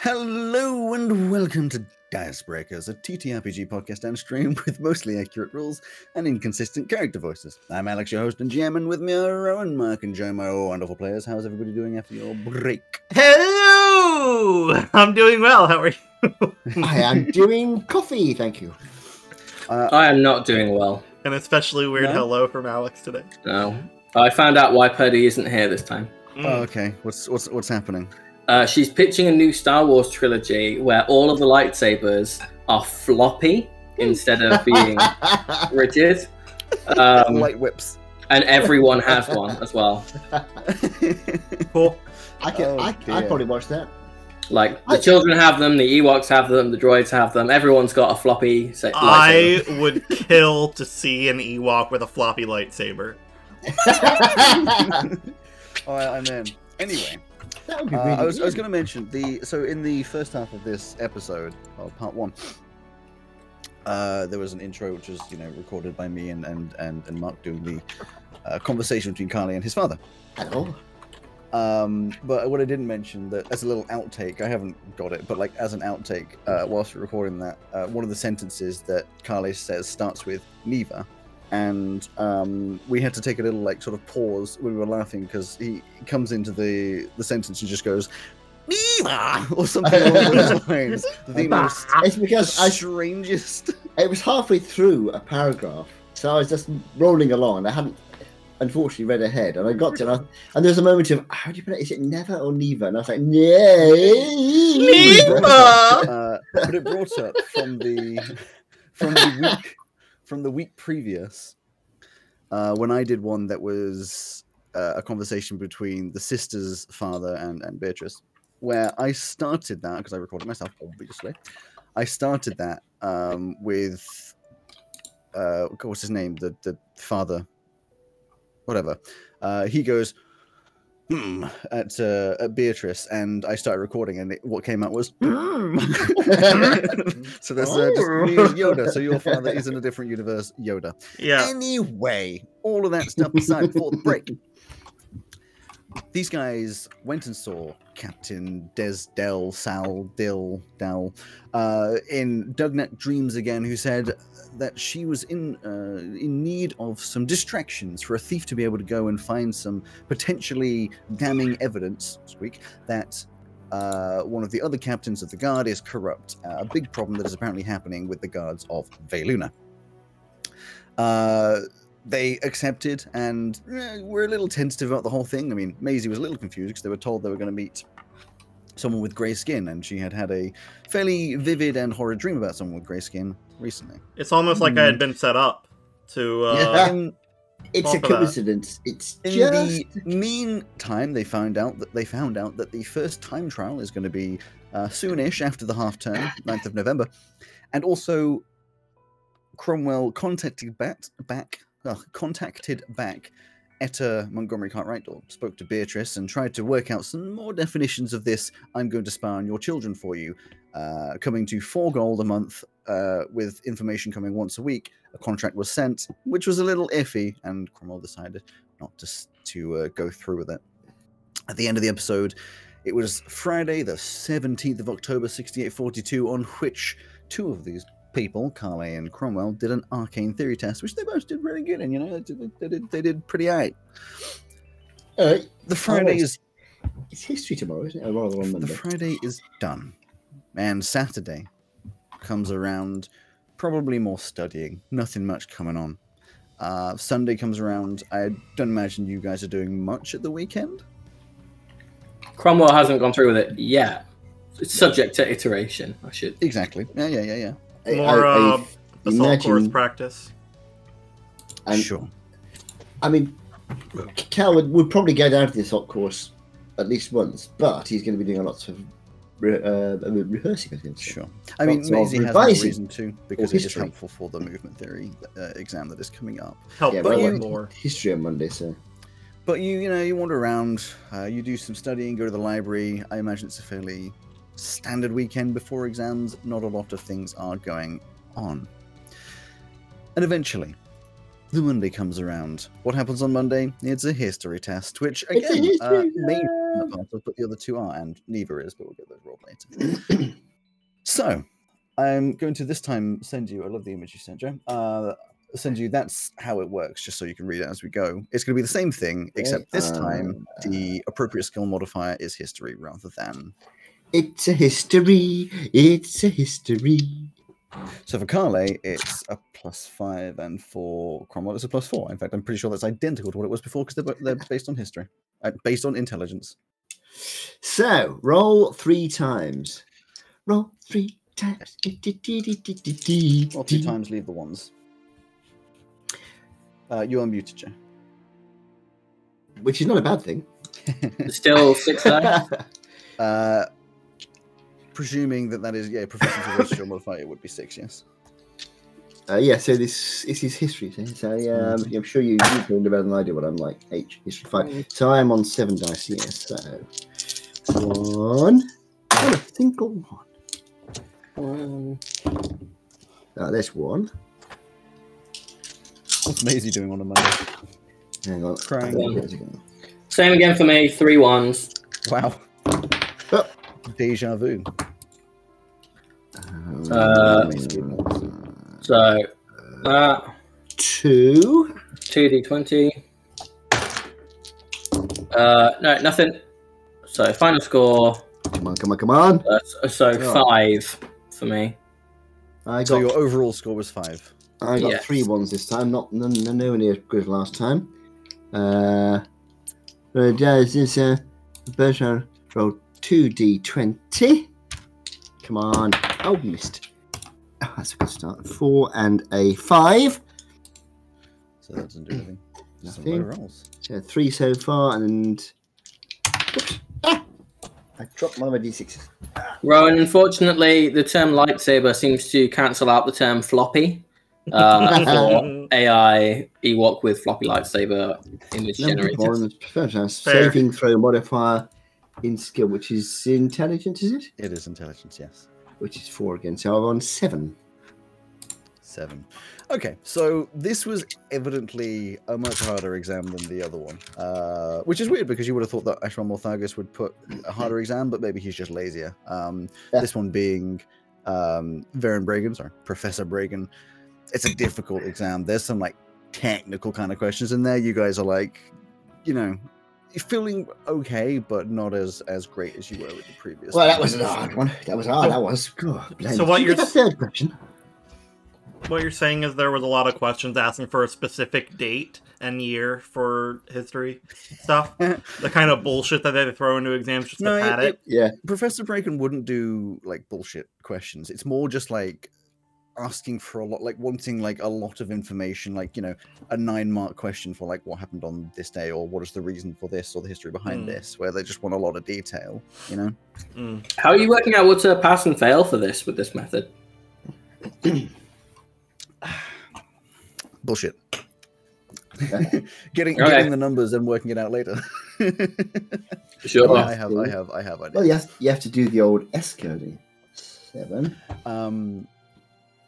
Hello and welcome to Dice Breakers, a TTRPG podcast and stream with mostly accurate rules and inconsistent character voices. I'm Alex, your host and GM, and with me are Rowan, Mark, and Joe, my wonderful players. How's everybody doing after your break? Hello! I'm doing well. How are you? I am doing coffee, thank you. Uh, I am not doing well. An especially weird No? hello from Alex today. No. I found out why Purdy isn't here this time. Mm. oh, okay, what's what's what's happening? Uh, she's pitching a new Star Wars trilogy where all of the lightsabers are floppy instead of being rigid. Um, Light whips. and everyone has one as well. Cool. I can. Oh, I, dear. I'd probably watch that. Like the I- children have them, the Ewoks have them, the droids have them. Everyone's got a floppy sa- lightsaber. I would kill to see an Ewok with a floppy lightsaber. oh, I'm in. Anyway, that would be uh, I was was going to mention the so in the first half of this episode, well, part one. Uh, there was an intro which was, you know, recorded by me and and and, and Mark doing the uh, conversation between Carly and his father. Hello. Um, but what I didn't mention that as a little outtake, I haven't got it, but like as an outtake, uh, whilst we're recording that, uh, one of the sentences that Carly says starts with Neva, and um, we had to take a little like sort of pause when we were laughing because he comes into the the sentence and just goes Neva or something along those lines. The most It's because I, strangest. it was halfway through a paragraph, so I was just rolling along. and I hadn't, unfortunately, read ahead, and I got to, and, I, and there was a moment of how do you pronounce? it? Is it never or Neva? And I was like, Neva! uh, but it brought up from the from the week from the week previous uh, when I did one that was uh, a conversation between the sister's father and, and Beatrice, where I started that because I recorded myself, obviously. I started that um, with uh, what's his name, the the father, whatever. Uh, he goes. Hmm, at uh, at Beatrice, and I started recording, and it, what came out was "Hmm." so that's uh, just me as Yoda. So your father is in a different universe, Yoda. Yeah. Anyway, all of that stuff aside for the break. These guys went and saw Captain Des Del Sal Dill Dal uh, in Dugnet Dreams again, who said that she was in uh, in need of some distractions for a thief to be able to go and find some potentially damning evidence. Squeak that uh, one of the other captains of the guard is corrupt. Uh, a big problem that is apparently happening with the guards of Veluna. They accepted and eh, were a little tentative about the whole thing. I mean, Maisie was a little confused because they were told they were going to meet someone with grey skin, and she had had a fairly vivid and horrid dream about someone with grey skin recently. It's almost like I had been set up to. Uh, Yeah. It's a Off of that. coincidence. It's in just. the meantime, they found out that they found out that the first time trial is going to be uh, soonish after the half term, 9th of November, and also Cromwell contacted back, back uh, contacted back Etta Montgomery Cartwright, or spoke to Beatrice and tried to work out some more definitions of this. I'm going to spy on your children for you, uh, coming to four gold a month uh, with information coming once a week. A contract was sent, which was a little iffy, and Cromwell decided not to to uh, go through with it. At the end of the episode, it was Friday, the 17th of October, 6842, on which two of these people, Carly and Cromwell, did an arcane theory test, which they both did really good in. You know, they did, they did, they did pretty aight. Uh, The Friday it's- is it's history tomorrow, isn't it? Or rather on the Friday is done, and Saturday comes around. Probably more studying. Nothing much coming on. Uh, Sunday comes around. I don't imagine you guys are doing much at the weekend. Cromwell hasn't gone through with it yet. It's subject to iteration, I should. Exactly. Yeah, yeah, yeah, yeah. I- More I- I uh, assault course imagine- practice. and- sure. I mean, Cal would, would probably go down to the assault course at least once, but he's going to be doing a lot of re- uh, rehearsing. I was going. Sure. I mean, Lots of Maisie has no reason to because it is history. helpful for the movement theory uh, exam that is coming up. Help Yeah, but but you- more. history on Monday, so But you, you know, you wander around, uh, you do some studying, go to the library. I imagine it's a fairly standard weekend before exams. Not a lot of things are going on. And eventually, the Monday comes around. What happens on Monday? It's a history test, which again, uh, history Maisie is part of, but the other two are, and neither is, but we'll get those roll later. so, I'm going to this time send you. I love the image you sent, Joe. Uh, send you. That's how it works, just so you can read it as we go. It's going to be the same thing, except this time the appropriate skill modifier is history rather than. It's a history. It's a history. So for Carle, it's a plus five, and for Cromwell, it's a plus four. In fact, I'm pretty sure that's identical to what it was before because they're, they're based on history, uh, based on intelligence. So roll three times. Roll three times. Or two times, leave the ones. Uh, you are muted, Joe. Which is not a bad thing. Still six dice. Uh, presuming that that is yeah proficiency versus skill modifier, it would be six. Yes. Uh, yeah, so this this is history. So, so um, I'm sure you you know better than I do what I'm like. H history five. So I am on seven dice here. So one, and a single one. Um, Uh, there's one. What's Maisie doing on a Monday? Hang on. Crying. Same again for me. Three ones. Wow. Oh. Deja vu. Uh, So uh, two. two d twenty. Uh, no, nothing. So final score. Come on, come on, come on. Uh, so- so Oh. five for me. I So got your overall score was five. I got Yes. three ones this time, not no, no, nowhere near as good as last time. Uh, uh, does this uh, better roll two d twenty? Come on! Oh, missed. Oh, that's a good start. Four and a five. So that doesn't do anything. Just some Nothing. low rolls. So three so far, and Oops. Ah! I dropped my d6s. Rowan, unfortunately, the term lightsaber seems to cancel out the term floppy. Uh, for AI Ewok with floppy lightsaber image Number generator. one, saving throw modifier in skill, which is intelligence, is it? It is intelligence, yes. Which is four again. So I'm on seven. Seven. Okay, so this was evidently a much harder exam than the other one, uh, which is weird because you would have thought that Ashram Morthagus would put a harder exam, but maybe he's just lazier. Um, Yeah. This one being um, Varen Bragan, sorry, Professor Bragan. It's a difficult exam. There's some like technical kind of questions in there. You guys are like, you know, feeling okay, but not as as great as you were with the previous. Well, that was an hard one. That was hard. That was. God, So what Did you you're the third question? What you're saying is there was a lot of questions asking for a specific date and year for history stuff. the kind of bullshit that they throw into exams just No, to it- pad it. Yeah. Professor Bragan wouldn't do like bullshit questions. It's more just like asking for a lot, like wanting like a lot of information, like you know, a nine mark question for like what happened on this day, or what is the reason for this, or the history behind Hmm. this, where they just want a lot of detail. You know, Mm. How are you working out what to pass and fail for this with this method? bullshit. getting Okay. getting the numbers and working it out later. Sure. I have, I have, I have. I Well, you have, you have to do the old S coding. Seven. Um,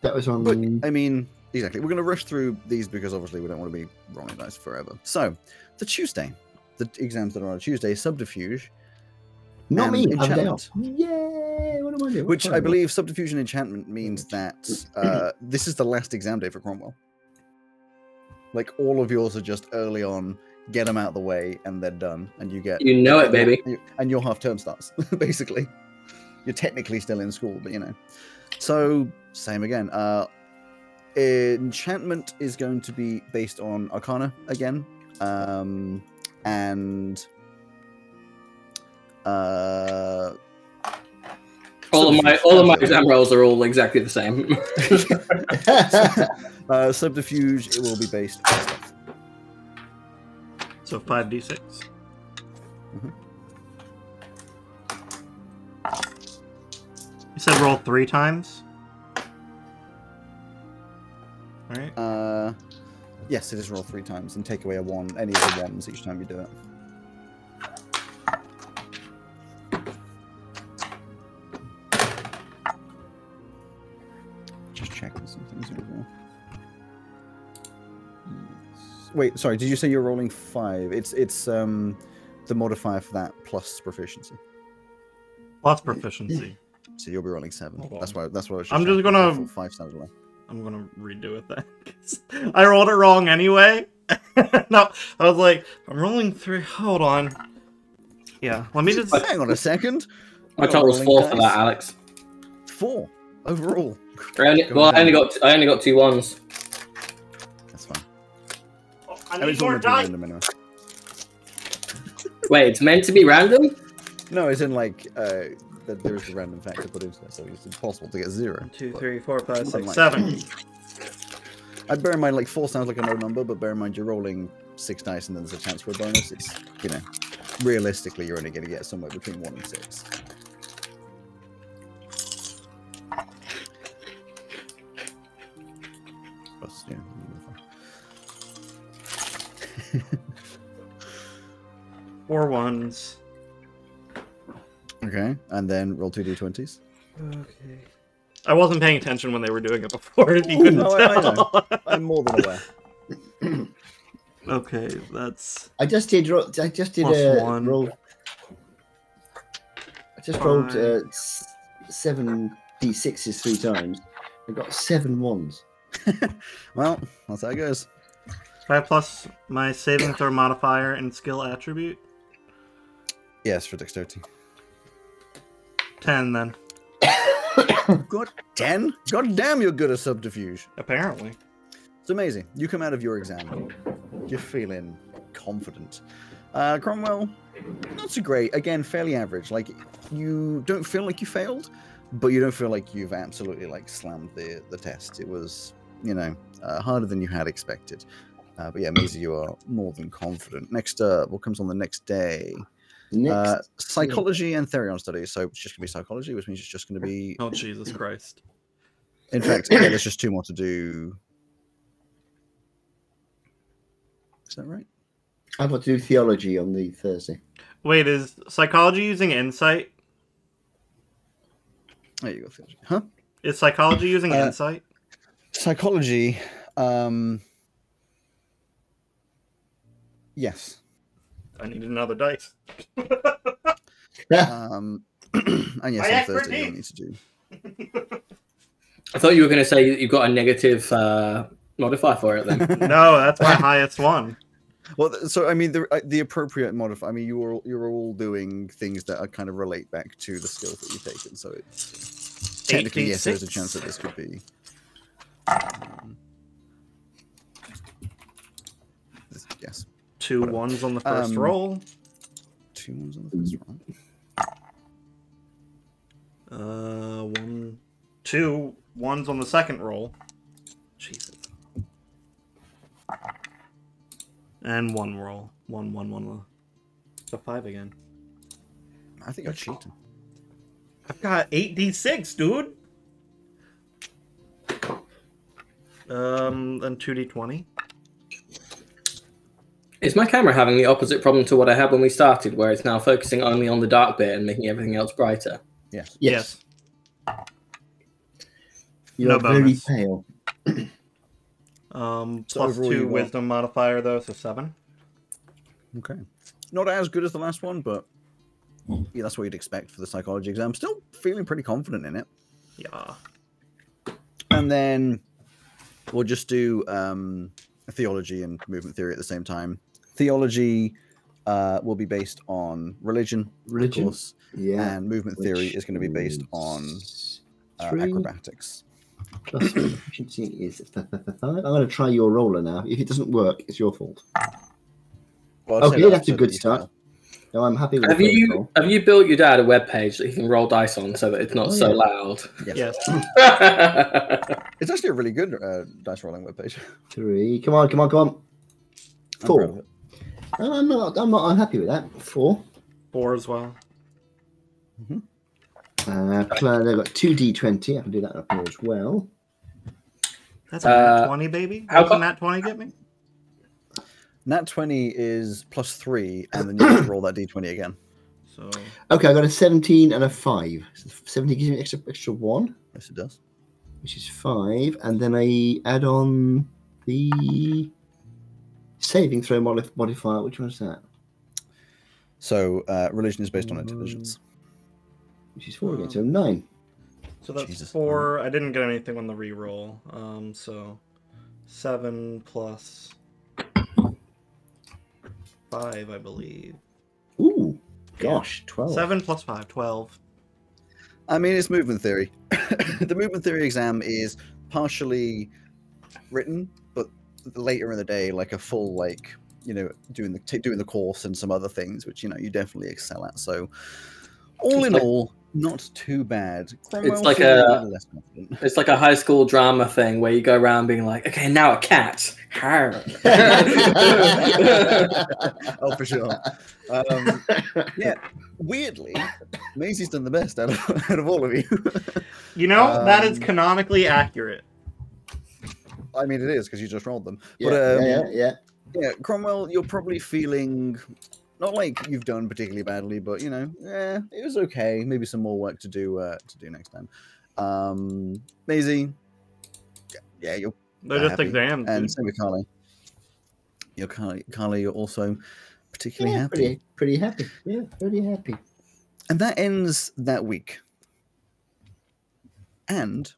That was on. But I mean, exactly. We're going to rush through these because obviously we don't want to be rolling dice forever. So, the Tuesday, the exams that are on a Tuesday, subterfuge, Not and me. I'm down. Yay! What am I doing? which I am believe subterfuge and enchantment means that uh, this is the last exam day for Cromwell. Like all of yours are just early on, get them out of the way, and they're done, and you get You know it, baby. you- and your half term starts basically you're technically still in school but you know so same again uh enchantment is going to be based on arcana again um and uh All of my all of my exam rolls are all exactly the same. uh subterfuge it will be based on stealth. So five d six. Mhm. You said roll three times. Right. uh yes it is roll three times and take away a one any of the ones each time you do it just checking some things. Yes. Wait, sorry. Did you say you're rolling five? It's it's um the modifier for that plus proficiency. Plus proficiency. So you'll be rolling seven. That's why. That's why. I was I'm just gonna- five sounds away. I'm gonna redo it then. 'cause I rolled it wrong anyway. no, I was like, I'm rolling three. Hold on. Yeah, let me just. Hang on a second. My You're total's rolling four for that, Alex. Four overall. I only, well, I only got I only got two ones. That's fine. I I need it's more meant to be dice. anyway. Wait, it's meant to be random. No, it's in like uh, that there is a random factor put into it, so it's impossible to get zero. Two, But three, four, five, six, Unlike- seven. I bear in mind like four sounds like a no number, but bear in mind you're rolling six dice and then there's a chance for a bonus. It's you know, realistically you're only going to get somewhere between one and six. Plus, yeah, Four ones. Okay, and then roll two d20s. Okay. I wasn't paying attention when they were doing it before. If you couldn't No, I- I tell. I'm more than aware. okay, that's I just did. ro- I just did Plus a one. roll. I just rolled uh, s- seven d6s three times. I got seven ones. Well, that's how it goes. five plus my saving throw modifier and skill attribute. Yes, for dexterity. Ten then. God ten? God damn, you're good at subterfuge. Apparently. It's amazing. You come out of your exam, you're feeling confident. Uh, Cromwell, not so great. Again, fairly average. Like you don't feel like you failed, but you don't feel like you've absolutely like slammed the the test. It was, you know, uh, harder than you had expected. Uh, but yeah, Maisie, you are more than confident. Next, uh, what comes on the next day? Next, Uh, psychology and Therion studies. So it's just gonna be psychology, which means it's just gonna be. Oh Jesus Christ. In fact, yeah, there's just two more to do. Is that right? I've got to do theology on the Thursday. Wait, is psychology using insight? There you go, theology. Huh? Is psychology using Uh, insight? Psychology. Um. Yes. I need another dice. Um. and yes, My on Thursday you'll need to do. I thought you were going to say you've got a negative uh, modifier for it then. no, that's my highest one. Well, so I mean, the uh, the appropriate modify. I mean, you are all- you're all doing things that are kind of relate back to the skills that you've taken. So it's technically yes, there's a chance that this could be. um, this- yes, Two ones on the first Um, roll. two ones on the first roll. Uh, one, two ones on the second roll. Jesus. And one roll. One, one, one. one. So five again. I think I cheated. I've got eight d six, dude. Um, then two d twenty. Is my camera having the opposite problem to what I had when we started, where it's now focusing only on the dark bit and making everything else brighter? Yes. Yes, you No are very bonus. pale. Um, So plus overall you two got- wisdom modifier though, so seven. Okay. Not as good as the last one, but yeah, that's what you'd expect for the psychology exam. Still feeling pretty confident in it. Yeah. And then we'll just do um, theology and movement theory at the same time. Theology uh, will be based on religion, Religion? of course, Yeah. and movement theory is going to be based on is uh, acrobatics. plus efficiency is I'm going to try your roller now. If it doesn't work, it's your fault. Well, Okay, that's a good start. fail. No, I'm happy with Have you roll. have you built your dad a web page that he can roll dice on so that it's not Oh, so yeah. loud? Yes. Yes. It's actually a really good uh, dice rolling webpage. Three. Come on, come on, come on. I'm Four. Proud of it. I'm not. I'm not unhappy with that. Four. Four as well. Uh, Claire, they've got two d20. I can do that up here as well. That's a nat Uh, twenty, baby. how How can about- nat twenty get me? Nat 20 is plus three, and then you have to roll that d20 again. So Okay, I got a 17 and a five. So 17 gives me an extra extra one, Yes, it does. which is five, and then I add on the saving throw modif- modifier. Which one is that? So uh, religion is based on intelligence. which is four again. So nine. So that's Jesus. four. I didn't get anything on the reroll. Um, so seven plus five, I believe. Ooh, gosh, twelve. Seven plus five, twelve. I mean, it's movement theory. the movement theory exam is partially written, but later in the day, like a full like you know doing the t- doing the course and some other things, which you know you definitely excel at. So, all in like- all, not too bad. Cromwell like feeling a- less. It's like a high school drama thing where you go around being like, okay, now a cat. Arr. oh, for sure. Um, yeah, weirdly, Maisie's done the best out of, out of all of you. You know that is Um, canonically accurate. I mean, it is because you just rolled them. yeah, but um, yeah, yeah, yeah. yeah, Cromwell, you're probably feeling not like you've done particularly badly, but you know, yeah, it was okay. Maybe some more work to do uh, to do next time. Um, Maisie, yeah, yeah, you're They're just happy. exams. and same with Carly. You're Carly, Carly, you're also particularly yeah happy. pretty, pretty happy. Yeah, pretty happy. And that ends that week. And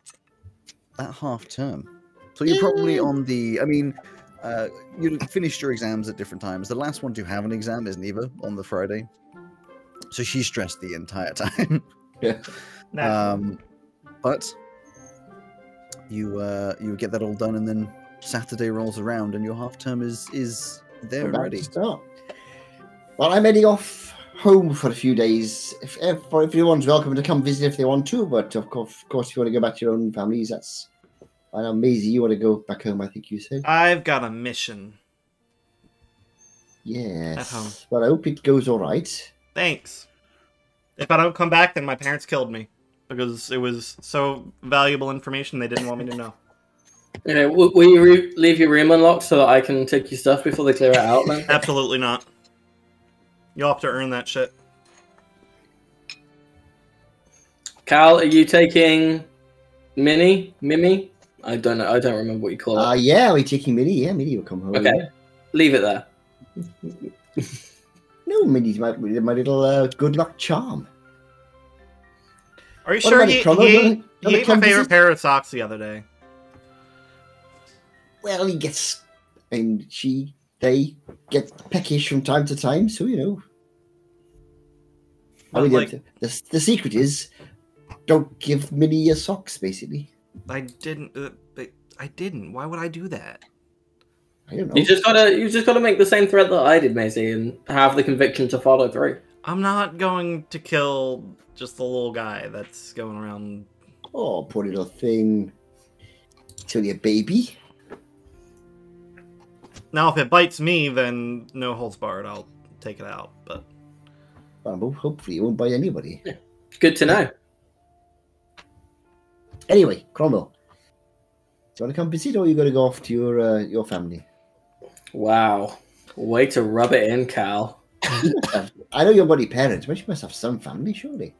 that half term. So you're probably on the. I mean, uh, you finished your exams at different times. The last one to have an exam is Neva on the Friday. So she's stressed the entire time. Nah. um, but you uh, you get that all done, and then Saturday rolls around, and your half term is is there About already. Well, I'm heading off home for a few days. If, if, if everyone's welcome to come visit if they want to, but of course, of course, if you want to go back to your own families, that's. I know, Maisie, you want to go back home? I think you said. I've got a mission. Yes. At home. Well, I hope it goes all right. Thanks. If I don't come back, then my parents killed me because it was so valuable information they didn't want me to know. You know, will, will you re- leave your room unlocked so that I can take your stuff before they clear it out? Then? Absolutely not. You'll have to earn that shit. Cal, are you taking Minnie? Mimi? I don't know. I don't remember what you call Uh, it. yeah, we're taking Minnie. Yeah, Minnie will come home. okay, leave it there. No, Minnie's my, my little uh, good luck charm. Are you What sure about he, it, Cromwell? he, Wanna- ate- he ate my favorite pair of socks the other day? Well, he gets, and she, they get peckish from time to time, so you know. I mean, like, the, the, the secret is don't give Minnie your socks, basically. I didn't. Uh, but I didn't. Why would I do that? I don't know. You just gotta, you just gotta make the same threat that I did, Maisie, and have the conviction to follow through. I'm not going to kill just the little guy that's going around. Oh, poor little thing. It's only a baby. Now, if it bites me, then no holds barred. I'll take it out. But Well, hopefully, it won't bite anybody. Good to know. Anyway, Cromwell. Do you want to come visit, or you going to go off to your uh, your family? Wow, way to rub it in, Cal. I know you're bloody parents, but you must have some family, surely.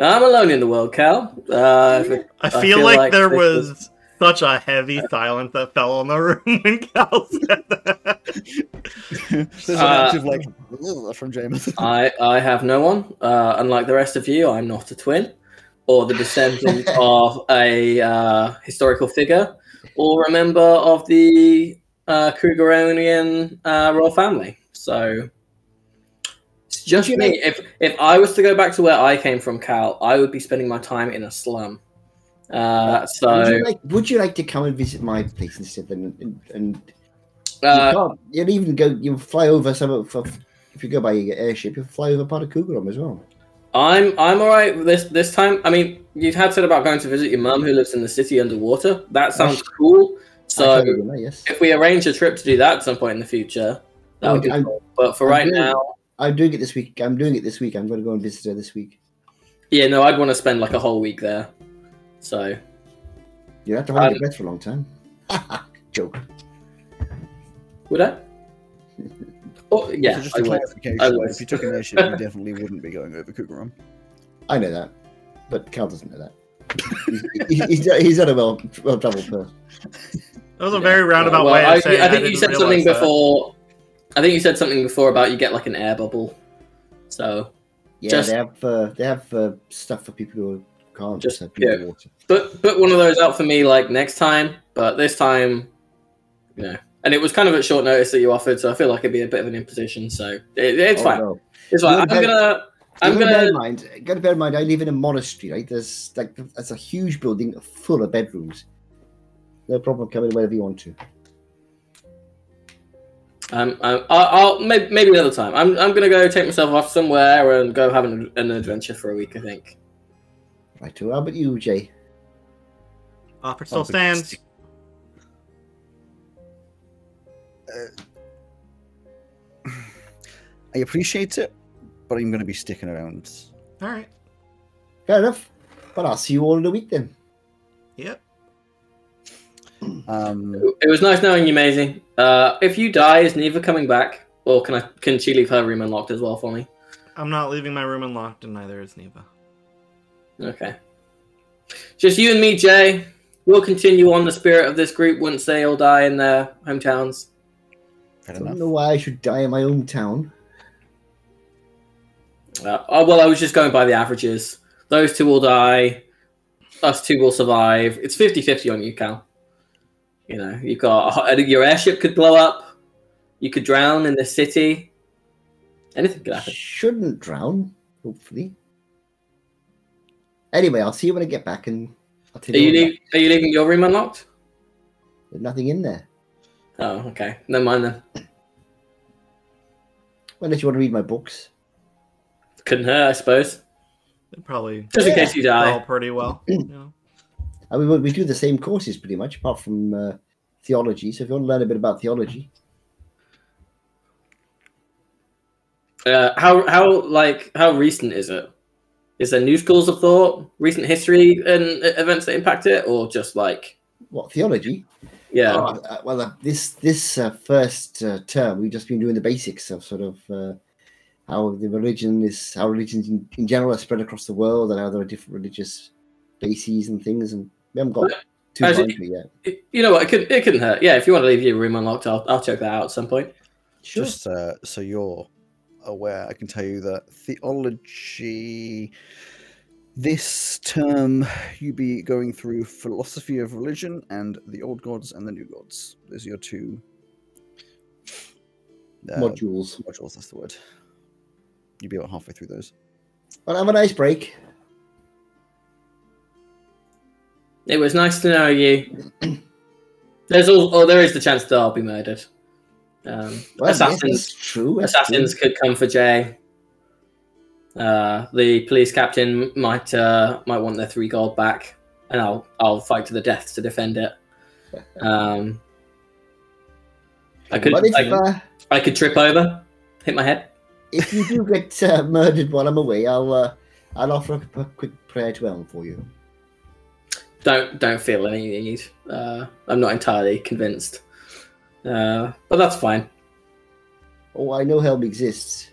I'm alone in the world, Cal. Uh, if it- I I feel, feel like, like there this was such a heavy silence that fell on the room when Cal said that. There's Uh, active like from Jameis. I I have no one. Uh, unlike the rest of you, I'm not a twin, or the descendant of a uh, historical figure, or a member of the uh, Krugeronian uh, royal family. So it's just you me. If if I was to go back to where I came from, Cal, I would be spending my time in a slum. Uh, would, so you like, would you like to come and visit my place instead? And, and, and uh, you can't, you'll even go. You fly over some of. If you go by your airship, you'll fly over part of Kugelum as well. I'm I'm all right this this time. I mean, you had said about going to visit your mum who lives in the city underwater. That sounds cool. So that, yes, if we arrange a trip to do that at some point in the future, that would be I'm- cool. But for I'm right doing- now, I'm doing it this week. I'm doing it this week. I'm going to go and visit her this week. yeah, no, I'd want to spend like a whole week there. So You have to hold Um, your breath for a long time. Joke. would I? Oh yeah, so just I a would. clarification, I would. if you took an airship, you definitely wouldn't be going over Kugaram. I know that, but Cal doesn't know that. he's, he's, he's not a well well traveled person. That was a very roundabout Well, way I, of saying I think you said something that. before. I think you said something before about you get like an air bubble. So Yeah, Just- they have uh, they have uh, stuff for people who can't Just- drink yeah. water. But put one of those out for me like next time. But this time, you know, and it was kind of at short notice that you offered, so I feel like it'd be a bit of an imposition. So it, it's Oh, fine. no. It's fine. I'm gonna. I'm You gotta bear gonna. in mind. Got to bear in mind. I live in a monastery, right? There's like there's a huge building full of bedrooms. No problem coming whenever you want to. Um, I'm, I'll, I'll maybe, maybe another time. I'm, I'm gonna go take myself off somewhere and go have an, an adventure for a week. I think. Right. How about you, Jay? Offer still Oh, but- stands. I appreciate it, but I'm going to be sticking around. All right. Fair enough. But I'll see you all in a week then. Yep. Um, It was nice knowing you, Maisie. Uh, if you die, is Neva coming back, or can I can she leave her room unlocked as well for me? I'm not leaving my room unlocked, and neither is Neva. Okay. Just you and me, Jay. We'll continue on the spirit of this group once they all die in their hometowns. Fair I don't enough. know why I should die in my own town. Uh, oh, well, I was just going by the averages. Those two will die. Us two will survive. It's 50-50 on you, Cal. You know, you've got your airship could blow up. You could drown in the city. Anything could happen. Shouldn't drown, hopefully. Anyway, I'll see you when I get back, and I'll tell Are you, all leave, are you leaving your room unlocked? There's nothing in there. Oh, okay. Never mind then. Well, Unless you want to read my books. Couldn't hurt, I suppose. They probably Just in Yeah. case you die. all pretty well. You know? I mean, we do the same courses pretty much, apart from uh, theology. So if you want to learn a bit about theology, Uh, how how like how recent is it? Is there new schools of thought, recent history, and events that impact it, or just like what theology? Yeah? Oh, uh, well, uh, this this uh, first uh, term we've just been doing the basics of sort of uh, how the religion is, how religions in, in general are spread across the world, and how there are different religious bases and things. And we haven't got too Has far it- into it yet. You know what? It could it couldn't hurt. Yeah, if you want to leave your room unlocked, I'll I'll check that out at some point. Sure. Just uh, so you're aware, I can tell you that theology. This term, you be going through philosophy of religion and the old gods and the new gods. Those are your two uh, Modules. modules. That's the word. You'd be about halfway through those. Well, have a nice break. It was nice to know you. There's all oh, there is the chance that I'll be murdered. Um, Well, assassins that's true. assassins true. could come for Jay. Uh, the police captain might uh, might want their three gold back, and I'll I'll fight to the death to defend it. Um, I could if, I, uh, I could trip over, hit my head. if you do get uh, murdered while I'm away, I'll uh, I'll offer a quick prayer to Helm for you. Don't don't feel any need. Uh, I'm not entirely convinced, uh, but that's fine. Oh, I know Helm exists.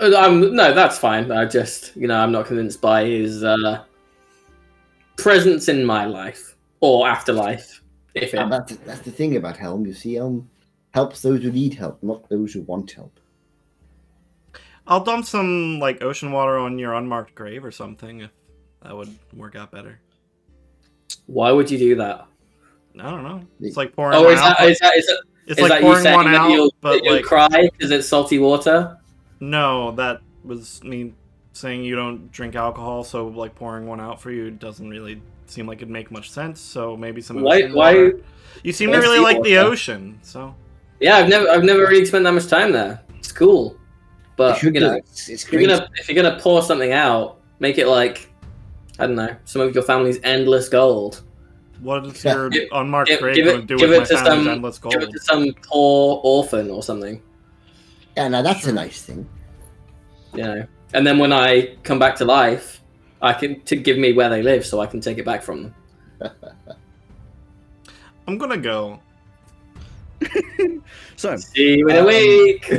Uh, I'm, no, that's fine. I just, you know, I'm not convinced by his uh, presence in my life or afterlife. If it, that's, that's the thing about Helm. You see, Helm helps those who need help, not those who want help. I'll dump some like ocean water on your unmarked grave or something if that would work out better. why would you do that? I don't know. It's like pouring Oh, one is out. that, is that, is that, it's is like that you pouring saying one that you'll, but that you'll like cry because it's salty water? No, that was me saying you don't drink alcohol, so like pouring one out for you doesn't really seem like it'd make much sense. So maybe some Why- ocean why- water. You seem to really like the ocean, so Yeah, I've never, I've never really spent that much time there. It's cool, but you know. It's, it's if you're gonna, if you're gonna pour something out, make it like, I don't know, some of your family's endless gold. what is Yeah. your Give- unmarked give- grave give going it- to do give with it my to family's some- endless Give it to some poor orphan or something. Yeah, now that's a nice thing. you know. And then when I come back to life, I can to give me where they live, so I can take it back from them. I'm gonna go. So, See you in a Um, week.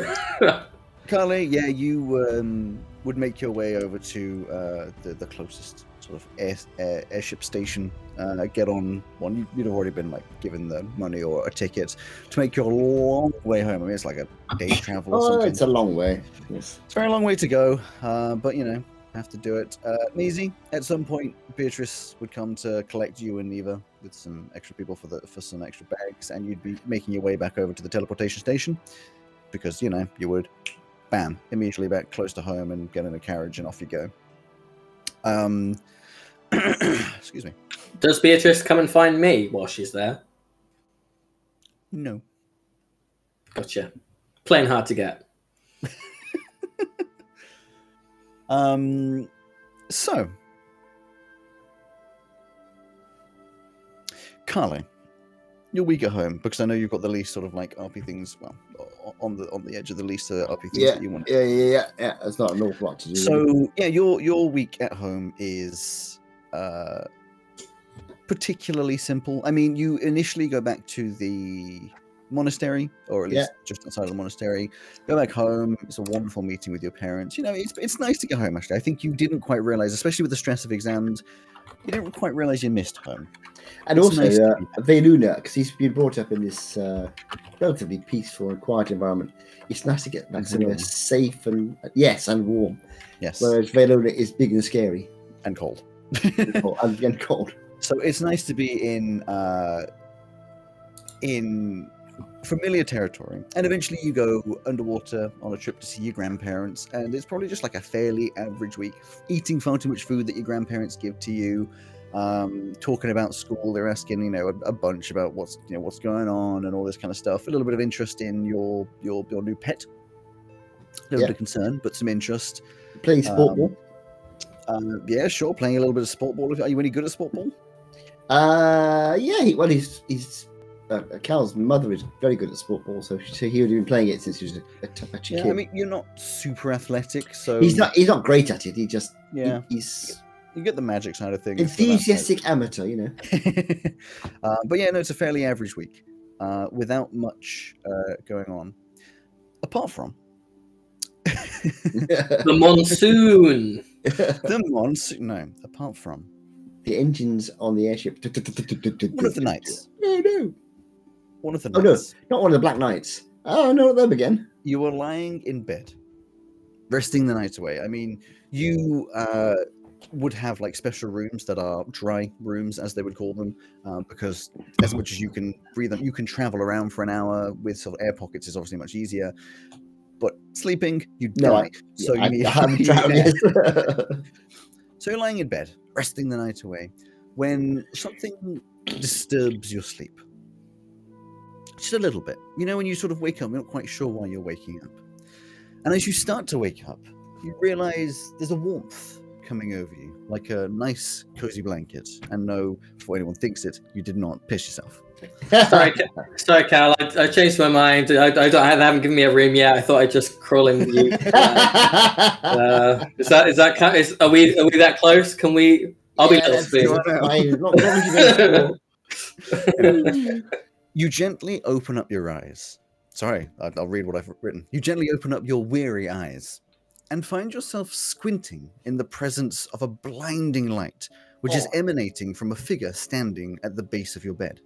Carly, yeah, you um, would make your way over to uh, the, the closest sort of air, air, airship station, uh, get on one. You, you'd have already been like given the money or a ticket to make your long way home. I mean, it's like a day travel or Oh, it's a long way. Yes. It's a very long way to go, uh, but you know, have to do it. Uh, Maisie, at some point, Beatrice would come to collect you and Neva with some extra people for the for some extra bags, and you'd be making your way back over to the teleportation station because you know you would, bam, immediately back close to home and get in a carriage and off you go. Um, excuse me. Does Beatrice come and find me while she's there? No. Gotcha. Playing hard to get. Um, so, Carly, your week at home because I know you've got the least sort of like RP things. Well, on the on the edge of the least uh, RP things Yeah, that you want. Yeah, yeah, yeah, yeah. There's not an awful lot to do. So yeah, your your week at home is uh, particularly simple. I mean, you initially go back to the monastery, or at Yeah. least just outside of the monastery. Go back home. It's a wonderful meeting with your parents. You know, it's it's nice to get home. Actually, I think you didn't quite realize, especially with the stress of exams, you didn't quite realize you missed home. and it's also, nice uh, Veluna, because he's been brought up in this uh, relatively peaceful and quiet environment. It's nice to get back And somewhere safe and yes, and warm. Yes, Whereas Veluna is big and scary and cold. And, and cold. So it's nice to be in uh, in familiar territory, and eventually you go underwater on a trip to see your grandparents, and it's probably just like a fairly average week, eating far too much food that your grandparents give to you. Um, talking about school, they're asking you know a, a bunch about what's you know what's going on and all this kind of stuff. A little bit of interest in your your your new pet. A little Yeah. bit of concern, but some interest. Playing sport Um, ball. Uh, yeah, sure. Playing a little bit of sport ball. Are you any good at sport ball? Uh, yeah. He, well, he's he's uh, Cal's mother is very good at sport ball, so, so he would have been playing it since he was a Yeah, kid. I mean you're not super athletic, so he's not he's not great at it. He just he- Yeah, he's you get the magic side of things. so that's like- enthusiastic amateur, you know. uh, but yeah, no, it's a fairly average week uh, without much uh, going on. Apart from The monsoon. the monsoon, no, apart from the engines on the airship. one of the nights, No, no, one of the Oh, no. not one of the Black Knights. Oh, no, not them again. you were lying in bed, resting the night away. I mean, you uh, would have like special rooms that are dry rooms, as they would call them, um, because as much as you can breathe, them, you can travel around for an hour with sort of air pockets is obviously much easier. But sleeping, you No, die. so you I, need. I you traveled need- yet. So you're lying in bed, resting the night away, when something disturbs your sleep. Just a little bit. You know, when you sort of wake up, you're not quite sure why you're waking up. And as you start to wake up, you realize there's a warmth coming over you, like a nice, cozy blanket. And no, before anyone thinks it, you did not piss yourself. Sorry, Ca- sorry, Cal. I, I changed my mind. I, I, don't, I haven't given me a room yet. I thought I'd just crawl in with you. Uh, is that is that are we are we that close? Can we? I'll Yeah, be that's listening. fine. As long- as long as you go to school. You gently open up your eyes. Sorry, I- I'll read what I've written. You gently open up your weary eyes and find yourself squinting in the presence of a blinding light, which is Oh. emanating from a figure standing at the base of your bed.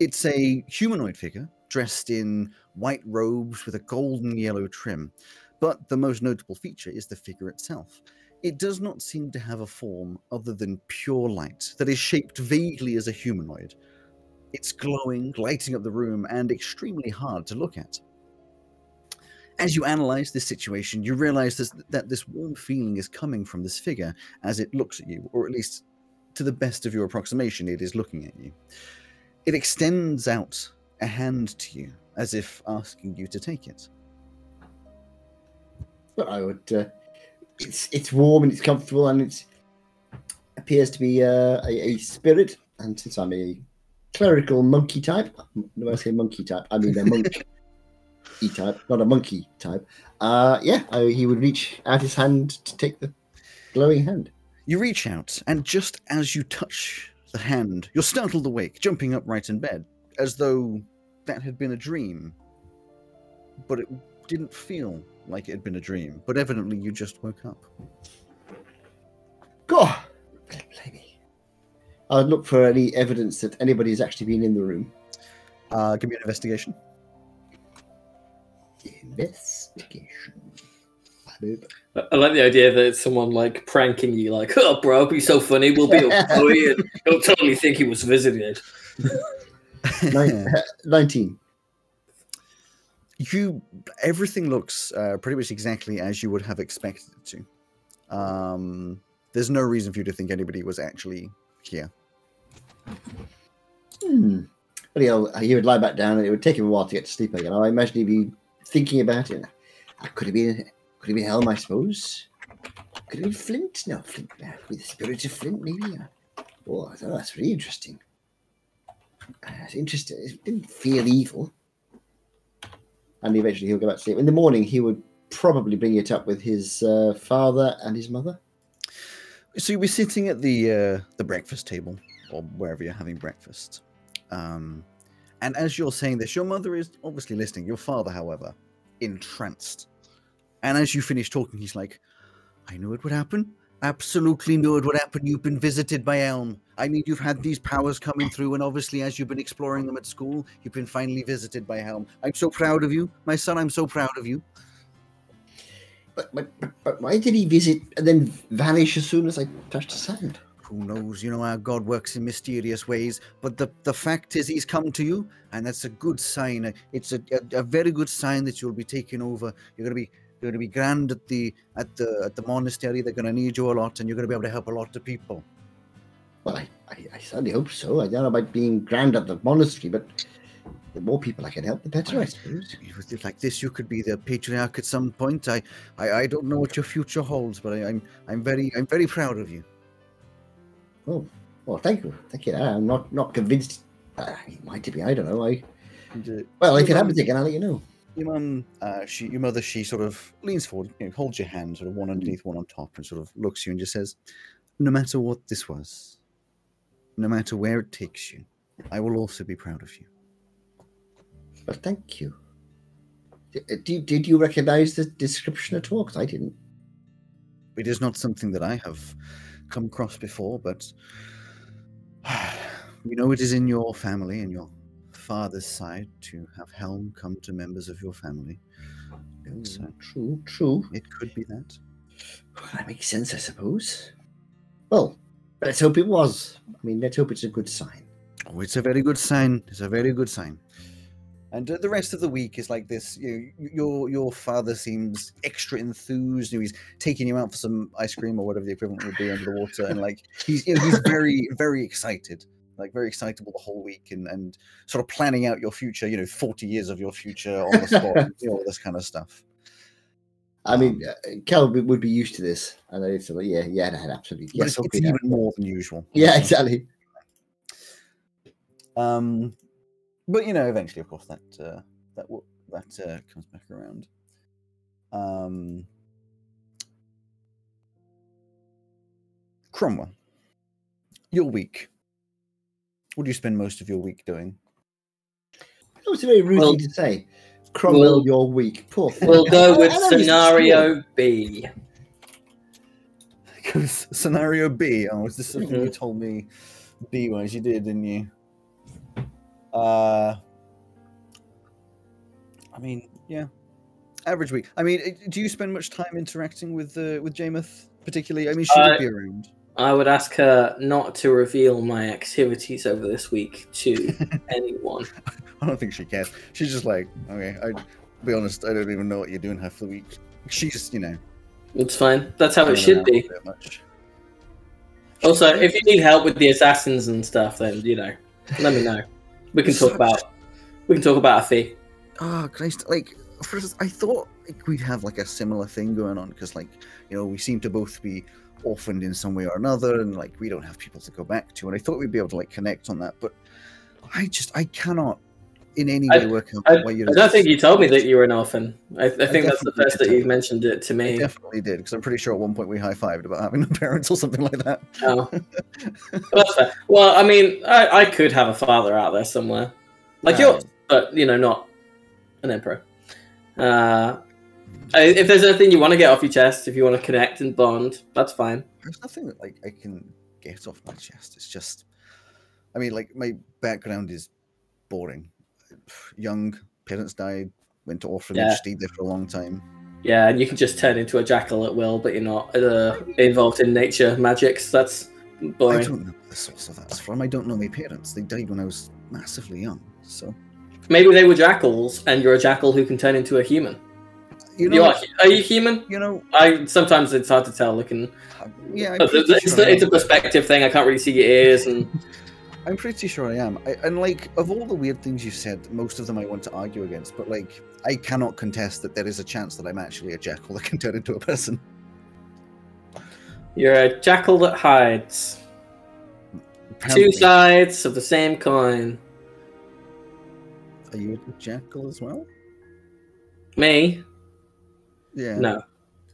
It's a humanoid figure dressed in white robes with a golden yellow trim, but the most notable feature is the figure itself. It does not seem to have a form other than pure light that is shaped vaguely as a humanoid. It's glowing, lighting up the room, and extremely hard to look at. As you analyze this situation, you realize this, that this warm feeling is coming from this figure as it looks at you, or at least to the best of your approximation, it is looking at you. It extends out a hand to you as if asking you to take it. But I would. Uh, it's it's warm and it's comfortable and it appears to be uh, a, a spirit. And since I'm a clerical monkey type, when I say monkey type, I mean a monk e type, not a monkey type. Uh, yeah, I, he would reach out his hand to take the glowing hand. You reach out, and just as you touch the hand, you're startled awake, jumping upright in bed, as though that had been a dream. But it didn't feel like it had been a dream, but evidently you just woke up. God, I'd look for any evidence that anybody's actually been in the room. Uh, give me an investigation. Investigation. Boop. I I like the idea that it's someone like pranking you, like, "Oh, bro, be so funny. We'll be all funny, and he'll totally think he was visited." Nine, 19. you everything looks uh, pretty much exactly as you would have expected it to. Um, there's no reason for you to think anybody was actually here. Hmm. But he'll, he would lie back down and it would take him a while to get to sleep again. I imagine he'd be thinking about it. I could have been could have been Helm, I suppose. Could have been Flint. No, Flint. uh, With the spirit of Flint, maybe. Oh, oh, that's really interesting. Uh, It's interesting. It didn't feel evil. And eventually he'll go back to sleep. In the morning, he would probably bring it up with his uh, father and his mother. So you'll be sitting at the uh, the breakfast table or wherever you're having breakfast. Um, and as you're saying this, your mother is obviously listening. Your father, however, entranced. And as you finish talking, he's like, "I knew it would happen. Absolutely knew it would happen. You've been visited by Helm. I mean, you've had these powers coming through, and obviously, as you've been exploring them at school, you've been finally visited by Helm. I'm so proud of you, my son. I'm so proud of you. But, but, but, why did he visit and then vanish as soon as I touched his hand? Who knows? You know how God works in mysterious ways. But the, the fact is, He's come to you, and that's a good sign. It's a, a, a very good sign that you'll be taking over. You're gonna be you're gonna be grand at the at the at the monastery. They're gonna need you a lot, and you're gonna be able to help a lot of people. Well, I, I, I certainly hope so. I don't know about being grand at the monastery, but the more people I can help, the better, I suppose. Like this, you could be the patriarch at some point. I I, I don't know what your future holds, but I, I'm I'm very I'm very proud of you. Oh, well, thank you, thank you. I'm not not convinced. Uh, it might be. I don't know. I And, uh, well, if it happens again, I'll let you know. Your mum, uh, she, your mother, she sort of leans forward, you know, holds your hand, sort of one underneath, one on top, and sort of looks at you and just says, "No matter what this was, no matter where it takes you, I will also be proud of you." Well, thank you. Did, did, did you recognize the description at all? 'Cause I didn't. It is not something that I have come across before, but you know it is in your family and your father's side to have Helm come to members of your family. And so True, true. it could be that. Well, that makes sense, I suppose. Well, let's hope it was. I mean, let's hope it's a good sign. Oh, it's a very good sign. It's a very good sign. And uh, the rest of the week is like this. You know, your your father seems extra enthused. You know, he's taking you out for some ice cream or whatever the equivalent would be under the water, and like he's you know, he's very very excited, like very excitable the whole week, and and sort of planning out your future. You know, forty years of your future on the spot, you know, all this kind of stuff. I mean, uh, Cal would would be used to this. And I said, yeah, yeah, no, absolutely. Yes, it's, it's even more than usual. Yeah, exactly. Um, but you know, eventually, of course, that uh, that that uh, comes back around. Um, Cromwell, your week. What do you spend most of your week doing? That was a very rude Well- thing to say. Cromwell, well- your week. Poor thing. We'll go with I know he's scenario B. Because scenario B. Oh, is this something you Mhm. told me B wise? You did, didn't you? Uh, I mean, yeah, average week. I mean, uh, do you spend much time interacting with uh, with Jameth, particularly? I mean, she Uh, would be around. I would ask her not to reveal my activities over this week to anyone. I don't think she cares. She's just like, okay, I be honest, I don't even know what you're doing half the week. She's, you know, It's fine. That's how it should be. Also, if you need help with the assassins and stuff, then you know, let me know. We can talk about we can talk about a fee. Oh Christ! Like, first, I thought like we'd have like a similar thing going on because, like, you know, we seem to both be orphaned in some way or another, and like we don't have people to go back to. And I thought we'd be able to like connect on that, but I just I cannot in any I- way work out I, why you're. I don't think you told me that you were an orphan. I, I think that's the first that you've mentioned it to I me. definitely did because I'm pretty sure at one point we high fived about having no parents or something like that. Oh. Well. Well, I mean, I, I could have a father out there somewhere, like Yeah. yours, but you know, not an emperor. Uh, I- if there's anything you want to get off your chest, if you want to connect and bond, that's fine. There's nothing that like I can get off my chest. It's just I mean, like my background is boring. Young parents died, went to orphanage, Yeah. stayed there for a long time. Yeah, and you can just turn into a jackal at will, but you're not uh, involved in nature magics. That's boring. I don't know the source of that's from. I don't know my parents. They died when I was massively young. So Maybe they were jackals, and you're a jackal who can turn into a human. You you are, are you human? you know, I sometimes it's hard to tell. Looking, uh, yeah, I'm it's, pretty, it's, sure it's a perspective thing. I can't really see your ears, and I'm pretty sure I am. I, and like, of all the weird things you've said, most of them I want to argue against. But like, I cannot contest that there is a chance that I'm actually a jackal that can turn into a person. you're a jackal that hides. Two sides of the same coin. Are you a jackal as well? Me? Yeah. No.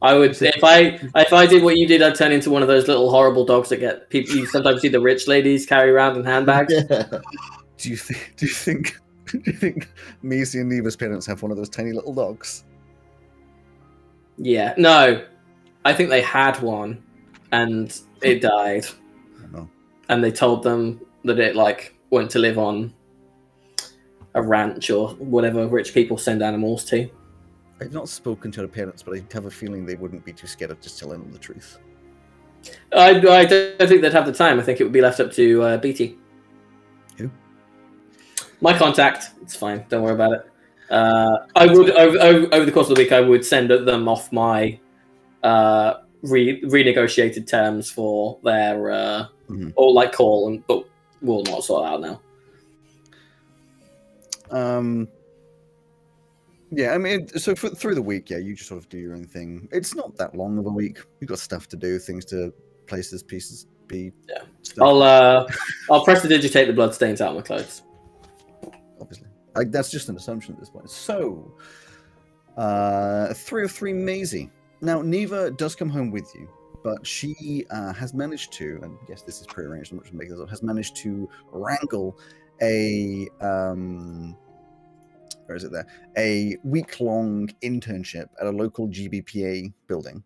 I would if I if I did what you did, I'd turn into one of those little horrible dogs that get people. You sometimes see the rich ladies carry around in handbags. Do you think? Do you think? Do you think Maisie and Neva's parents have one of those tiny little dogs? Yeah, no, I think they had one, and it died, I don't know. and they told them that it like went to live on a ranch or whatever rich people send animals to. I've not spoken to her parents, but I have a feeling they wouldn't be too scared of just telling them the truth. I, I don't think they'd have the time. I think it would be left up to uh, BT. Who? My contact. It's fine. Don't worry about it. Uh, I would over, over, the course of the week. I would send them off my uh, re- renegotiated terms for their uh, Mhm. or like call, and but we'll not sort out now. Um. Yeah, I mean, so for, through the week, yeah, you just sort of do your own thing. It's not that long of a week. You've got stuff to do, things to places, pieces, be. Yeah. Stuff, I'll uh, I'll prestidigitate the blood stains out of my clothes. obviously. Like that's just an assumption at this point. So, uh, three of three, Maisie. Now, Neva does come home with you, but she uh, has managed to, and yes, this is prearranged. I'm not just making this up. Has managed to wrangle a um, where is it there? A week-long internship at a local GBPA building,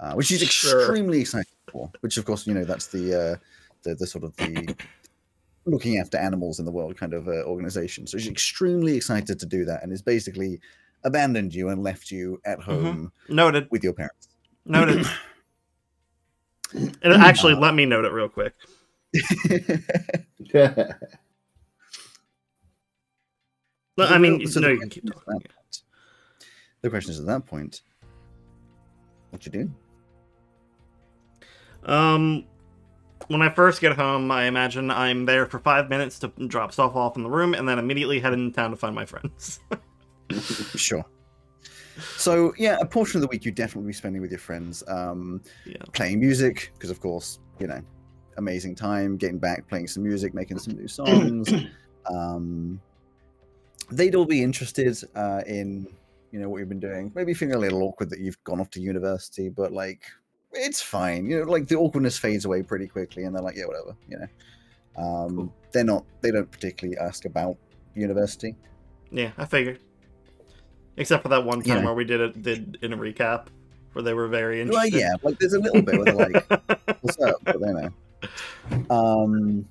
uh, which she's Sure. extremely excited for. Which, of course, you know that's the uh, the the sort of the looking after animals in the world kind of uh, organization. So she's extremely excited to do that, and has basically abandoned you and left you at home Noted. with your parents. Noted. and actually, let me note it real quick. I mean, So no, you can keep question is at talking. The question is at that point, what you do? Um, when I first get home, I imagine I'm there for five minutes to drop stuff off in the room, and then immediately head into town to find my friends. Sure. So yeah, a portion of the week you definitely be spending with your friends, um, yeah. playing music because of course you know, amazing time getting back, playing some music, making some new songs. um, they'd all be interested uh, in you know what you've been doing. Maybe feeling a little awkward that you've gone off to university, but like it's fine. You know, like the awkwardness fades away pretty quickly, and they're like, yeah, whatever. You know, um, Cool. they're not. They don't particularly ask about university. Yeah, I figured. Except for that one time Yeah. where we did it did in a recap where they were very interested. Well, yeah, like there's a little bit where they're like, what's up? But they know. Um,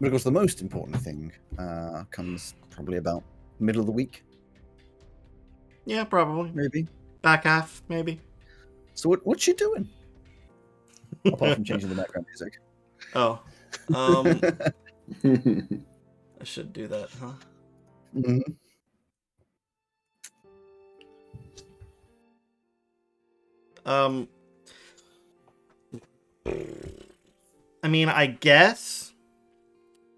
but of course, the most important thing uh, comes probably about middle of the week, yeah, probably. maybe. Back half, maybe. So what what you doing? Apart from changing the background music. Oh. Um, I should do that, huh? Mhm. Um, I mean, I guess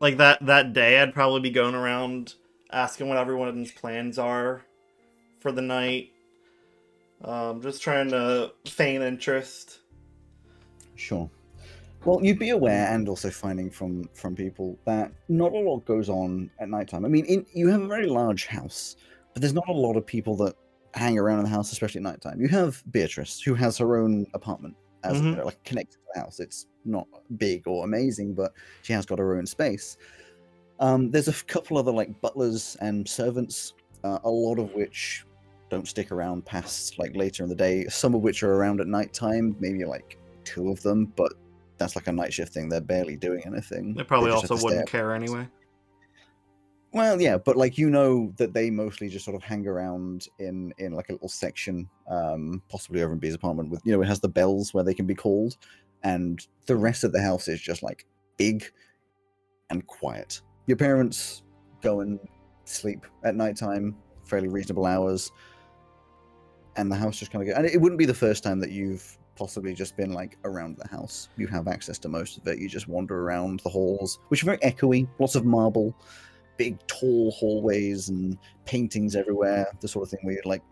like that that day, I'd probably be going around asking what everyone's plans are for the night. Um, just trying to feign interest. Sure. Well, you'd be aware, and also finding from from people that not a lot goes on at nighttime. I mean, in, you have a very large house, but there's not a lot of people that hang around in the house, especially at nighttime. You have Beatrice, who has her own apartment, as Mhm. you know, like connected to the house. It's not big or amazing, but she has got her own space. Um, there's a couple other like butlers and servants, uh, a lot of which don't stick around past like later in the day. Some of which are around at night time, maybe like two of them, but that's like a night shift thing. They're barely doing anything. They probably have also wouldn't up. care anyway. Well, yeah, but like you know that they mostly just sort of hang around in in like a little section, um, possibly over in B's apartment with you know it has the bells where they can be called, and the rest of the house is just like big and quiet. Your parents go and sleep at nighttime, fairly reasonable hours, and the house just kind of go. And it wouldn't be the first time that you've possibly just been like around the house. You have access to most of it. You just wander around the halls, which are very echoey, lots of marble big tall hallways and paintings everywhere the sort of thing where you like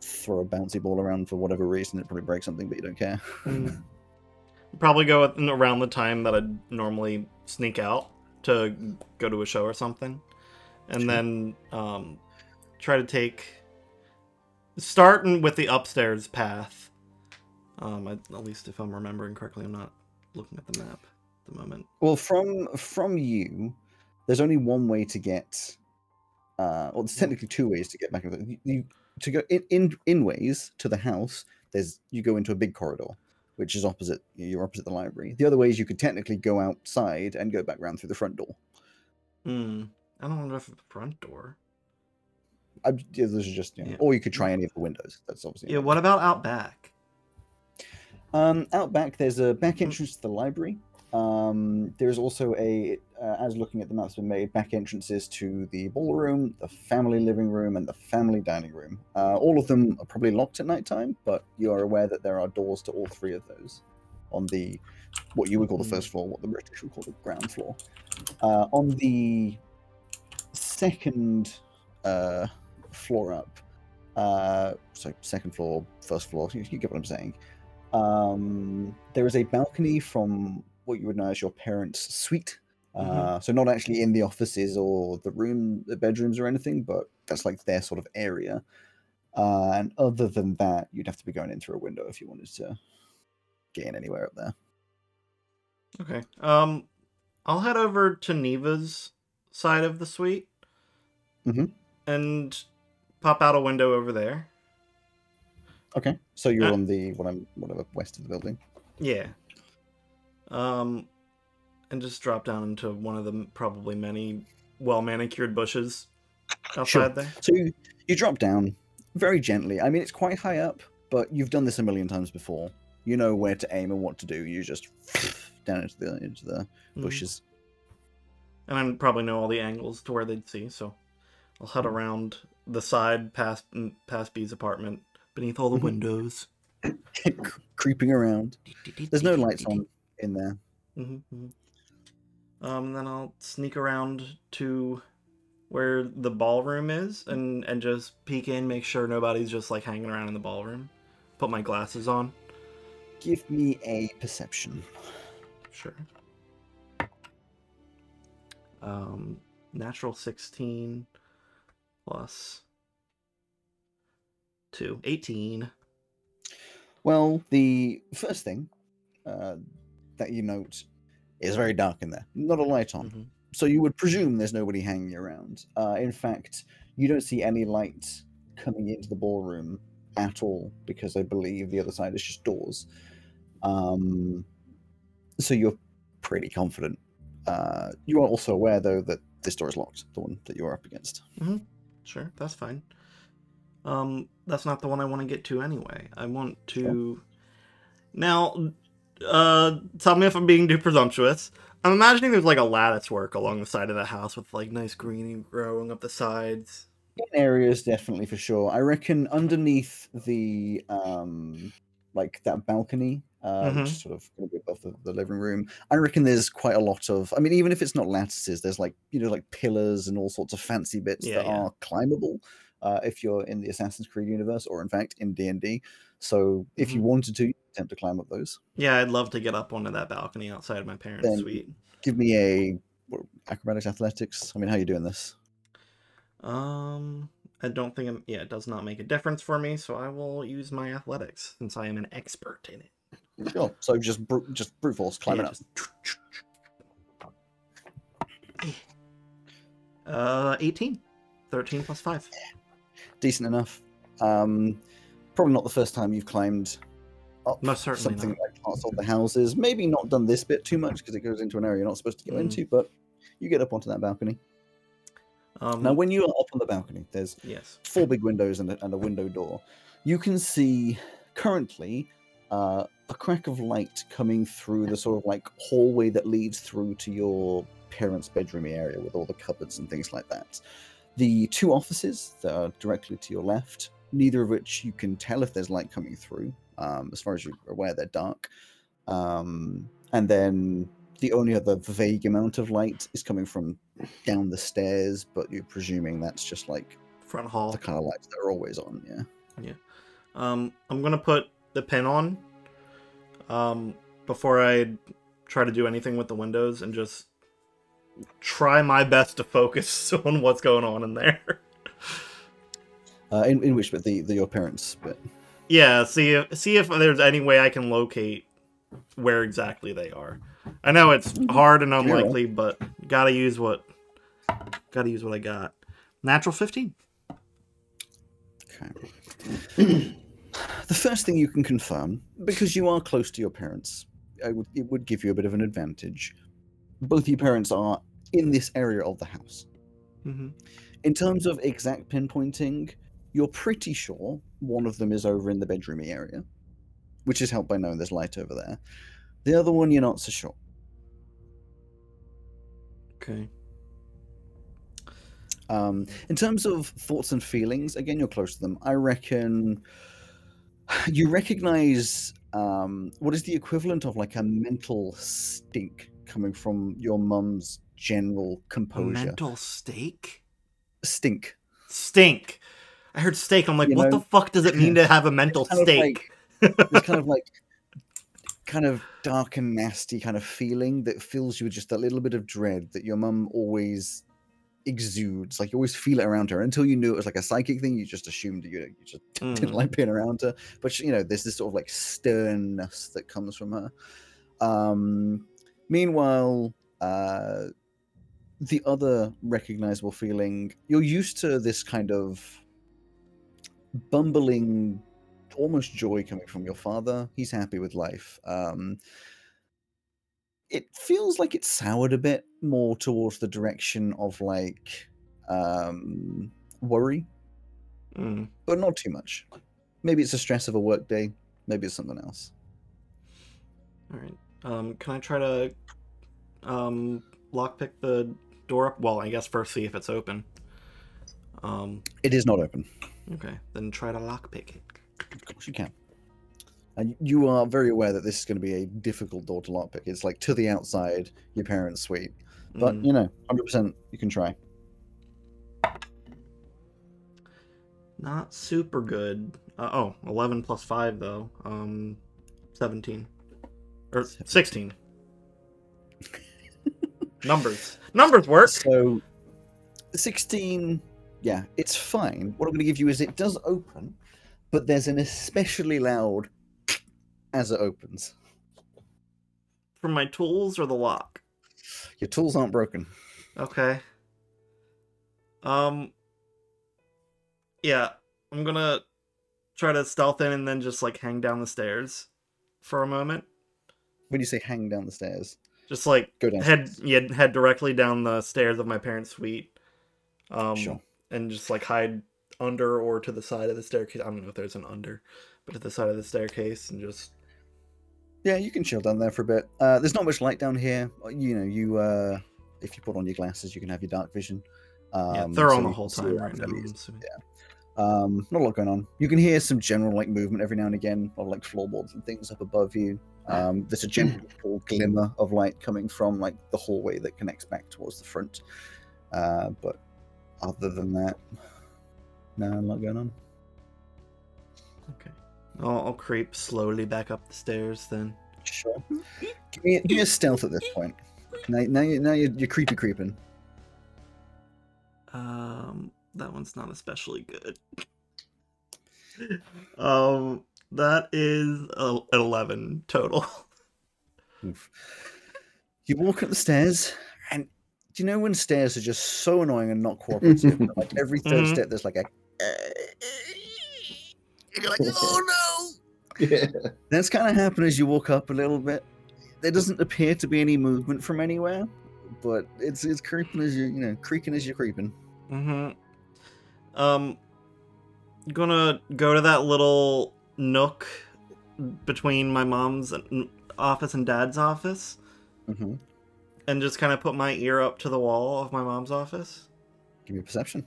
throw a bouncy ball around for whatever reason it probably breaks something but you don't care Mm. Probably go around the time that I'd normally sneak out to go to a show or something, and Sure. then um, try to take starting with the upstairs path. Um, I, at least if I'm remembering correctly, I'm not looking at the map at the moment. well from from you there's only one way to get uh well there's technically two ways to get back you, you to go in, in in ways to the house there's you go into a big corridor which is opposite you're opposite the library the other way is you could technically go outside and go back round through the front door Hmm. I don't know if the front door. I, yeah, those are just you know, Yeah. or you could try any of the windows that's obviously Yeah. What about out back? Um, out back, there's a back Mm. entrance to the library. Um, there's also a, uh, as looking at the maps been made, back entrances to the ballroom, the family living room, and the family dining room. Uh, all of them are probably locked at night time, but you are aware that there are doors to all three of those on the what you would call the Mm. first floor, what the British would call the ground floor. Uh, on the second uh, floor up, uh, so second floor, first floor, you, you get what I'm saying. Um, there is a balcony from what you would know as your parents' suite. Uh, So not actually in the offices or the room, the bedrooms or anything, but that's like their sort of area. Uh, and other than that, you'd have to be going in through a window if you wanted to get in anywhere up there. Okay. Um, I'll head over to Neva's side of the suite. Mhm. And pop out a window over there. Okay, so you're Uh, on the what I'm whatever west of the building. Yeah. Um, and just drop down into one of the probably many well manicured bushes outside Sure. there. So you, you drop down very gently. I mean, it's quite high up, but you've done this a million times before. You know where to aim and what to do. You just down into the into the Mhm. bushes. And I probably know all the angles to where they'd see, so I'll head around the side past mm, past B's apartment, beneath all the Mhm. windows. creeping around. There's no lights on in there. Mm-hmm. Um, then I'll sneak around to where the ballroom is and and just peek in, make sure nobody's just like hanging around in the ballroom. Put my glasses on. Give me a perception. Sure. Um, natural sixteen plus two. 18. Well, the first thing uh, that you note is very dark in there. Not a light on. Mhm. So you would presume there's nobody hanging around. Uh, in fact, you don't see any light coming into the ballroom at all because I believe the other side is just doors. Um, so you're pretty confident. Uh, you are also aware, though, that this door is locked, the one that you're up against. Sure, that's fine. Um, that's not the one I want to get to anyway. I want to now. Uh, tell me if I'm being too presumptuous. I'm imagining there's like a lattice work along the side of the house with like nice greening growing up the sides. in areas definitely for sure i reckon underneath the um like that balcony uh Mhm. which is sort of going to be above the, the living room i reckon there's quite a lot of i mean even if it's not lattices there's like you know like pillars and all sorts of fancy bits Yeah, that yeah. are climbable uh, if you're in the assassin's creed universe or in fact in d&d so if you Mhm. wanted to attempt to climb up those Yeah, I'd love to get up onto that balcony outside of my parents' Then- suite. give me a acrobatics athletics i mean how are you doing this Um, I don't think I'm. Yeah, it does not make a difference for me, so I will use my athletics since I am an expert in it. sure so just bru- just brute force climbing Yeah, up Uh, 18. 13 plus 5. decent enough. Um, probably not the first time you've climbed up Most certainly something not. like parts of the houses. Maybe not done this bit too much because it goes into an area you're not supposed to go Mm. into, but you get up onto that balcony. Um, Now, when you are up on the balcony, there's yes. four big windows and a, and a window door. You can see currently uh, a crack of light coming through the sort of like hallway that leads through to your parents' bedroom area with all the cupboards and things like that. The two offices that are directly to your left, neither of which you can tell if there's light coming through. Um, as far as you're aware, they're dark. Um, and then the only other vague amount of light is coming from down the stairs, but you're presuming that's just like Front hall. the kind of lights that are always on. Yeah. Yeah. Um, I'm gonna put the pin on. Um, before I try to do anything with the windows and just try my best to focus on what's going on in there. Uh, in, in which bit the, the your parents bit. yeah, see if see if there's any way I can locate where exactly they are. I know it's hard and unlikely, but gotta use what gotta use what I got. Natural 15. Okay. the first thing you can confirm, because you are close to your parents, I would, it would give you a bit of an advantage. Both your parents are in this area of the house. Mm-hmm. In terms of exact pinpointing, you're pretty sure one of them is over in the bedroomy area, which is helped by knowing there's light over there. The other one, you're not so sure. Okay. Um, in terms of thoughts and feelings, again, you're close to them. I reckon you recognize um, what is the equivalent of like a mental stink coming from your mum's general composure. Mental stink. Stink. Stink. I heard steak. I'm like, You what know, the fuck does it mean to have a mental steak? This kind of like kind of dark and nasty kind of feeling that fills you with just a little bit of dread that your mum always exudes. Like you always feel it around her until you knew it was like a psychic thing. You just assumed you, you just didn't Mhm. like being around her. But she- you know, there's this sort of like sternness that comes from her. Um, meanwhile, uh, the other recognizable feeling, you're used to this kind of bumbling, almost joy coming from your father. He's happy with life. Um, it feels like it's soured a bit more towards the direction of like um, worry Mm. but not too much. Maybe it's the stress of a work day. Maybe it's something else. All right. Um, can I try to um lockpick the door up? Well, I guess first see if it's open. Um, It is not open. Okay. Then try to lockpick it. Of course you can. And you are very aware that this is going to be a difficult door to lockpick. It's like to the outside, your parents' suite. But Mm. you know, hundred percent, you can try. Not super good. Uh, oh, 11 plus 5, though. Um, 17. Or 16. Numbers. Numbers work! So, sixteen. Yeah, it's fine. What I'm going to give you is it does open, but there's an especially loud as it opens. From my tools or the lock? Your tools aren't broken. Okay. Um. Yeah, I'm gonna try to stealth in and then just like hang down the stairs for a moment. When you say hang down the stairs, Just like go down. head yeah head directly down the stairs of my parents' suite. Um, Sure. And just like hide under or to the side of the staircase. I don't know if there's an under, but to the side of the staircase and just Yeah, you can chill down there for a bit. Uh, there's not much light down here. Uh, You know, you uh, if you put on your glasses, you can have your dark vision. Um, yeah, they're so on the whole time right now. fairly I'm easily. assuming. Um, not a lot going on. You can hear some general like movement every now and again of like floorboards and things up above you. Um, there's a gentle glimmer of light coming from like the hallway that connects back towards the front. Uh, but other than that, no, I'm not going on. Okay, I'll, I'll creep slowly back up the stairs then. Sure. Give me, give me a stealth at this point. Now, now, you, now you're, you're creepy creeping. Um, that one's not especially good. um, that is a, an eleven total. Oof. You walk up the stairs, and do you know when stairs are just so annoying and not cooperative? like every 3rd Mhm. step, there's like a. And you're like, oh no! Yeah. That's kind of happen as you walk up a little bit. There doesn't appear to be any movement from anywhere, but it's it's creeping as you you know creaking as you're creeping. Mm-hmm. Um, gonna go to that little nook between my mom's office and dad's office, hmm and just kind of put my ear up to the wall of my mom's office. Give me a perception.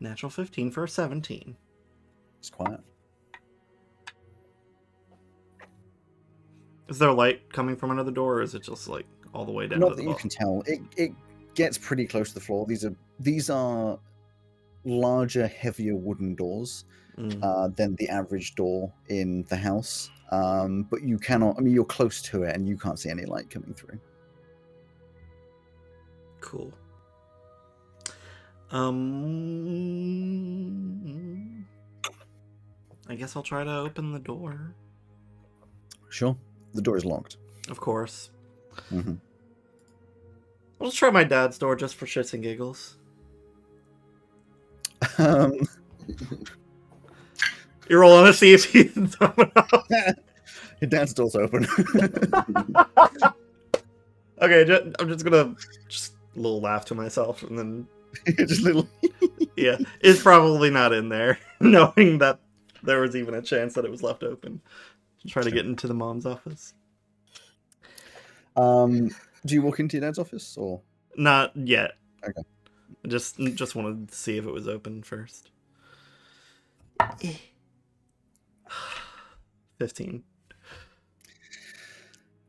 Natural fifteen for a seventeen. It's quiet. Is there light coming from another door, or is it just like all the way down Not to that the you bottom? can tell. It it gets pretty close to the floor. These are these are larger, heavier wooden doors Mm. uh, than the average door in the house. Um, but you cannot. I mean, you're close to it, and you can't see any light coming through. Cool. Um, I guess I'll try to open the door. Sure. The door is locked. Of course. Mm-hmm. I'll just try my dad's door just for shits and giggles. Um, You're rolling to see if up. Your dad's door's open. Okay, ju- I'm just gonna just a little laugh to myself, and then Just little. yeah, it's probably not in there, knowing that there was even a chance that it was left open. Try to get into the mom's office. Um, do you walk into your dad's office or? Not yet. Okay. I Just just wanted to see if it was open first. Fifteen.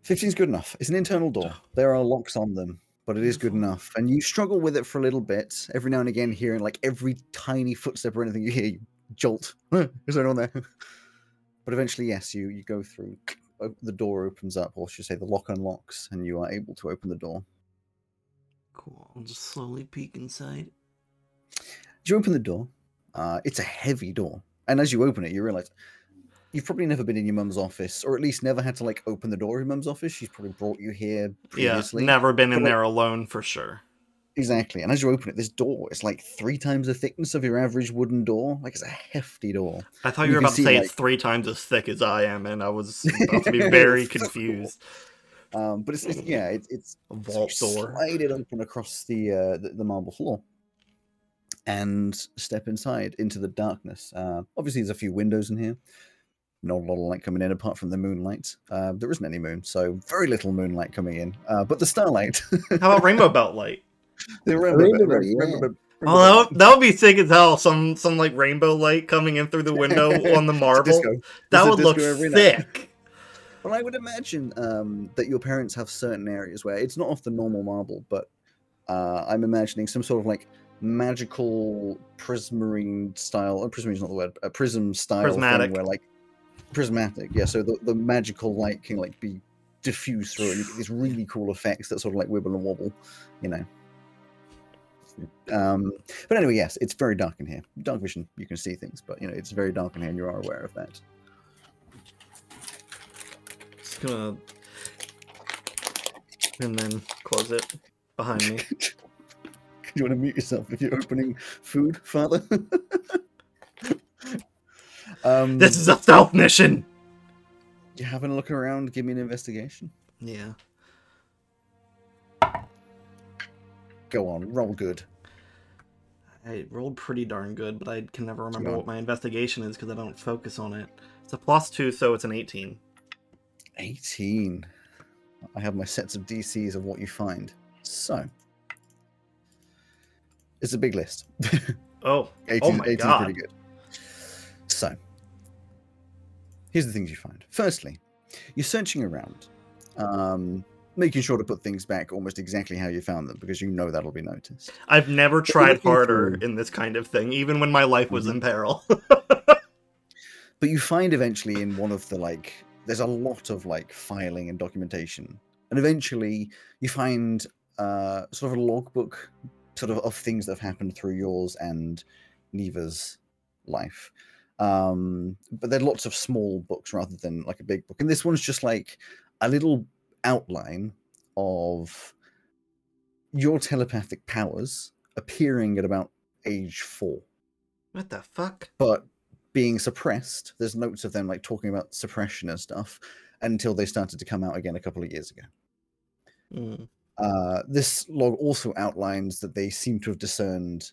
15 is good enough. It's an internal door. There are locks on them, but it is good enough. And you struggle with it for a little bit. Every now and again, hearing like every tiny footstep or anything you hear, you jolt. is there anyone there? But eventually, yes, you you go through. The door opens up, or should I say, the lock unlocks, and you are able to open the door. Cool. I'll just slowly peek inside. As you open the door, uh, it's a heavy door, and as you open it, you realize you've probably never been in your mum's office, or at least never had to like open the door of your mum's office. She's probably brought you here previously. Yeah, never been in But, like- there alone for sure. Exactly. And as you open it, this door is like three times the thickness of your average wooden door. Like it's a hefty door. I thought You you were about to say like- it's three times as thick as I am, and I was about to be very confused. Um, but it's, it's yeah, it, it's A vault door. slide it open across the, uh, the the marble floor, and step inside into the darkness. Uh, obviously, there's a few windows in here. Not a lot of light coming in apart from the moonlight. Uh, there isn't any moon, so very little moonlight coming in. Uh, but the starlight, How about rainbow belt light? the rainbow, Rainbow, bit- yeah. rainbow bit- Oh, that would, that would be sick as hell. Some some like rainbow light coming in through the window on the marble. That would look disco sick. Well, I would imagine um, that your parents have certain areas where it's not off the normal marble, but uh, I'm imagining some sort of like magical prismarine style. Uh, prismarine is not the word. A prism style Prismatic. thing where like prismatic. Yeah, so the, the magical light can like be diffused through, and you get these really cool effects that sort of like wibble and wobble. You know. Um, but anyway, yes, it's very dark in here. Dark vision, you can see things, but you know it's very dark in here, and you are aware of that. Just gonna and then close it behind me. you want to mute yourself if you're opening food, Father? um, This is a stealth mission. you having a look around? Give me an investigation. Yeah. Go on, roll good. I rolled pretty darn good, but I can never remember what my investigation is because I don't focus on it. It's a plus two, so it's an 18. 18. I have my sets of DCs of what you find. So, it's a big list. Oh, 18, oh my 18 is god. pretty good. So, here's the things you find. Firstly, you're searching around, um, making sure to put things back almost exactly how you found them because you know that'll be noticed. I've never tried harder in this kind of thing, even when my life was Mhm. in peril. but you find eventually in one of the like there's a lot of like filing and documentation and eventually you find uh sort of a logbook sort of of things that have happened through yours and neva's life um but they're lots of small books rather than like a big book and this one's just like a little outline of your telepathic powers appearing at about age four what the fuck? but being suppressed. There's notes of them like talking about suppression and stuff until they started to come out again a couple of years ago. Mm. Uh, this log also outlines that they seem to have discerned,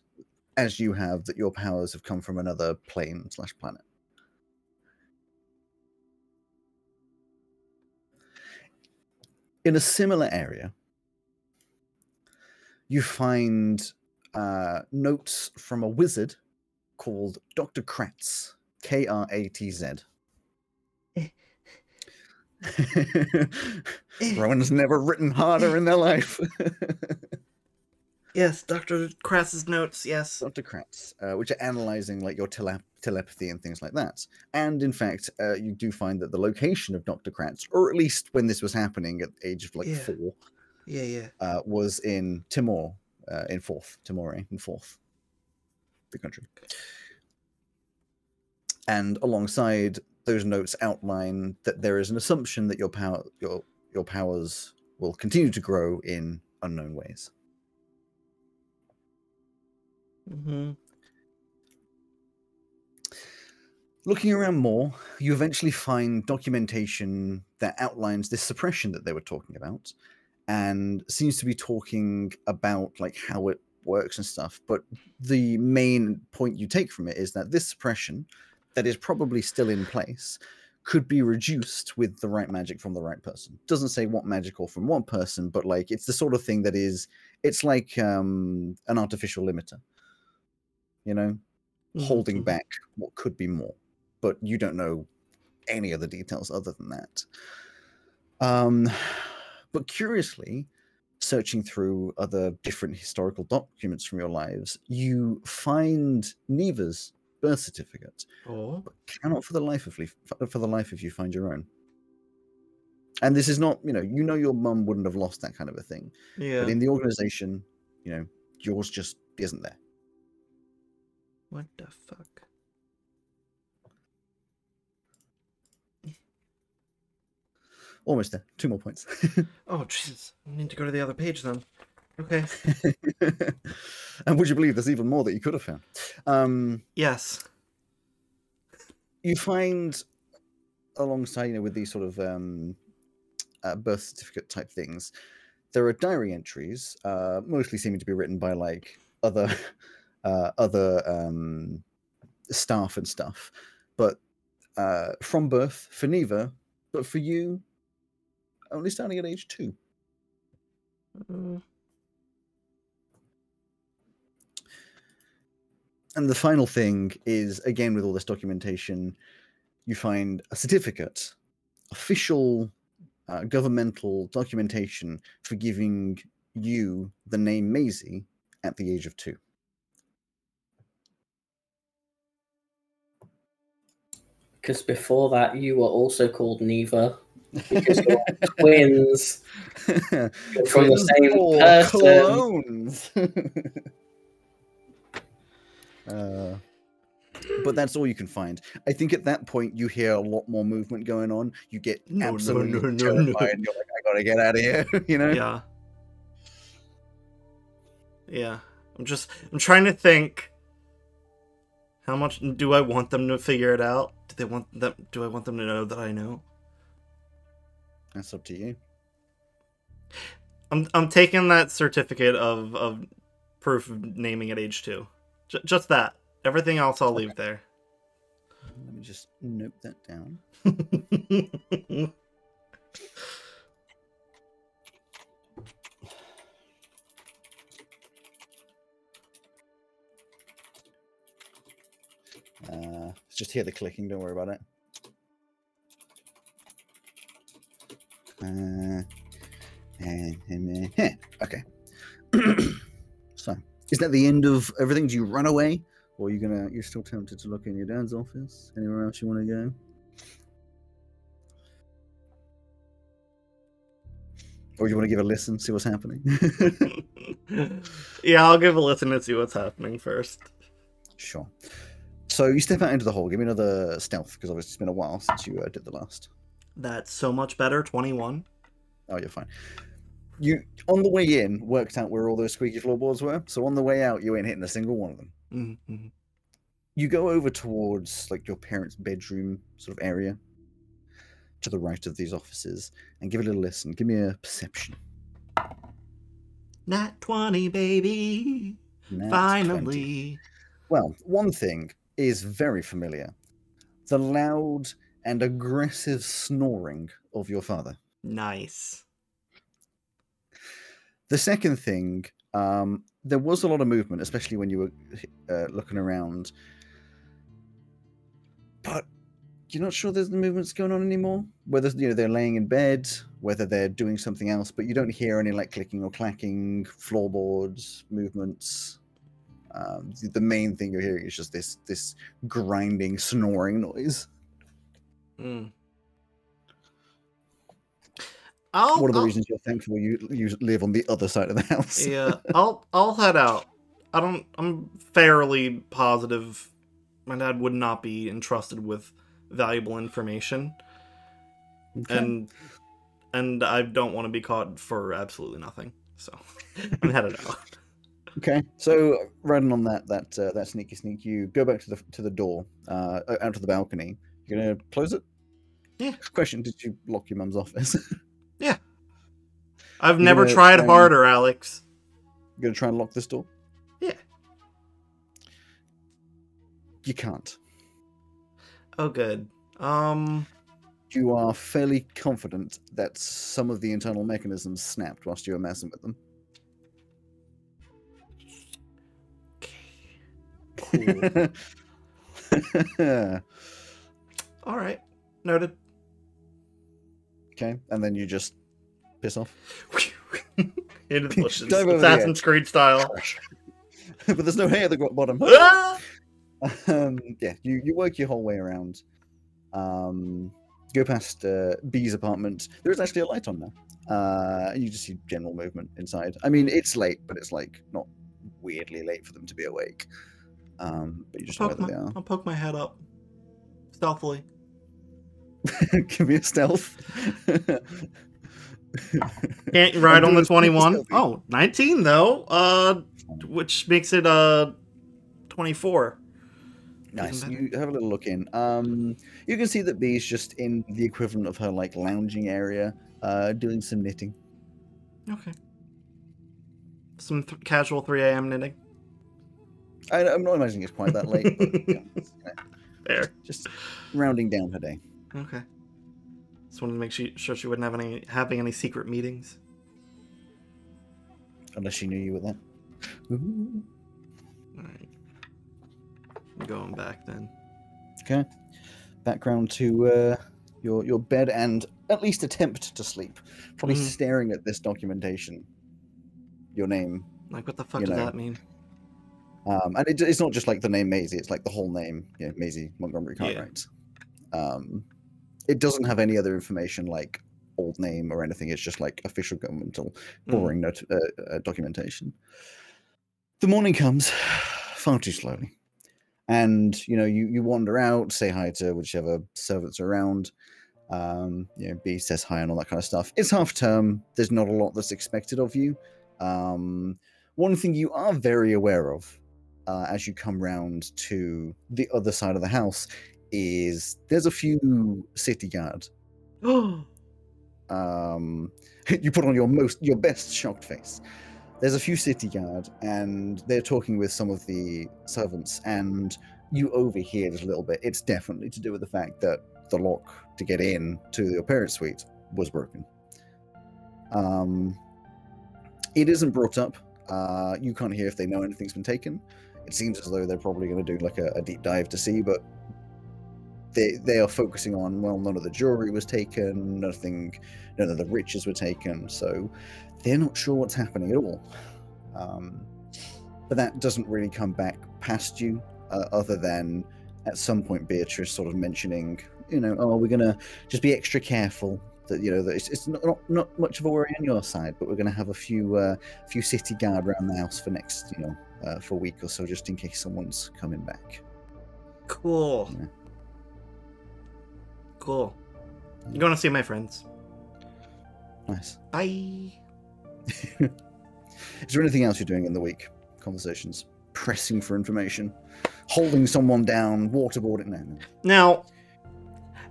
as you have, that your powers have come from another plane slash planet. In a similar area, you find uh, notes from a wizard called Dr. Kratz, K R A T Z. Rowan's never written harder in their life. Yes, Dr. Crass's notes, yes. Dr. Kratz, uh, which are analyzing like your tele- telepathy and things like that. And in fact, uh, you do find that the location of Dr. Kratz, or at least when this was happening at the age of like Yeah. four, Yeah, yeah. uh, was in Timor, uh, in Fourth, Timor in Fourth, the country. And alongside those notes outline that there is an assumption that your power, your your powers will continue to grow in unknown ways. Mm-hmm. Looking around more, you eventually find documentation that outlines this suppression that they were talking about and seems to be talking about like how it works and stuff. But the main point you take from it is that this suppression that is probably still in place could be reduced with the right magic from the right person. Doesn't say what magic or from what person, but like it's the sort of thing that is it's like um an artificial limiter. You know, holding Mhm. back what could be more, but you don't know any of the details other than that. Um, but curiously, searching through other different historical documents from your lives, you find Neva's birth certificate, Oh. but cannot for the life of for the life of you find your own. And this is not, you know, you know your mum wouldn't have lost that kind of a thing, Yeah. but in the organization, you know, yours just isn't there. What the fuck? Almost there. Two more points. Oh, Jesus. I need to go to the other page then. Okay. and would you believe there's even more that you could have found? Um, Yes. you find alongside, you know, with these sort of um, uh, birth certificate type things, there are diary entries, uh, mostly seeming to be written by like other uh, other um, staff and stuff. But uh, from birth for Neva, but for you, only starting at age two. Mm, And the final thing is again with all this documentation, you find a certificate, official uh, governmental documentation for giving you the name Maisie at the age of two. Because before that, you were also called Neva. Because you're twins. from the same or person. clones. uh, but that's all you can find. I think at that point you hear a lot more movement going on. You get No, no, absolutely no, no, terrified. no. and You're like, I gotta get out of here. you know. Yeah. Yeah. I'm just I'm trying to think how much do I want them to figure it out? Do they want them do I want them to know that I know? That's up to you. I'm I'm taking that certificate of of proof of naming at age 2. J- just that. Everything else I'll leave there. Let me just note that down. Uh, just hear the clicking. Don't worry about it. Uh, and, and, uh, heh, okay. so, is that the end of everything? Do you run away, or are you gonna? You're still tempted to look in your dad's office? Anywhere else you want to go? Or you want to give a listen, see what's happening? yeah, I'll give a listen and see what's happening first. Sure. So you step out into the hall. Give me another stealth because obviously it's been a while since you uh, did the last. That's so much better. 21. Oh, you're fine. You on the way in worked out where all those squeaky floorboards were. So on the way out, you ain't hitting a single one of them. Mm-hmm. you go over towards like your parents' bedroom sort of area to the right of these offices and give it a little listen. Give me a perception. Nat 20, baby. Nat 20. Finally. Well, one thing is very familiar the loud and aggressive snoring of your father. Nice. The second thing, um, there was a lot of movement, especially when you were uh, looking around. But you're not sure there's the movements going on anymore. Whether you know they're laying in bed, whether they're doing something else, but you don't hear any like clicking or clacking, floorboards, movements. Um, the- main thing you're hearing is just this this grinding, snoring noise. Mm. I'll, One of the I'll- reasons you're thankful you you live on the other side of the house. yeah, I'll I'll head out. I don't. I'm fairly positive my dad would not be entrusted with valuable information, Okay. and and I don't want to be caught for absolutely nothing. So I'm headed out. Okay, so riding on that that uh, that sneaky sneak, you go back to the to the door, uh, out to the balcony. You're gonna close it. Yeah. Question: Did you lock your mum's office? Yeah. I've You're never gonna tried harder, Alex. You're gonna try and lock this door. Yeah. You can't. Oh, good. Um. You are fairly confident that some of the internal mechanisms snapped whilst you were messing with them. All right. Noted. okay, and then you just piss off. Into the bushes, Dive over the Assassin's Creed style. but there's no hay at the bottom. Ah! um, yeah, you, you work your whole way around. Um, go past uh, B's apartment. There is actually a light on now. Uh, you just see general movement inside. I mean, it's late, but it's like not weirdly late for them to be awake. Um, but you just know Poke my, they I'll poke my head up stealthily. Give me a stealth. Can't ride on the 21. stealthy. Oh, 19 though. Uh, which makes it uh 24. Nice. You have a little look in. Um, you can see that B's just in the equivalent of her like lounging area, uh, doing some knitting. Okay. Some th- casual 3 a.m. knitting. I, I'm not imagining it's quite that late, but yeah, it's, you know, Fair. just rounding down her day. Okay. Just wanted to make she, sure she wouldn't have any having any secret meetings. Unless she knew you were there. Ooh. All right. I'm going back then. Okay. Background to uh, your your bed and at least attempt to sleep. Probably Mhm. staring at this documentation. Your name. Like, what the fuck You does know. that mean? Um, and it, it's not just like the name Maisie, it's like the whole name, you know, Maisie Montgomery Yeah. Cartwright. Um, it doesn't have any other information like old name or anything. It's just like official governmental Mm. boring not- uh, uh, documentation. The morning comes far too slowly, and you know you you wander out, say hi to whichever servants around. Um, you know, B says hi and all that kind of stuff. It's half term. There's not a lot that's expected of you. Um, one thing you are very aware of uh, as you come round to the other side of the house is there's a few city guard um, you put on your most your best shocked face. There's a few city guard, and they're talking with some of the servants, and you overhear this a little bit. It's definitely to do with the fact that the lock to get in to your parents' suite was broken. Um, it isn't brought up. Uh, you can't hear if they know anything's been taken. It seems as though they're probably going to do like a, a deep dive to see, but they they are focusing on well, none of the jewelry was taken, nothing, none of the riches were taken, so they're not sure what's happening at all. Um, but that doesn't really come back past you, uh, other than at some point Beatrice sort of mentioning, you know, oh, we're gonna just be extra careful. That you know that it's, it's not, not not much of a worry on your side, but we're gonna have a few uh, few city guard around the house for next, you know, uh, for a week or so, just in case someone's coming back. cool. Yeah. Cool. I'm going to see my friends. Nice. Bye. Is there anything else you're doing in the week? Conversations, pressing for information. holding someone down, waterboarding. No, no. Now,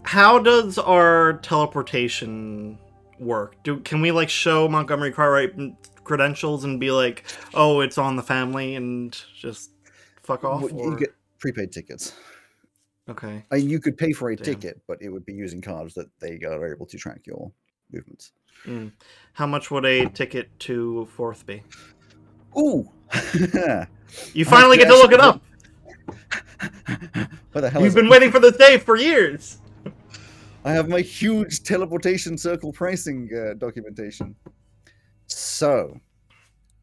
how does our teleportation work? Do can we like show Montgomery Cartwright credentials and be like, "Oh, it's on the family," and just fuck off? Or- You get prepaid tickets. Okay. I mean, you could pay for a Damn. ticket, but it would be using cards that they are able to track your movements. Mm. How much would a ticket to Fourth be? Ooh! You finally get to look it up. Where the hell You've been it? waiting for this day for years. I have my huge teleportation circle pricing uh, documentation. So,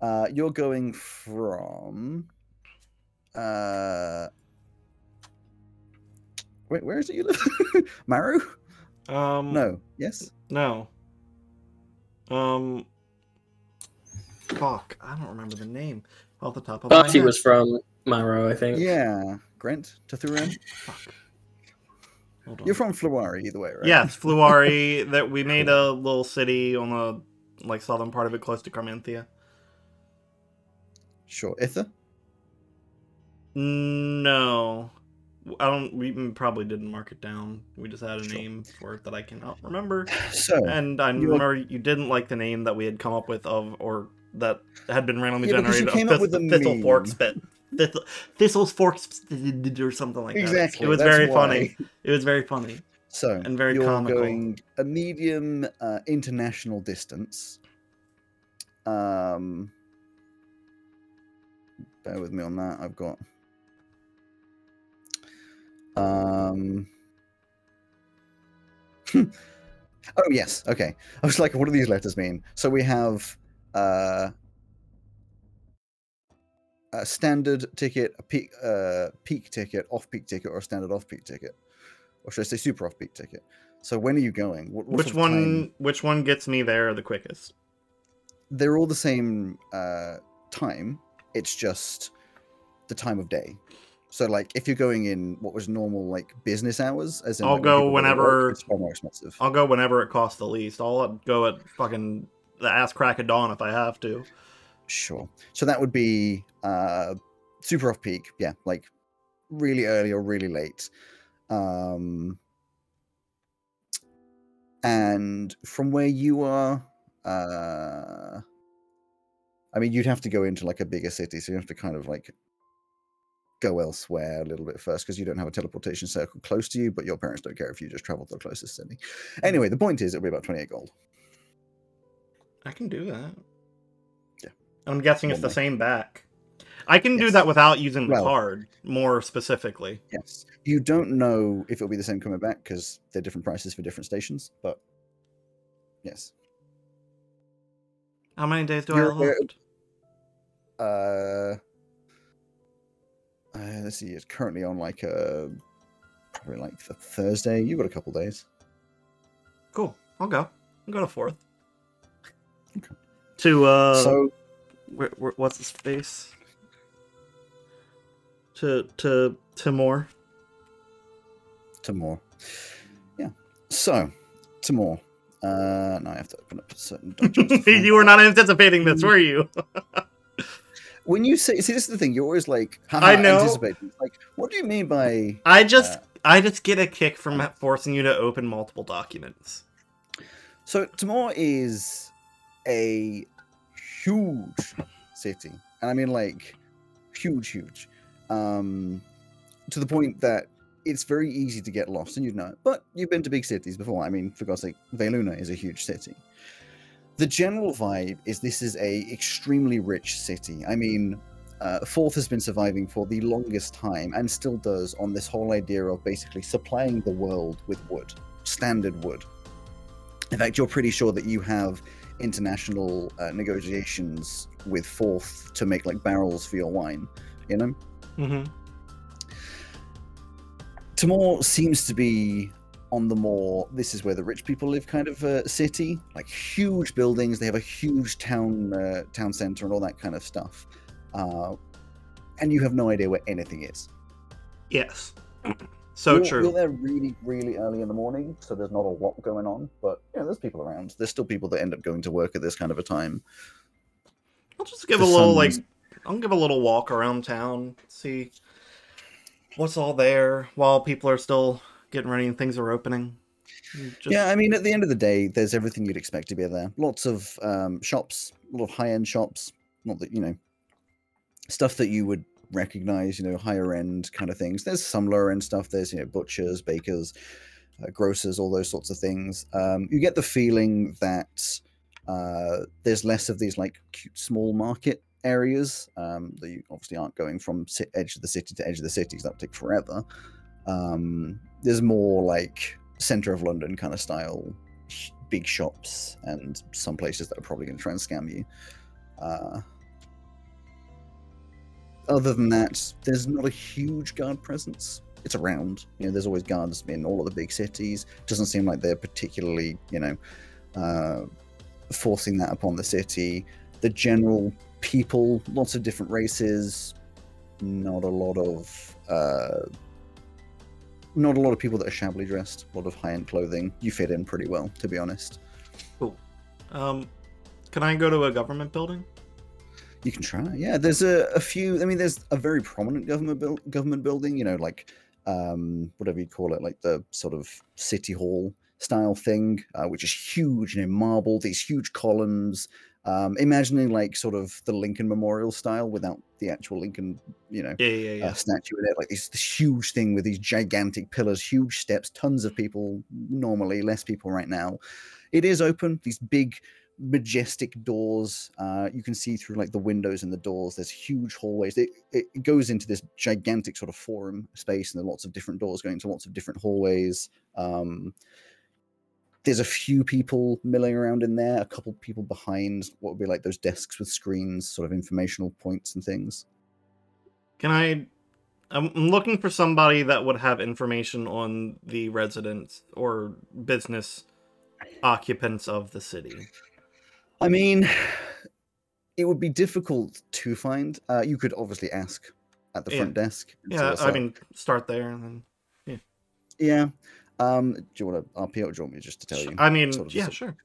uh, you're going from. Uh, wait, where is it you live? Maru? Um, No. Yes? No. Um. Fuck, I don't remember the name off the top of my Barty head. was from Marrow, I think. Yeah. Grant? Tathuran? Fuck. Hold on. You're from Fluari, either way, right? Yes, Fluari. that we made a little city on the like southern part of it, close to Carmenthia. Sure. Ither? No, I don't. We probably didn't mark it down. We just had a Sure. name for it that I cannot remember. So, And I You- remember you didn't like the name that we had come up with of, or that had been randomly Yeah, generated. came of up with Thist- Thistle meme. Fork Spit. Thistle, Thistle's Fork or something like that. exactly. It was very why. funny. It was very funny. So, and very you're comical. going a medium uh, international distance. Um, bear with me on that. I've got. Um. oh yes. Okay. I was like, what do these letters mean? So we have uh, a standard ticket, a peak, uh, peak ticket, off-peak ticket, or a standard off-peak ticket, or should I say super off-peak ticket? So when are you going? What, what Which of time? one? Which one gets me there the quickest? They're all the same uh, time. It's just the time of day. So like, if you're going in what was normal like business hours, as in I'll like, go people to work, whenever- it's far more expensive. I'll go whenever it costs the least. I'll go at fucking the ass crack of dawn if I have to. Sure. So that would be uh super off peak, yeah, like really early or really late. Um and from where you are, uh I mean you'd have to go into like a bigger city, so you have to kind of like go elsewhere a little bit first because you don't have a teleportation circle close to you, but your parents don't care if you just travel to the closest city. Anyway, the point is it'll be about 28 gold. I can do that. Yeah. I'm guessing it's the way. same back. I can do that without using the Well- card more specifically. Yes. You don't know if it'll be the same coming back because they're different prices for different stations, but yes. How many days do You're I have aware- left? Uh, uh let's see, it's currently on like a probably like the Thursday. You got a couple days. Cool. I'll go. I'll go to fourth. Okay. To uh, so where, where, what's his face? To to Timor. Timor. Yeah. So Timor. Uh now I have to open up certain documents. you were not anticipating this, were you? when you say see this is the thing, you're always like I know. anticipating. Like, what do you mean by I just Uh, I just get a kick from forcing you to open multiple documents. So Timor is a huge city, and I mean like huge, huge, um, to the point that it's very easy to get lost, and you'd know. But you've been to big cities before. I mean, for God's sake, Veluna is a huge city. The general vibe is this is a extremely rich city. I mean, uh, Fourth has been surviving for the longest time and still does on this whole idea of basically supplying the world with wood, standard wood. In fact, you're pretty sure that you have international uh, negotiations with Fourth to make like barrels for your wine. You know, Mm-hmm. Timor seems to be on the more this is where the rich people live kind of uh, city, like huge buildings. They have a huge town uh, town center and all that kind of stuff. Uh, and you have no idea where anything is. Yes. So you're, true. You're there really, really early in the morning, so there's not a lot going on. But yeah, there's people around. There's still people that end up going to work at this kind of a time. I'll just give the a little like I'll give a little walk around town, see what's all there while people are still getting ready and things are opening. Just, Yeah, I mean, at the end of the day, there's everything you'd expect to be there. Lots of um, shops, a lot of high-end shops. Not that you know, stuff that you would recognize. You know, higher end kind of things. There's some lower end stuff. There's you know, butchers, bakers, uh, grocers, all those sorts of things. Um, you get the feeling that uh, there's less of these like cute small market areas um, that you obviously aren't going from edge of the city to edge of the cities. That would take forever. Um, there's more like center of London kind of style, big shops, and some places that are probably going to try and scam you. Uh, other than that, there's not a huge guard presence. It's around. You know, there's always guards in all of the big cities. Doesn't seem like they're particularly, you know, uh, forcing that upon the city. The general people, lots of different races, not a lot of uh, not a lot of people that are shabbily dressed, a lot of high end clothing. You fit in pretty well, to be honest. Um, can I go to a government building? You can try. Yeah, there's a, a few. I mean, there's a very prominent government buil- government building. You know, like um, whatever you call it, like the sort of city hall style thing, uh, which is huge. You know, marble, these huge columns. Um, imagining like sort of the Lincoln Memorial style without the actual Lincoln, you know, Yeah, yeah, yeah. uh, statue in it, like this, this huge thing with these gigantic pillars, huge steps, tons of people normally, less people right now. It is open, these big, majestic doors. Uh, you can see through like the windows and the doors. There's huge hallways. It, it goes into this gigantic sort of forum space, and there are lots of different doors going to lots of different hallways. Um, there's a few people milling around in there, a couple people behind what would be like those desks with screens, sort of informational points and things. Can I? I'm looking for somebody that would have information on the residents or business occupants of the city. I mean, it would be difficult to find. Uh, you could obviously ask at the Yeah. front desk. Yeah, I mean, start there and then. yeah. Um, do you want to RP or do you want me just to tell you? I mean, sort of yeah, sure.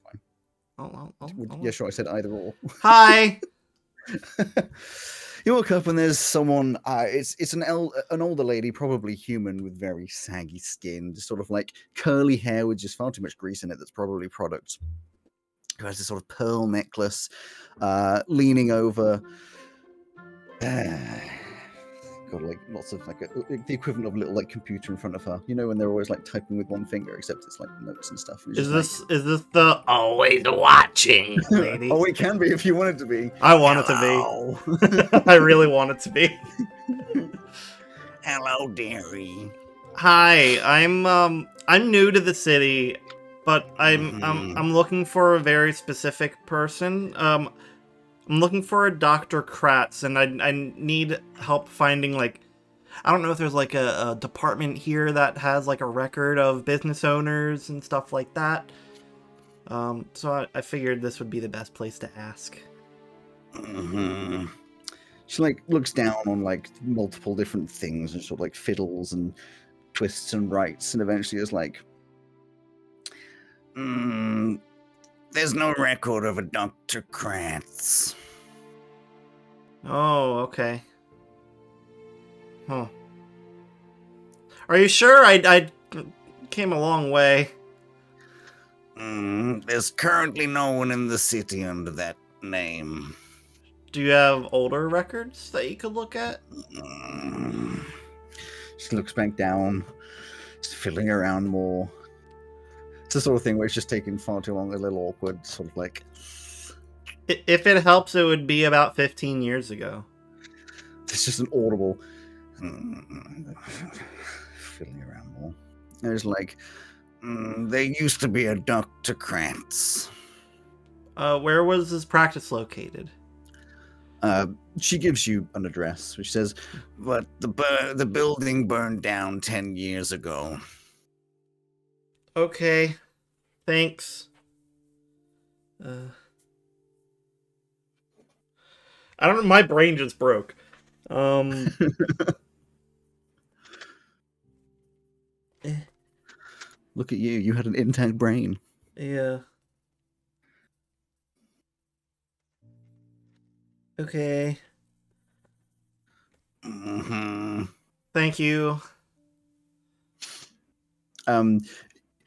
I'll, I'll, I'll, yeah, sure. I said either or. Hi. you walk up and there's someone. Uh, it's it's an el- an older lady, probably human, with very saggy skin, just sort of like curly hair with just far too much grease in it. That's probably product. Who has this sort of pearl necklace, uh, leaning over. got like lots of like a, the equivalent of a little like computer in front of her. You know when they're always like typing with one finger, except it's like notes and stuff. and Is just like- this is this the always watching lady? oh, it can be if you want it to be. I want it to be. I really want it to be. Hello, dearie. Hi, I'm um I'm new to the city, but I'm I'm Mhm. I'm looking for a very specific person. Um I'm looking for a Dr. Kratz and I I need help finding like I don't know if there's like a, a department here that has like a record of business owners and stuff like that. Um so I, I figured this would be the best place to ask. Mhm. She like looks down on like multiple different things and sort of like fiddles and twists and writes, and eventually is like, mm, "There's no record of a Doctor Kratz." Oh, okay. Huh. Are you sure? I I came a long way. Mm, there's currently no one in the city under that name. Do you have older records that you could look at? Mm. She looks back down, just fiddling around more. It's the sort of thing where it's just taking far too long, a little awkward, sort of like If it helps, it would be about 15 years ago. It's just an audible fiddling around more. There's like, mm, there used to be a Dr. Krantz. Uh, where was his practice located? Uh, she gives you an address, which says, but the bur- the building burned down 10 years ago. Okay, thanks. Uh, I don't know. My brain just broke. Um, Look at you, you had an intact brain. yeah. Okay. hmm Thank you. Um,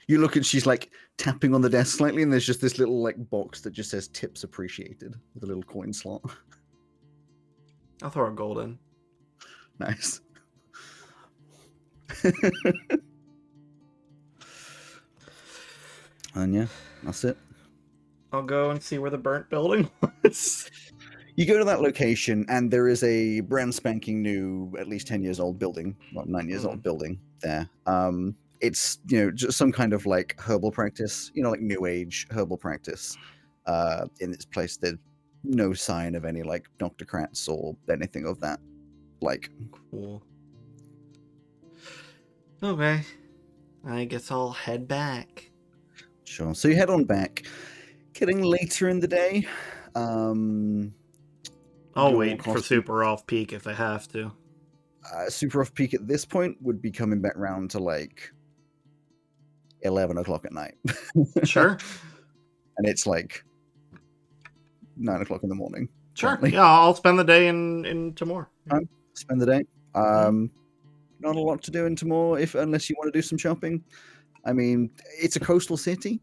you look and she's like tapping on the desk slightly, and there's just this little like box that just says "tips appreciated" with a little coin slot. I'll throw a gold in. nice. and yeah, that's it. I'll go and see where the burnt building was. You go to that location, and there is a brand spanking new, at least ten years old building, well, nine years Hmm. old building there. Um, it's you know just some kind of like herbal practice, you know, like new age herbal practice. Uh, in this place, there's no sign of any like Doctor Kratz or anything of that. Like, Cool. Okay. I guess I'll head back. sure. So you head on back. Getting later in the day. Um, I'll wait for super off peak if I have to. uh, super off peak at this point would be coming back round to like 11 o'clock at night. Sure. and it's like 9 o'clock in the morning. Sure. Yeah, I'll spend the day in in Timor. Spend the day. Um, not a lot to do in Timor if unless you want to do some shopping. I mean, it's a coastal city,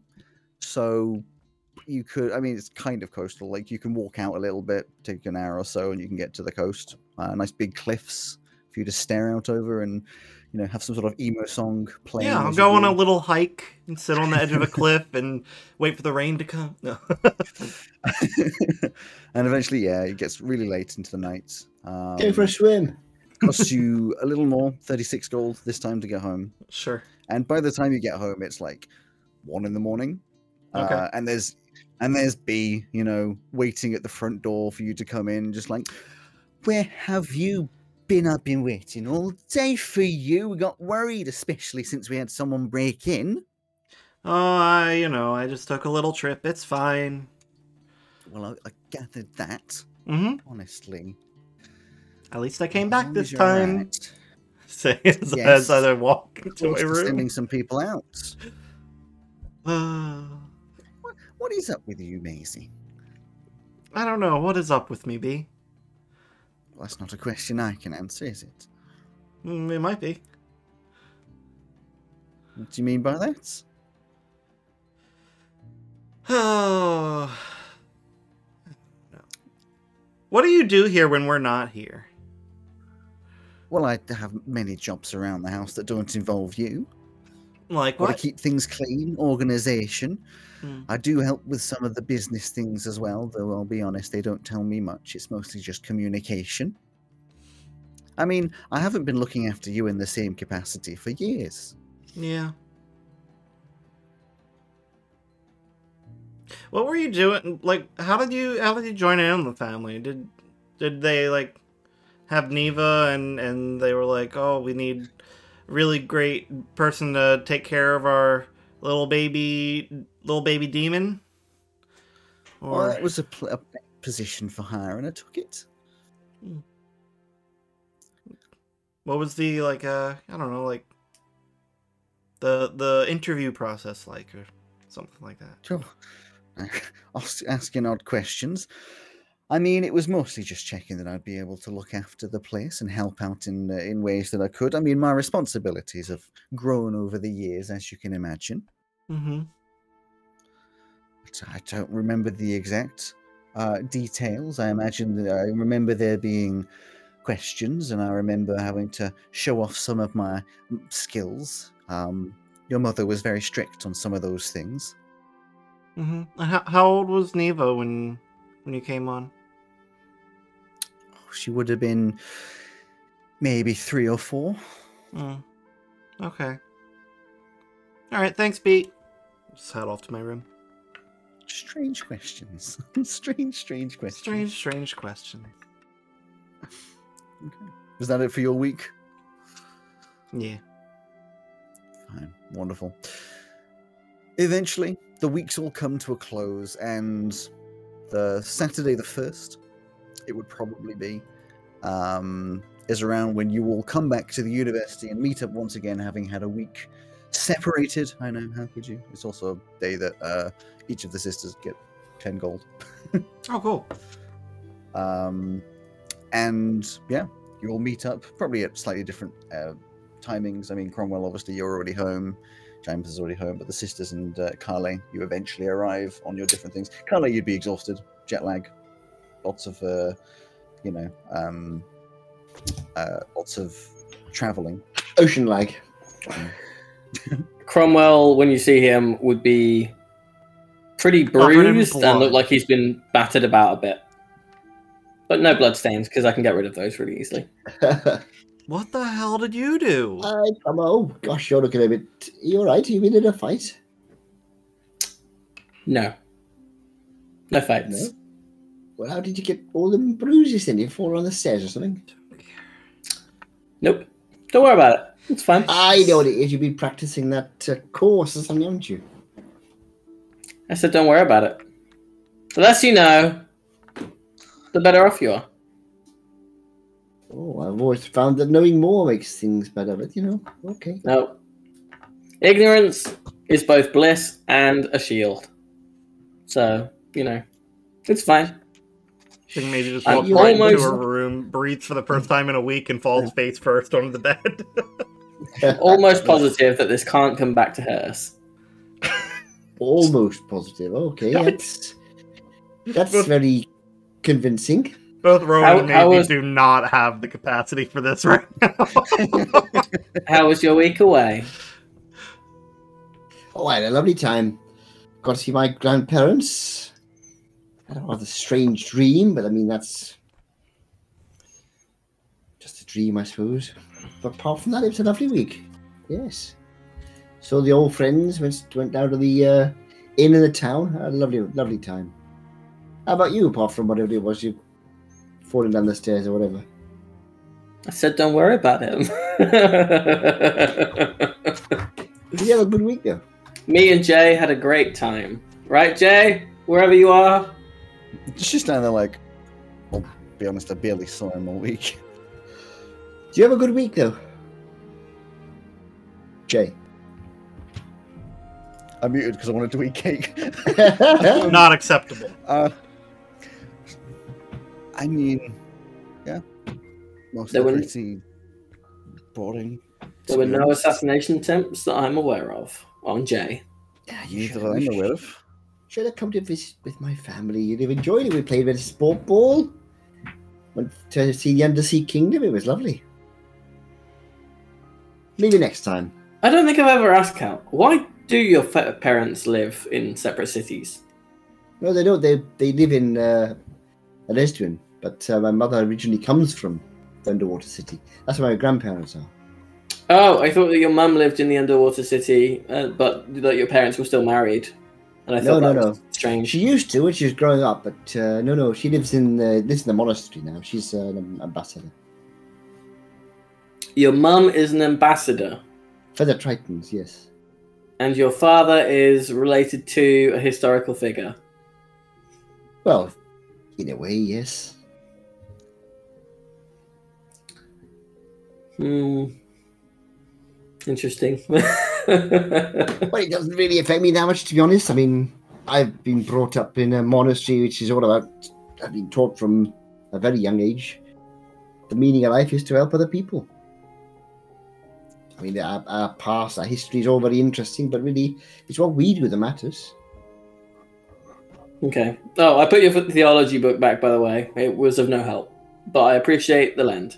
so you could. I mean, it's kind of coastal. Like you can walk out a little bit, take an hour or so, and you can get to the coast. Uh, nice big cliffs for you to stare out over, and you know have some sort of emo song playing. Yeah, I'll go on a little hike and sit on the edge of a cliff and wait for the rain to come. No. and eventually, yeah, it gets really late into the night. Um, Go for a swim. costs you a little more, 36 gold this time to get home. sure. And by the time you get home, it's like one in the morning. Okay. Uh, and there's and there's B, you know, waiting at the front door for you to come in, just like, where have you been? I've been waiting all day for you. We got worried, especially since we had someone break in. Oh, I, you know, I just took a little trip. It's fine. Well, I, I gathered that, hmm honestly. At least I came As back this time. alright. Say as, Yes. as I walk into my room. sending some people out. Uh, What is up with you, Maisie? I don't know. What is up with me, B? Well, that's not a question I can answer, is it? Mm, it might be. What do you mean by that? Oh. What do you do here when we're not here? Well, I have many jobs around the house that don't involve you. Like Got to keep things clean, organization. Hmm. I do help with some of the business things as well, though I'll be honest, they don't tell me much. It's mostly just communication. I mean, I haven't been looking after you in the same capacity for years. Yeah. What were you doing? Like, how did you how did you join in the family? Did did they like have Neva and and they were like, oh, we need really great person to take care of our little baby little baby demon? Well, Or that was a, pl- a position for hire, and I took it. what was the like? Uh, I don't know, like the the interview process like, or something like that. Sure. Asking odd questions. I mean, it was mostly just checking that I'd be able to look after the place and help out in uh, in ways that I could. I mean, my responsibilities have grown over the years, as you can imagine. Mm-hmm. But I don't remember the exact uh, details. I imagine that I remember there being questions, and I remember having to show off some of my mm, skills. Um, your mother was very strict on some of those things. Mm-hmm. How, how old was Neva when when you came on? She would have been maybe three or four. Mm. Okay. All right. Thanks, Pete. Just head off to my room. Strange questions. strange, strange questions. Strange, strange question. Okay. Was that it for your week? Yeah. Fine. Wonderful. Eventually, the weeks all come to a close, and the Saturday the 1st, it would probably be, um, is around when you all come back to the university and meet up once again, having had a week separated. I know, how could you? It's also a day that uh, each of the sisters get 10 gold. Oh, cool. Um, and yeah, you all meet up, probably at slightly different uh, timings. I mean, Cromwell, obviously, you're already home. James is already home, but the sisters and uh, Carly, you eventually arrive on your different things. Carly, you'd be exhausted, jet lag, lots of, uh, you know, um, uh, lots of traveling. Ocean lag. Cromwell, when you see him, would be pretty bruised and look like he's been battered about a bit. But no blood stains because I can get rid of those really easily. What the hell did you do? I come oh gosh, you're looking a bit. You all right? You been in a fight? No. No fights. No. Well, how did you get all them bruises? Then you fall on the stairs or something? Nope. Don't worry about it. It's fine. I know what it is. You've been practicing that uh, course or something, haven't you? I said don't worry about it. The less you know, the better off you are. Oh, I've always found that knowing more makes things better. But you know, okay. No. Ignorance is both bliss and a shield. So, you know, it's fine. I think maybe just uh, I'm walks right into almost- her room, breathes for the first time in a week, and falls face first onto the bed. Almost positive that this can't come back to hurt us. Almost positive. Okay, that's that's very convincing. Both Rowan How- and how was- do not have the capacity for this right now. How was your week away? Oh, I had a lovely time. Got to see my grandparents. I had a rather strange dream, but I mean that's just a dream, I suppose. But apart from that, it was a lovely week. Yes. So the old friends went went down to the uh, inn in the town. Had a lovely, lovely time. How about you? Apart from whatever it was, you falling down the stairs or whatever. I said don't worry about him. Did you have a good week though? Me and Jay had a great time. Right, Jay? Wherever you are? She's standing there like, I'll be honest, I barely saw him all week. Do you have a good week though? Jay. I muted because I wanted to eat cake. not acceptable. Uh, I mean, yeah. Most There were- pretty boring. There were no assassination attempts that I'm aware of on Jay. Yeah, you Neither should, I'm aware of. should have come to visit with my family. You'd have enjoyed it. We played a bit of sport ball. Went to see the Undersea Kingdom. It was lovely. Maybe next time. I don't think I've ever asked Cal, why do your parents live in separate cities? No, they don't. They they live in uh, Estuin, but uh, my mother originally comes from the underwater city. That's where my grandparents are. Oh, I thought that your mum lived in the underwater city, uh, but that your parents were still married. And I No, thought no, that was no. strange. She used to when she was growing up, but uh, no, no, she lives in uh, lives in the monastery now. She's uh, an ambassador Your mum is an ambassador, for the Tritons. Yes. and your father is related to a historical figure. Well, in a way, yes. Hmm. Interesting. Well, it doesn't really affect me that much, to be honest. I mean, I've been brought up in a monastery, which is all about. I've been taught from a very young age. The meaning of life is to help other people. I mean, our, our past, our history is all very interesting, but really, it's what we do that matters. Okay. Oh, I put your theology book back, by the way. It was of no help, but I appreciate the lend.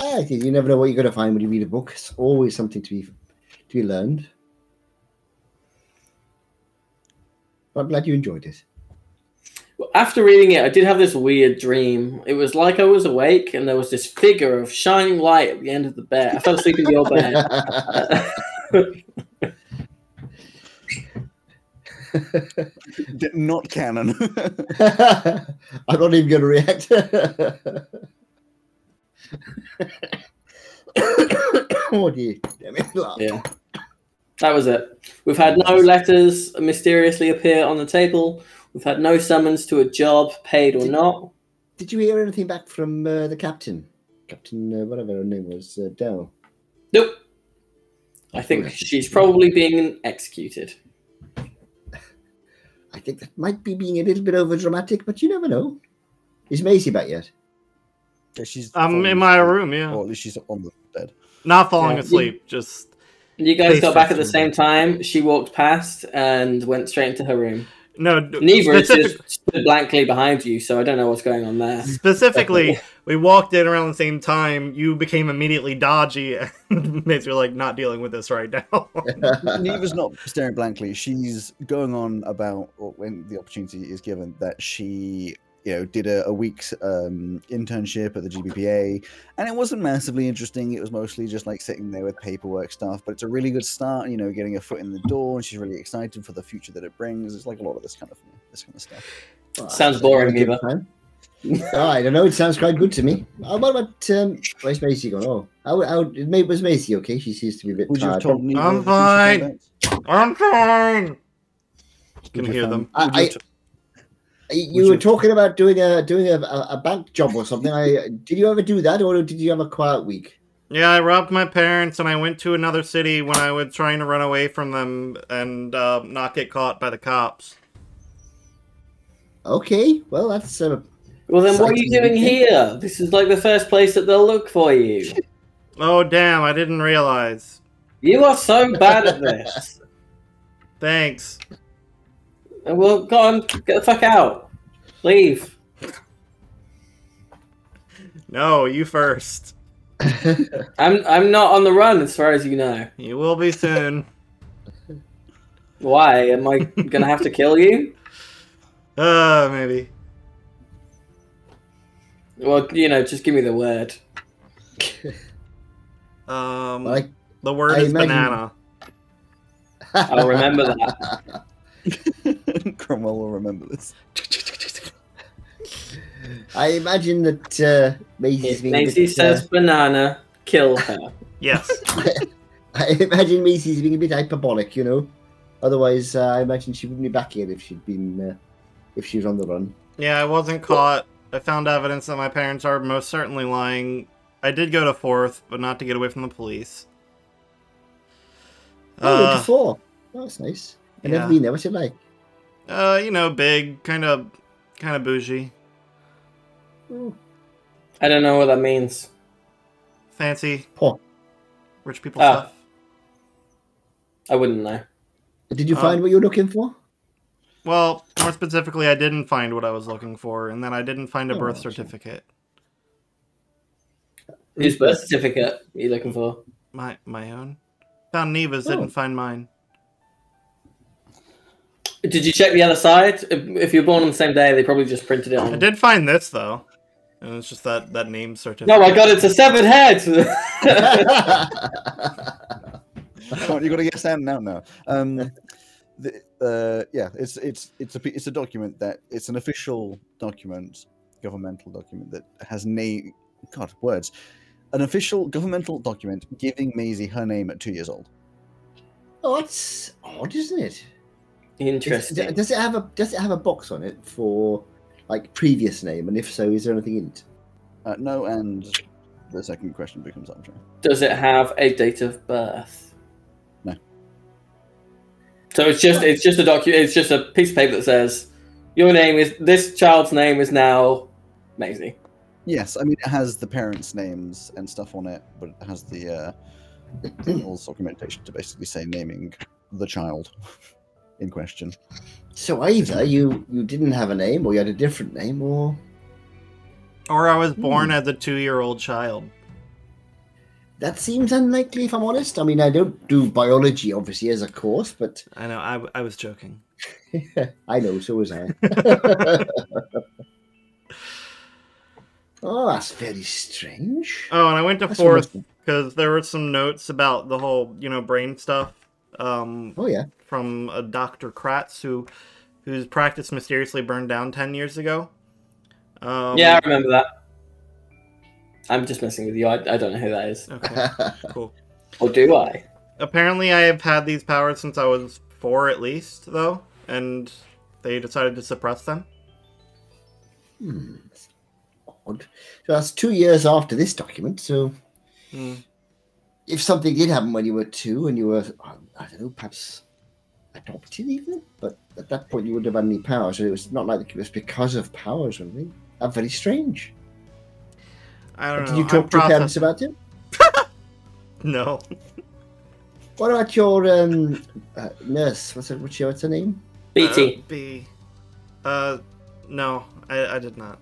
I you never know what you're going to find when you read a book. It's always something to be to be learned. But I'm glad you enjoyed it. After reading it, I did have this weird dream. It was like I was awake and there was this figure of shining light at the end of the bed. I fell asleep in your bed. D- Not canon. I'm not even going to react. oh dear. Damn it. yeah. That was it. We've had no letters mysteriously appear on the table. We've had no summons to a job, paid or not. Did you hear anything back from uh, the captain? Captain, uh, whatever her name was, uh, Dell. Nope. I think she's probably being executed. I think that might be being a little bit over dramatic, but you never know. Is Maisie back yet? Yeah, she's. I'm in my asleep, room, yeah. Or at least she's on the bed. Not falling Yeah. asleep, just You guys got back at the same time. She walked past and went straight into her room. No. d- Neither is specific- just stood blankly behind you, so I don't know what's going on there. specifically, we walked in around the same time. You became immediately dodgy, and makes me like not dealing with this right now. Neva's not staring blankly. She's going on about when the opportunity is given that she, you know, did a, a week's um, internship at the GBPA, and it wasn't massively interesting. It was mostly just like sitting there with paperwork stuff. But it's a really good start. You know, getting a foot in the door, and she's really excited for the future that it brings. It's like a lot of this kind of this kind of stuff. Sounds boring, Good Eva. oh, I don't know. It sounds quite good to me. Uh, what about um, where's Macy gone? Oh, how, how it was Macy okay? She seems to be a bit Would you have tired. told Neva? I'm the things she fine. I'm fine. Can you hear them. I- you I- have t- You Would were you- talking about doing a doing a, a, a bank job or something. I did you ever do that, or did you have a quiet week? Yeah, I robbed my parents, and I went to another city when I was trying to run away from them and uh, not get caught by the cops. Okay, well that's uh, Well, then what are you doing here? This is like the first place that they'll look for you. Oh damn! I didn't realize. You are so bad at this. Thanks. Well, go on, get the fuck out. Leave. No, you first. I'm I'm not on the run as far as you know. You will be soon. Why? Am I gonna have to kill you? Uh, maybe. Well, you know, just give me the word. Um, like the word I is imagine- banana. I'll remember that. Cromwell will remember this. I imagine that uh, Macy's If being a Macy bit, says uh, banana, kill her. Yes. I imagine Macy's being a bit hyperbolic, you know. Otherwise, uh, I imagine she wouldn't be back here if she'd been uh, if she was on the run. Yeah, I wasn't caught. I found evidence that my parents are most certainly lying. I did go to fourth, but not to get away from the police. Oh, you're Uh, before. Oh, that's nice. I've yeah. never been there. What's it like? uh, you know, big, kind of, kind of bougie, I don't know what that means. fancy, Poor. rich people Ah. stuff. I wouldn't know. Did you Uh, find what you're looking for? Well, more specifically, I didn't find what I was looking for, and then I didn't find a Oh, birth I certificate. Whose birth certificate are you looking for? My my own. Found Neva's, Oh. didn't find mine. Did you check the other side? If, if you're born on the same day, they probably just printed it on. I did find this though, and it's just that that name certificate. No, I got it to severed head. Come on, you got to get Sam now. Now, um, the, uh, yeah, it's it's it's a p- it's a document that it's an official document, governmental document that has name. God, words. An official governmental document giving Maisie her name at two years old. oh, that's odd, isn't it? Is- Interesting. Does it have a Does it have a box on it for like previous name? And if so, is there anything in it? Uh, no, and the second question becomes arbitrary. Does it have a date of birth? No. So it's just it's just a document. It's just a piece of paper that says your name is this child's name is now Maisie. Yes, I mean it has the parents' names and stuff on it, but it has the uh, all documentation to basically say naming the child in question. So either you you didn't have a name, or you had a different name, or Or I was born Hmm. as a two-year-old child. that seems unlikely. If I'm honest, I mean I don't do biology obviously as a course, but I know. I, I was joking. I know. So was I. oh, that's very strange. Oh, and I went to That's fourth because there were some notes about the whole, you know, brain stuff. Um, Oh yeah. from a Dr. Kratz who whose practice mysteriously burned down 10 years ago. Um, yeah, I remember that. I'm just messing with you. I, I don't know who that is. Okay, cool. Or do I? Apparently, I have had these powers since I was four at least, though, and they decided to suppress them. Hmm. that's Odd. So that's two years after this document. So Hmm. If something did happen when you were two and you were, I don't know, perhaps adopted even, but at that point you wouldn't have had any powers. So it was not like it was because of powers or anything. That's very strange. I don't know. Did you I'm talk to your parents about it? No. What about your um, uh, nurse? What's her, what's, your, what's her name? BT. Uh, B. Uh, no, I, I did not.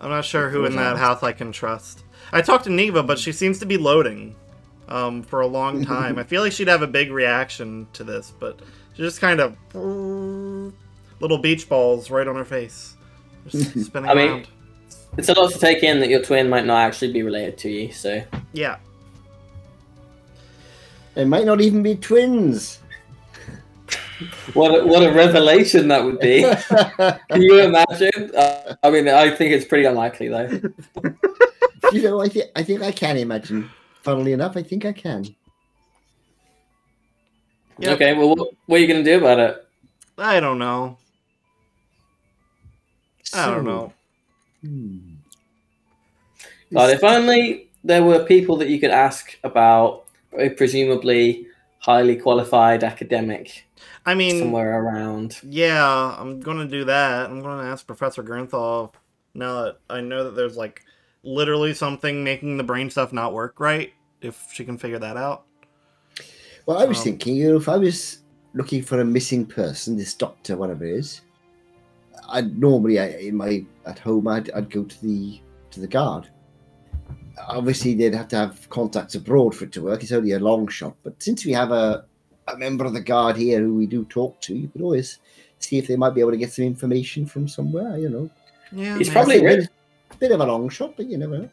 I'm not sure who in that house I can trust. I talked to Neva, but she seems to be loading um, for a long time. I feel like she'd have a big reaction to this, but she just kind of little beach balls right on her face, just spinning I mean- around. It's a lot to take in that your twin might not actually be related to you. So Yeah, They might not even be twins. what a, what a revelation that would be. Can you imagine? Uh, I mean, I think it's pretty unlikely though. You know, I think I think I can imagine. Funnily enough, I think I can. Yep. Okay, well, what, what are you going to do about it? I don't know. I don't know. hmm. God, if only there were people that you could ask about a presumably highly qualified academic I mean, somewhere around. Yeah, I'm gonna do that. I'm gonna ask Professor Gernthal now that I know that there's like literally something making the brain stuff not work right. If she can figure that out. Well, I was Um, thinking, you know, if I was looking for a missing person, this doctor, whatever it is, I'd normally I, in my at home I'd, I'd go to the to the guard. Obviously, they'd have to have contacts abroad for it to work. It's only a long shot, but since we have a a member of the guard here who we do talk to, you could always see if they might be able to get some information from somewhere. You know, Yeah, it's probably It's a written. Bit, bit of a long shot, but you never know.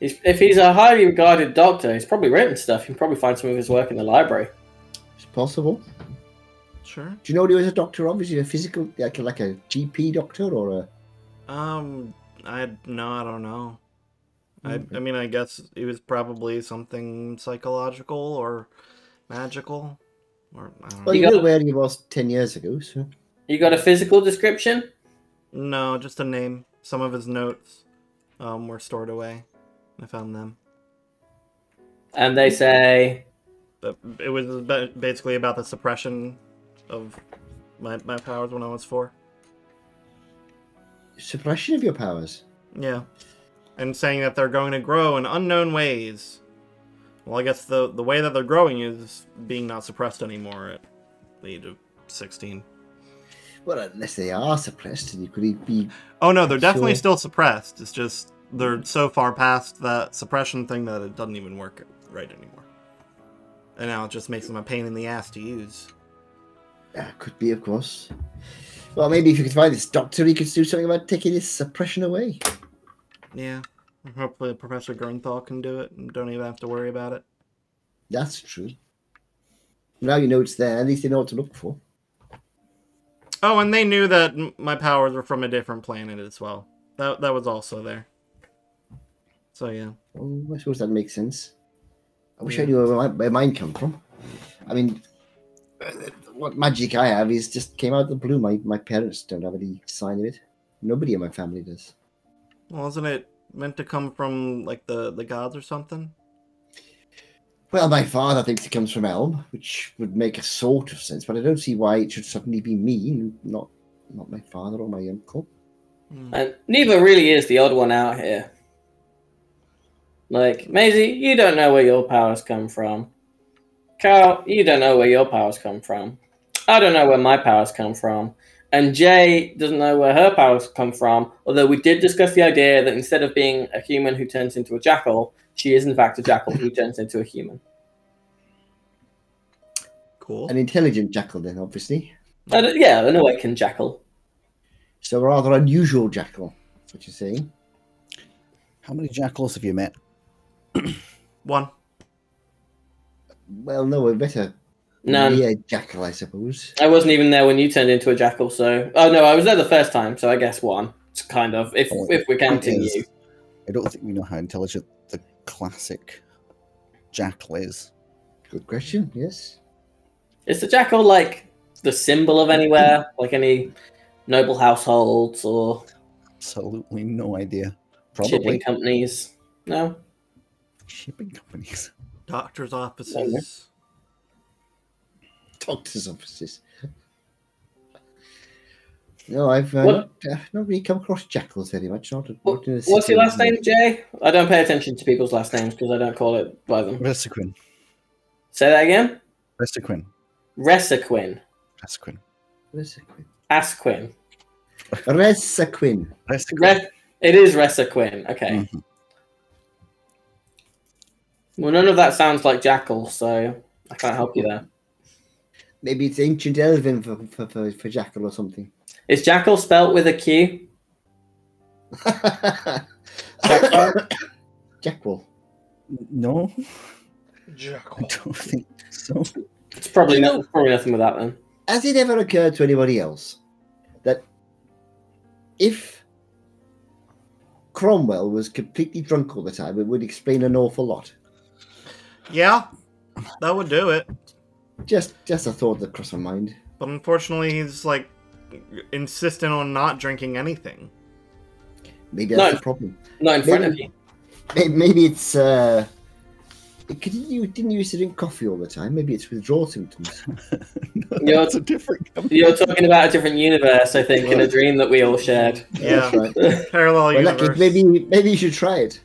He's, if he's a highly regarded doctor, he's probably written stuff. You can probably find some of his work in the library. It's possible. sure. Do you know what he was a doctor of? Is he a physical, like like a GP doctor or a? Um, I no, I don't know. I Okay. I mean, I guess it was probably something psychological or magical, or I don't. Well, You you got- know where he was ten years ago, so. You got a physical description? No, just a name. Some of his notes um were stored away. I found them. And they say, But it was basically about the suppression of my, my powers when I was four. Suppression of your powers. Yeah. And saying that they're going to grow in unknown ways. Well, I guess the, the way that they're growing is being not suppressed anymore at the age of 16. Well, unless they are suppressed, and you could be. Oh, no, they're definitely Sure. still suppressed. It's just they're so far past that suppression thing that it doesn't even work right anymore. And now it just makes them a pain in the ass to use. Uh, could be, of course. Well, maybe if you could find this doctor, he could do something about taking this suppression away. Yeah. Hopefully Professor Gernthal can do it and don't even have to worry about it. That's true. Now you know it's there. At least you know what to look for. Oh, and they knew that m- my powers were from a different planet as well. That that was also there. So yeah. Oh, I suppose that makes sense. I wish I knew where, my, where mine come from. I mean, what magic I have is just came out of the blue. My my parents don't have any sign of it. Nobody in my family does. Well, isn't it meant to come from like the the gods or something? Well, my father thinks it comes from Helm, which would make a sort of sense, but I don't see why it should suddenly be me, not not my father or my uncle. Hmm. and neither really is the odd one out here. Like, Maisie, you don't know where your powers come from. Carl, you don't know where your powers come from. I don't know where my powers come from. And Jay doesn't know where her powers come from, although we did discuss the idea that instead of being a human who turns into a jackal, she is in fact a jackal who turns into a human. Cool. An intelligent jackal, then, obviously. Uh, yeah, an awakened jackal. So a rather unusual jackal. What you're saying. How many jackals have you met? One. Well, no, a better None. yeah, jackal, I suppose. I wasn't even there when you turned into a jackal, so oh no, I was there the first time, so I guess one. It's kind of if Oh, if we're counting is- you. I don't think we know how intelligent the classic jackal is. Good question. Yes. Is the jackal like the symbol of anywhere, like any noble households or Absolutely no idea. shipping Probably companies? No. shipping companies. Doctor's offices. Doctor's offices. No, I've uh, What- not, uh, not really come across jackals very much. Not, What- not in a What's your last name, Jay? I don't pay attention to people's last names because I don't call it by them. Resequin. Say that again. Resequin. Resequin. Resequin. Resequin. Asquin. Resequin. Resequin. Re- it is Resequin. Okay. Mhm. Well, none of that sounds like jackal, so I can't help you there. Maybe it's ancient Elven for, for, for, for jackal or something. Is jackal spelt with a Q? Jackal. No, I Jackal. don't think so. It's probably You not, know- probably nothing with that then. Has it ever occurred to anybody else that if Cromwell was completely drunk all the time, it would explain an awful lot? Yeah, that would do it. Just, just a thought that crossed my mind. But unfortunately, he's like insistent on not drinking anything. Maybe that's No. the problem. Not in front of you. May- Maybe it's. uh it could, you didn't you used to drink coffee all the time. Maybe it's withdrawal symptoms. no, Yeah. that's a different company. You're talking about a different universe, I think, in a dream that we all shared. Yeah, That's right. parallel Well, in that universe. maybe maybe you should try it.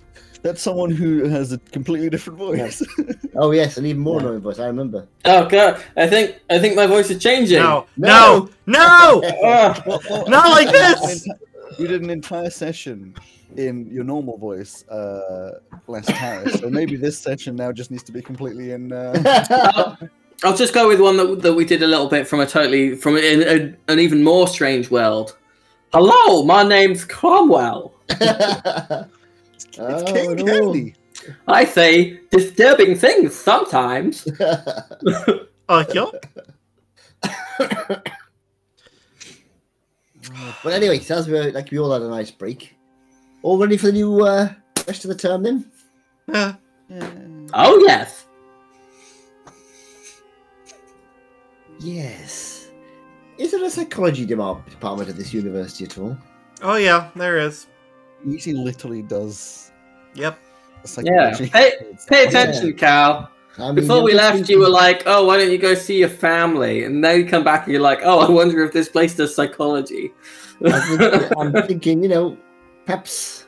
That's someone who has a completely different voice. Oh yes, an even more Yeah. annoying voice. I remember. Oh god, I think I think my voice is changing. No, No. no, no! Ah, Well, well, Not like you did an this! You did an entire session in your normal voice uh, last time, so maybe this session now just needs to be completely in. Uh... I'll just go with one that, that we did a little bit from a totally from a, a, an even more strange world. Hello, my name's Cromwell. It's It's King Candy. I say disturbing things sometimes. Uh, yeah. but anyway, sounds we like we all had a nice break. All ready for the new uh, rest of the term then? Yeah. Oh yes. Yes. Is there a psychology department at this university at all? Oh yeah, there is. He literally does. Yep. Yeah. psychology. Pay, pay attention, Cal. I mean, Before we left, thinking- you were like, "Oh, why don't you go see your family?" And now you come back and you're like, "Oh, I wonder if this place does psychology." I think- I'm thinking, you know, perhaps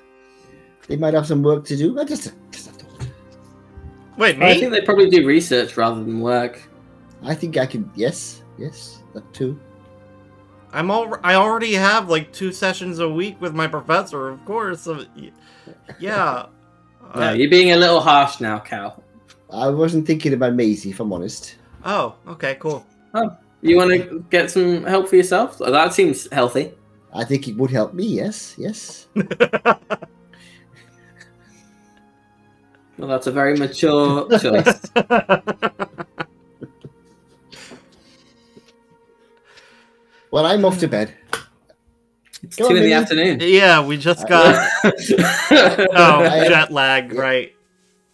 they might have some work to do. I just, just a thought. Wait, I think they probably do research rather than work. I think I can. Yes, yes, that too. I'm all. I already have like two sessions a week with my professor, of course. So, yeah. No, Uh, you're being a little harsh now, Cal. I wasn't thinking about Maisie, if I'm honest. oh, okay, cool. Oh, You want to get some help for yourself? Oh, That seems healthy. I think it would help me. Yes, yes. Well, that's a very mature choice. Well, I'm off to bed. It's Go two on, in the afternoon. yeah, we just got. Oh, I- jet lag, right?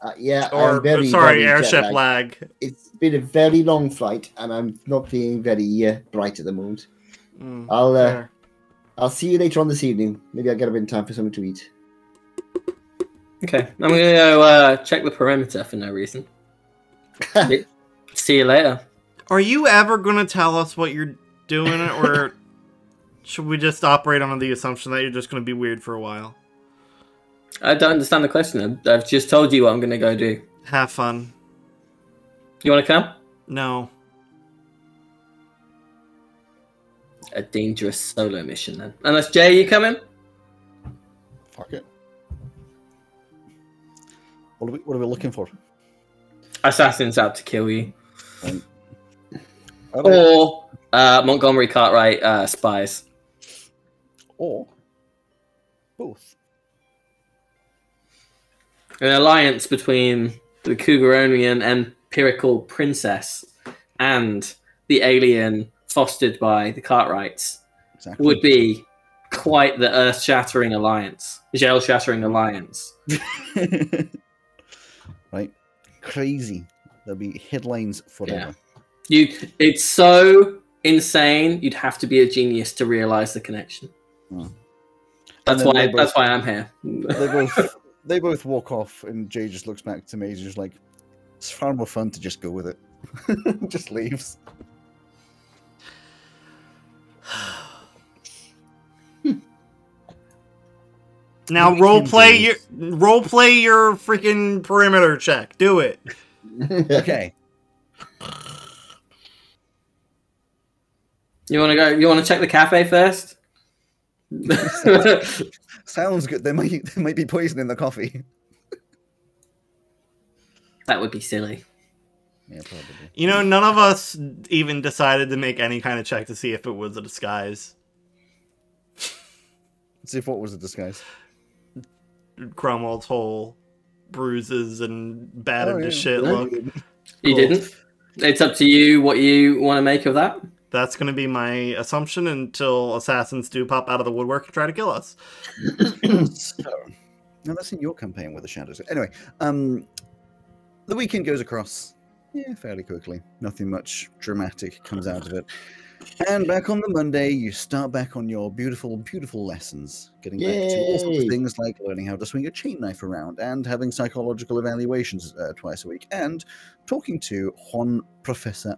Uh, yeah, Or I'm very, sorry, very airship lagged. lag. It's been a very long flight, and I'm not feeling very uh, bright at the moment. Mm, I'll uh. I'll see you later on this evening. Maybe I'll get a bit in time for something to eat. Okay, I'm gonna go uh, check the perimeter for no reason. See you later. Are you ever gonna tell us what you're doing, it, or should we just operate on the assumption that you're just gonna be weird for a while? I don't understand the question. I've- I've just told you what I'm gonna go do. Have fun. You want to come? No. A dangerous solo mission then. Unless Jay, you coming? Fuck it. What are we, what are we looking for? Assassin's out to kill you. Um, I don't- Or uh, Montgomery Cartwright uh, spies. or both. An alliance between the Cougaronian empirical princess and the alien fostered by the Cartwrights Exactly. would be quite the earth shattering alliance, jail shattering alliance. right? Crazy. There'll be headlines forever. You, it's so insane. You'd have to be a genius to realize the connection. Hmm. That's why. Both, that's why I'm here. they both they both walk off, and Jay just looks back to me. He's just like, "It's far more fun to just go with it." just leaves. Now role play your role play your freaking perimeter check. Do it. okay. You want to go? You want to check the cafe first? Sounds good. There might there might be poison in the coffee. that would be silly. Yeah, probably. You know, none of us even decided to make any kind of check to see if it was a disguise. Let's see if what was a disguise. Cromwell's whole bruises and battered Oh, to shit Yeah. look. You Cool. didn't. It's up to you what you want to make of that. That's going to be my assumption until assassins do pop out of the woodwork and try to kill us. so, now that's in your campaign with the shadows. Anyway, um, the weekend goes across, yeah, fairly quickly. Nothing much dramatic comes out of it. And back on the Monday, you start back on your beautiful, beautiful lessons, getting back to all sorts of things like learning how to swing a chain knife around and having psychological evaluations uh, twice a week, and talking to Juan Professor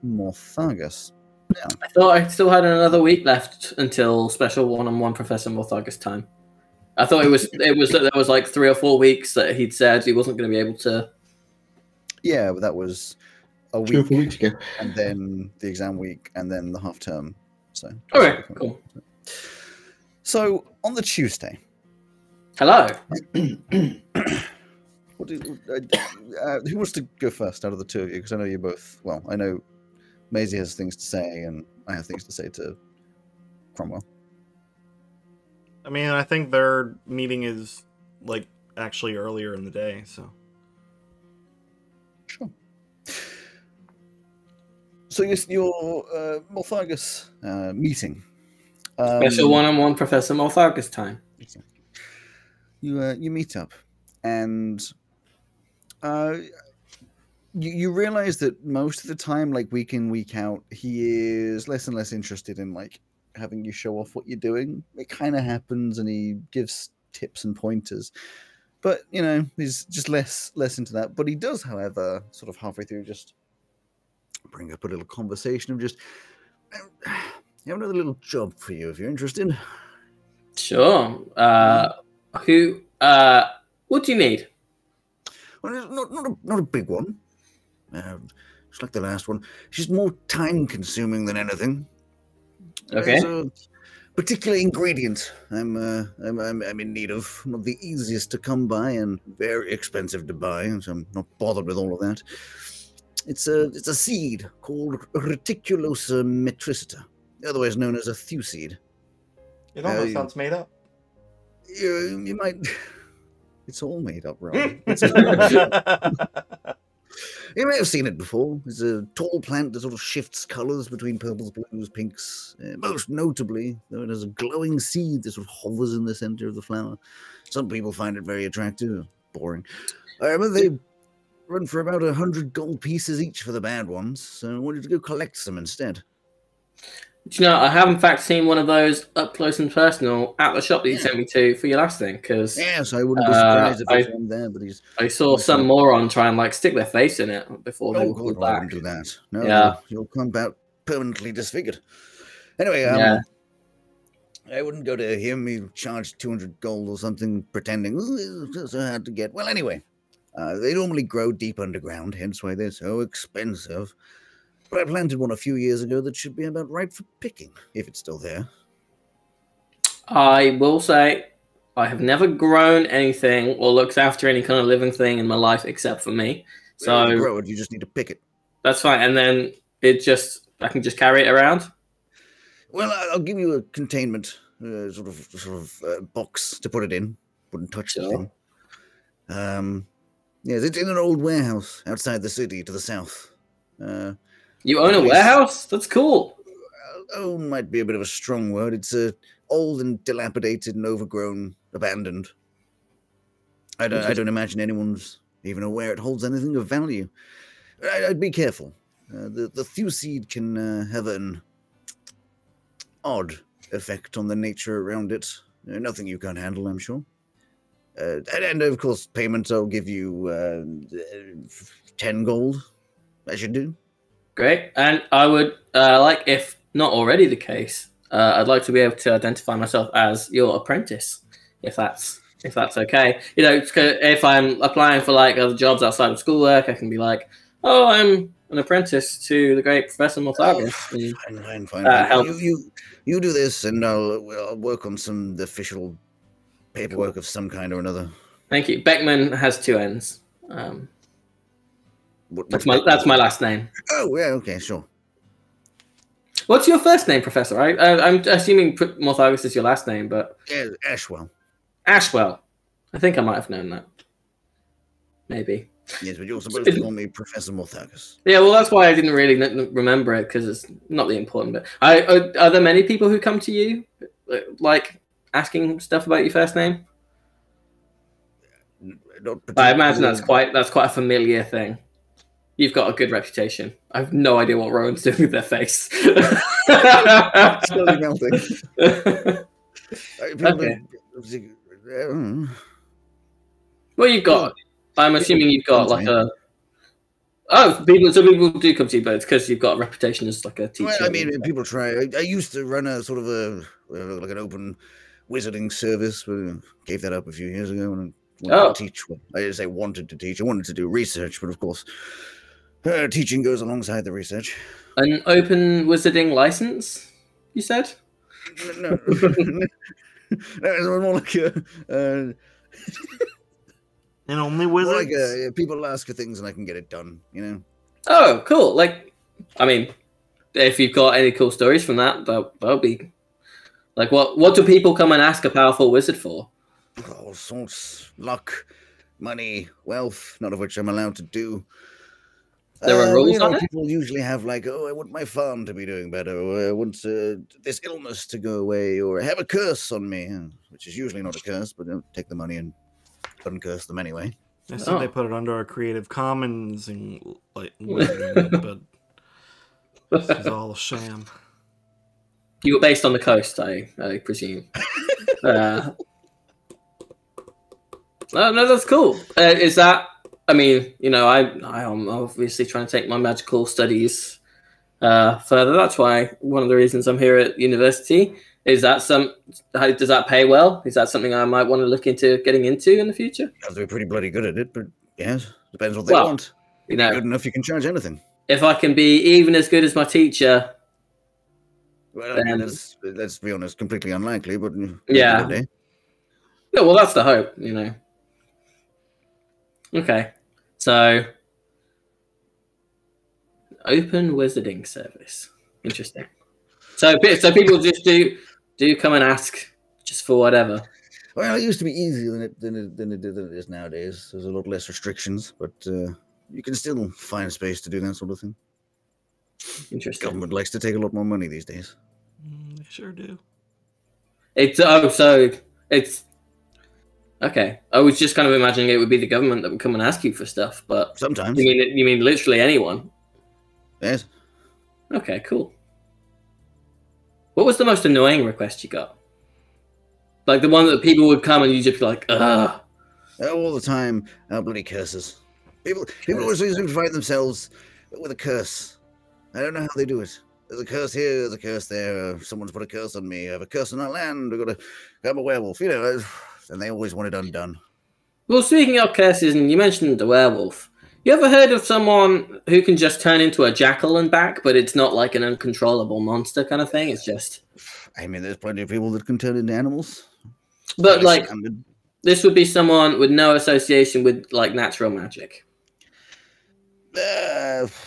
Morthagus. I thought I still had another week left until special one-on-one Professor Morthagus time. I thought it was it was that there was like three or four weeks that he'd said he wasn't going to be able to. Yeah, but that was a Two or week, four weeks ago. and then the exam week, and then the half term. So, Okay, cool. So on the Tuesday, Hello. what did, uh, uh, who wants to go first out of the two of you? Because I know you both. Well, I know Maisie has things to say, and I have things to say to Cromwell. I mean, I think their meeting is like actually earlier in the day, so Sure. So yes, your uh, Morthagus uh, meeting. Um, Special one-on-one Professor Morthagus time. you uh, you meet up and uh you, you realize that most of the time like week in week out he is less and less interested in like having you show off what you're doing it kind of happens and he gives tips and pointers but you know he's just less less into that but he does however sort of halfway through just bring up a little conversation of just "Uh, you have another little job for you if you're interested Sure. Uh, who? Uh, what do you need? Well, not not a, not a big one. Uh, just like the last one. She's more time consuming than anything. Okay. There's a particular ingredient I'm, uh, I'm, I'm I'm in need of. Not the easiest to come by and very expensive to buy, so I'm not bothered with all of that. It's a it's a seed called Reticulosa metricita, otherwise known as a thewseed. it almost almost Uh, sounds made up. You, you might. It's all made up. Rob. You may have seen it before. It's a tall plant that sort of shifts colours between purples, blues, pinks. Uh, most notably, though it has a glowing seed that sort of hovers in the centre of the flower. Some people find it very attractive. Boring. I remember they run for about a hundred gold pieces each for the bad ones, so I wanted to go collect some instead. Do you know, I have in fact seen one of those up close and personal at the shop that you sent me to for your last thing because yeah, so I wouldn't be Uh, surprised if it's one there, but he's I saw some moron try and like stick their face in it before they oh were god, back. do that. No, Yeah. you'll, come out permanently disfigured. Anyway, um, Yeah. I wouldn't go to him. He charged 200 gold or something, pretending "Ooh, it's so hard to get. Well, anyway, uh, they normally grow deep underground, hence why they're so expensive. But I planted one a few years ago that should be about ripe for picking, if it's still there. I will say I have never grown anything or looked after any kind of living thing in my life except for me. Well, you So grow it, you just need to pick it. that's fine. And then it just I can just carry it around. Well, I'll give you a containment uh, sort of sort of uh, box to put it in. Wouldn't touch the Sure. thing. Um, yes, it's in an old warehouse outside the city to the south. Uh, You own a warehouse? That's cool. own might be a bit of a strong word. It's uh, old and dilapidated and overgrown, abandoned. I don't, I don't imagine anyone's even aware it holds anything of value. I, I'd be careful. Uh, the the Thewseed can uh, have an odd effect on the nature around it. Uh, nothing you can't handle, I'm sure. Uh, and, and of course, payment I'll give you uh, ten gold. I should do. Great. And I would uh, like, if not already the case, uh, I'd like to be able to identify myself as your apprentice, if that's if that's okay. You know, if I'm applying for like other jobs outside of schoolwork, I can be like, "Oh, I'm an apprentice to the great Professor Morthagus." and- Fine, fine, fine. Uh. You, you, you do this, and I'll, I'll work on some official paperwork of some kind or another. Thank you. Beckman has two ends. Um, What, that's my that's my last name. Oh, yeah, okay, sure. What's your first name, Professor? I, I, I'm assuming Morthagus is your last name, but Yeah, Ashwell. Ashwell. I think I might have known that. Maybe. Yes, but you're supposed to call me Professor Morthagus. Yeah, well, that's why I didn't really n- remember it because it's not the important bit. I, are, are there many people who come to you, uh, like asking stuff about your first name? I imagine that's quite that's quite a familiar thing. You've got a good reputation. I have no idea what Rowan's doing with their face. Slowly melting. Okay. uh, well, you've got. I'm assuming you've got like a. Oh, people. So people do come to you, but it's because you've got a reputation as like a teacher. Well, I mean, people try. I, I used to run a sort of a like an open wizarding service, but uh, gave that up a few years ago. And I wanted Oh. to teach. I didn't say wanted to teach. I wanted to do research, but of course, uh, teaching goes alongside the research. an open wizarding license. You said. No, no, it's more like a, uh, And only more wizards. like a, people ask for things and I can get it done. You know. Oh, cool. Like, I mean, if you've got any cool stories from that, that that'll be like what what do people come and ask a powerful wizard for? all sorts luck money wealth none of which i'm allowed to do There are Uh, rules you know, on it? people usually have like oh i want my farm to be doing better or i want uh, this illness to go away or i have a curse on me which is usually not a curse but don't take the money and uncurse them anyway I said they Oh. put it under our Creative Commons and like, wizarding, but it's all a sham. You were based on the coast, I I presume. uh, no, no, that's cool. Uh, is that? I mean, you know, I I am obviously trying to take my magical studies uh, further. That's why one of the reasons I'm here at university. Is that some? How, does that pay well? Is that something I might want to look into getting into in the future? you have to be pretty bloody good at it but yes depends what they Well, want You know, good enough you can charge anything if I can be even as good as my teacher, well I mean, that's, let's be honest completely unlikely but uh, Yeah. Yeah, well, that's the hope, you know. Okay, so open wizarding service. Interesting. So, so people just do do come and ask just for whatever. Well, it used to be easier than it than it than it, than it is nowadays. There's a lot less restrictions, but uh, you can still find space to do that sort of thing. Interesting. Government likes to take a lot more money these days. Mm, they sure do. It's oh, so it's okay. I was just kind of imagining it would be the government that would come and ask you for stuff, but Sometimes, you mean you mean literally anyone? yes. Okay, cool. What was the most annoying request you got? Like the one that people would come and you just be like, ugh. Uh, all the time, uh, bloody curses. People, people always seem to find themselves with a curse. I don't know how they do it. There's a curse here, there's a curse there. Uh, someone's put a curse on me. I have a curse on our land. We've got to. I'm a werewolf, you know. uh, And they always want it undone. Well, speaking of curses, and you mentioned the werewolf. You ever heard of someone who can just turn into a jackal and back, but it's not like an uncontrollable monster kind of thing? It's just. I mean, there's plenty of people that can turn into animals. But like, standard. this would be someone with no association with like natural magic. Uh.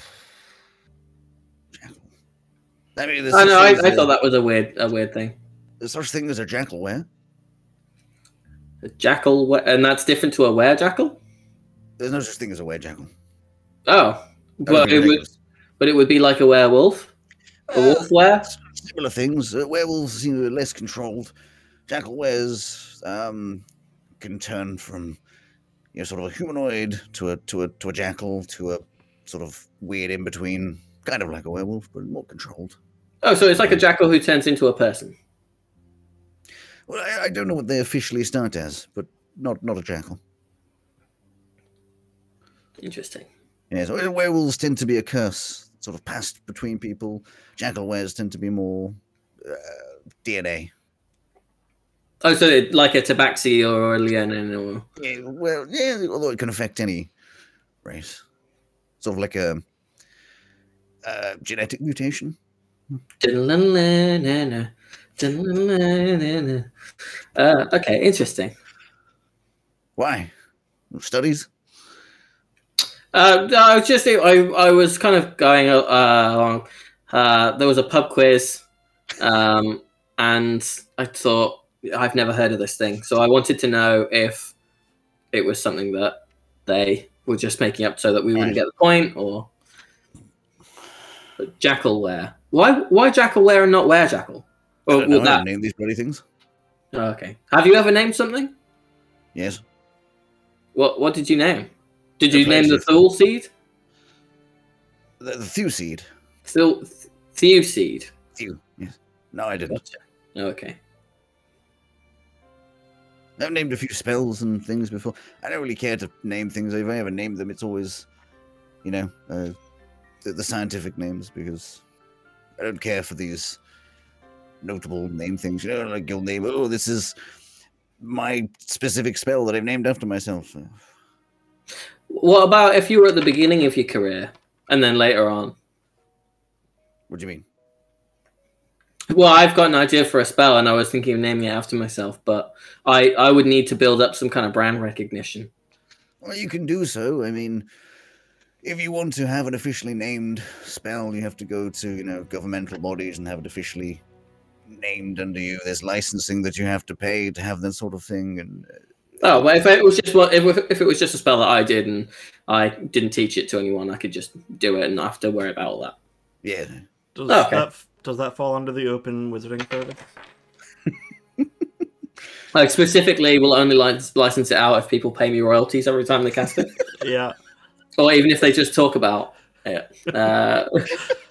I mean, I know. I, I thought that was a weird, a weird thing. There's such thing as a jackal where? A jackal, and that's different to a were jackal. There's no such thing as a were jackal. Oh, That would but be it would, but it would be like a werewolf. A Uh, wolf were. similar things. Uh, werewolves seem less controlled. Jackal wares um, can turn from you know sort of a humanoid to a to a to a jackal to a sort of weird in between, kind of like a werewolf, but more controlled. Oh, so it's like a jackal who turns into a person. Well, I, I don't know what they officially start as, but not not a jackal. Interesting. Yeah, so uh, werewolves tend to be a curse, sort of passed between people. Jackal wares tend to be more uh, DNA. Oh, so like a tabaxi or a leonin or Yeah, well, yeah, although it can affect any race. Sort of like a, uh genetic mutation. Uh, okay, interesting. Why? Studies? Uh, I was just I I was kind of going uh, along. Uh, there was a pub quiz, um, and I thought I've never heard of this thing, so I wanted to know if it was something that they were just making up so that we wouldn't get the point, or But jackalware. Why why jackalware and not werejackal? I don't know. would I that? don't name these bloody things. Oh, okay. Have you ever named something? Yes. What What did you name? Did you name the. Thule seed? The, the Thew seed. Thule Thew seed. Thew. Yes. No, I didn't. Gotcha. Okay. I've named a few spells and things before. I don't really care to name things. If I ever name them, it's always, you know, uh, the, the scientific names because I don't care for these notable name things. You know, like you'll name, oh, this is my specific spell that I've named after myself. What about if you were at the beginning of your career and then later on? What do you mean? Well, I've got an idea for a spell, and I was thinking of naming it after myself, but I I would need to build up some kind of brand recognition. Well, you can do so. I mean, if you want to have an officially named spell, you have to go to, you know, governmental bodies and have it officially named under you. There's licensing that you have to pay to have that sort of thing. And uh, Oh, but if it was just what if if it was just a spell that I did and I didn't teach it to anyone, I could just do it and not have to worry about all that. yeah, Does Okay. that does that fall under the open wizarding service? Like specifically, we'll only license it out if people pay me royalties every time they cast it, Yeah. or even if they just talk about it. Uh,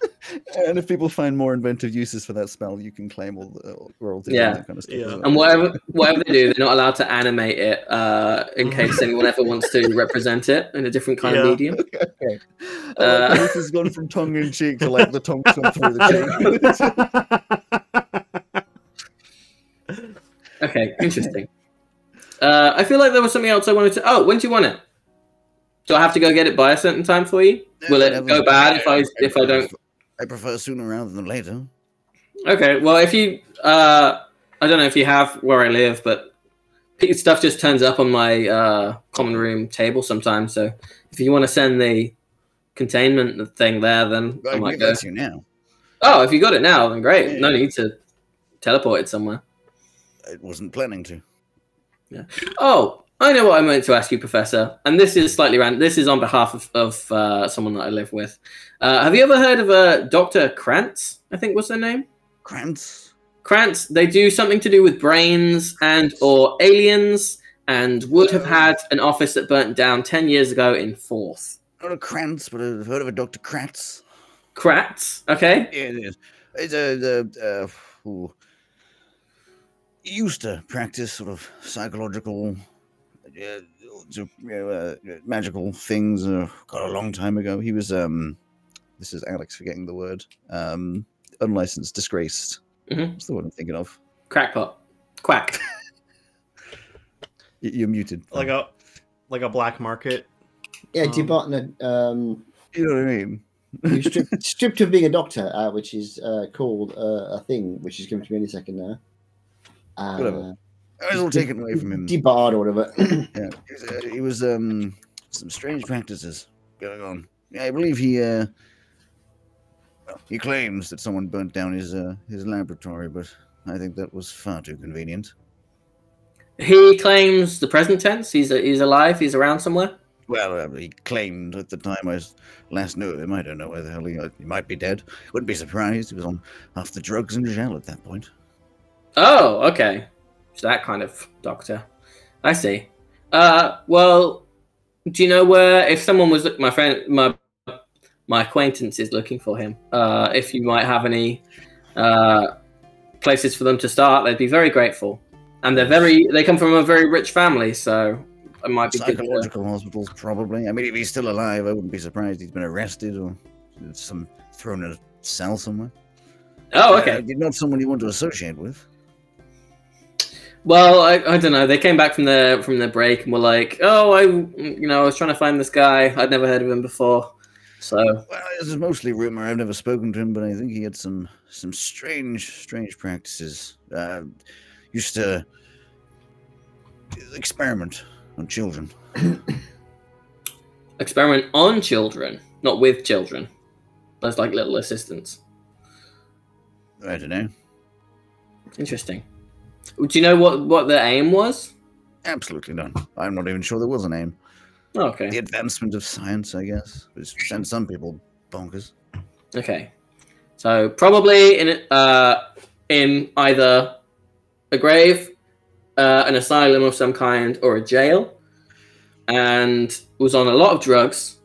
and if people find more inventive uses for that spell, you can claim all the all- royalties Yeah. and that kind of stuff. Yeah. well. and whatever whatever they do, they're not allowed to animate it uh, in case anyone ever wants to represent it in a different kind Yeah. of medium. Okay. I like Uh, how this has gone from tongue in cheek to like the tongue through the cheek. Okay, interesting. Uh, I feel like there was something else I wanted to. Oh, when do you want it? Do I have to go get it by a certain time for you? Will it go bad if I if I don't? I prefer sooner rather than later. Okay, well if you, uh, I don't know if you have where I live, but stuff just turns up on my uh, common room table sometimes. So if you want to send the containment thing there, then I I might go. you now. Oh, if you got it now, then great. No need to teleport it somewhere. I wasn't planning to. Yeah. Oh, I know what I meant to ask you, Professor. And this is slightly random. This is on behalf of, of uh, someone that I live with. Uh, have you ever heard of uh, Dr. Krantz? I think was their name. Krantz? Krantz. They do something to do with brains and or aliens, and would have had an office that burnt down ten years ago in Fourth. Not a Krantz, but I've heard of a Dr. Kratz. Kratz. Okay. Yeah, it is. It's a, uh, uh. He used to practice sort of psychological, uh, uh, magical things. Uh, got a long time ago. He was um, this is Alex forgetting the word. Um, unlicensed, disgraced. Mhm. What's the word I'm thinking of? Crackpot. Quack. You're muted. like a like a black market. Yeah, Um, Debotna, um, you know what I mean? you stripped, stripped of being a doctor, uh, which is uh, called uh, a thing, which is coming to me any second now. Uh, Whatever. It was all taken away from him. Debarred or whatever. Yeah, he was, uh, he was um some strange practices going on. Yeah, I believe he uh well, he claims that someone burnt down his uh, his laboratory, but I think that was far too convenient. He claims the present tense. He's he's alive. He's around somewhere. Well, uh, he claimed at the time I last knew him. I don't know where the hell he, uh, he might be dead. Wouldn't be surprised. He was on half the drugs in jail at that point. Oh, okay. It's that kind of doctor. I see. Uh, well, do you know where if someone was my friend, my my acquaintance is looking for him? Uh, if you might have any uh, places for them to start, they'd be very grateful. And they're very they come from a very rich family, so it might be Psychological hospitals, probably. I mean, if he's still alive, I wouldn't be surprised he's been arrested or some thrown in a cell somewhere. oh, Uh, okay. not someone you want to associate with. Well, I, I don't know. They came back from their from their break and were like, "Oh, I, you know, I was trying to find this guy. I'd never heard of him before." So Well, this is mostly rumor. I've never spoken to him, but I think he had some some strange, strange practices. Uh, used to experiment on children. experiment on children, not with children. That's like little assistants. I don't know. Interesting. Do you know what what their aim was? Absolutely none. I'm not even sure there was a name. Okay. The advancement of science, I guess, which sent some people bonkers. Okay. So probably in uh in either a grave, uh, an asylum of some kind, or a jail, and was on a lot of drugs,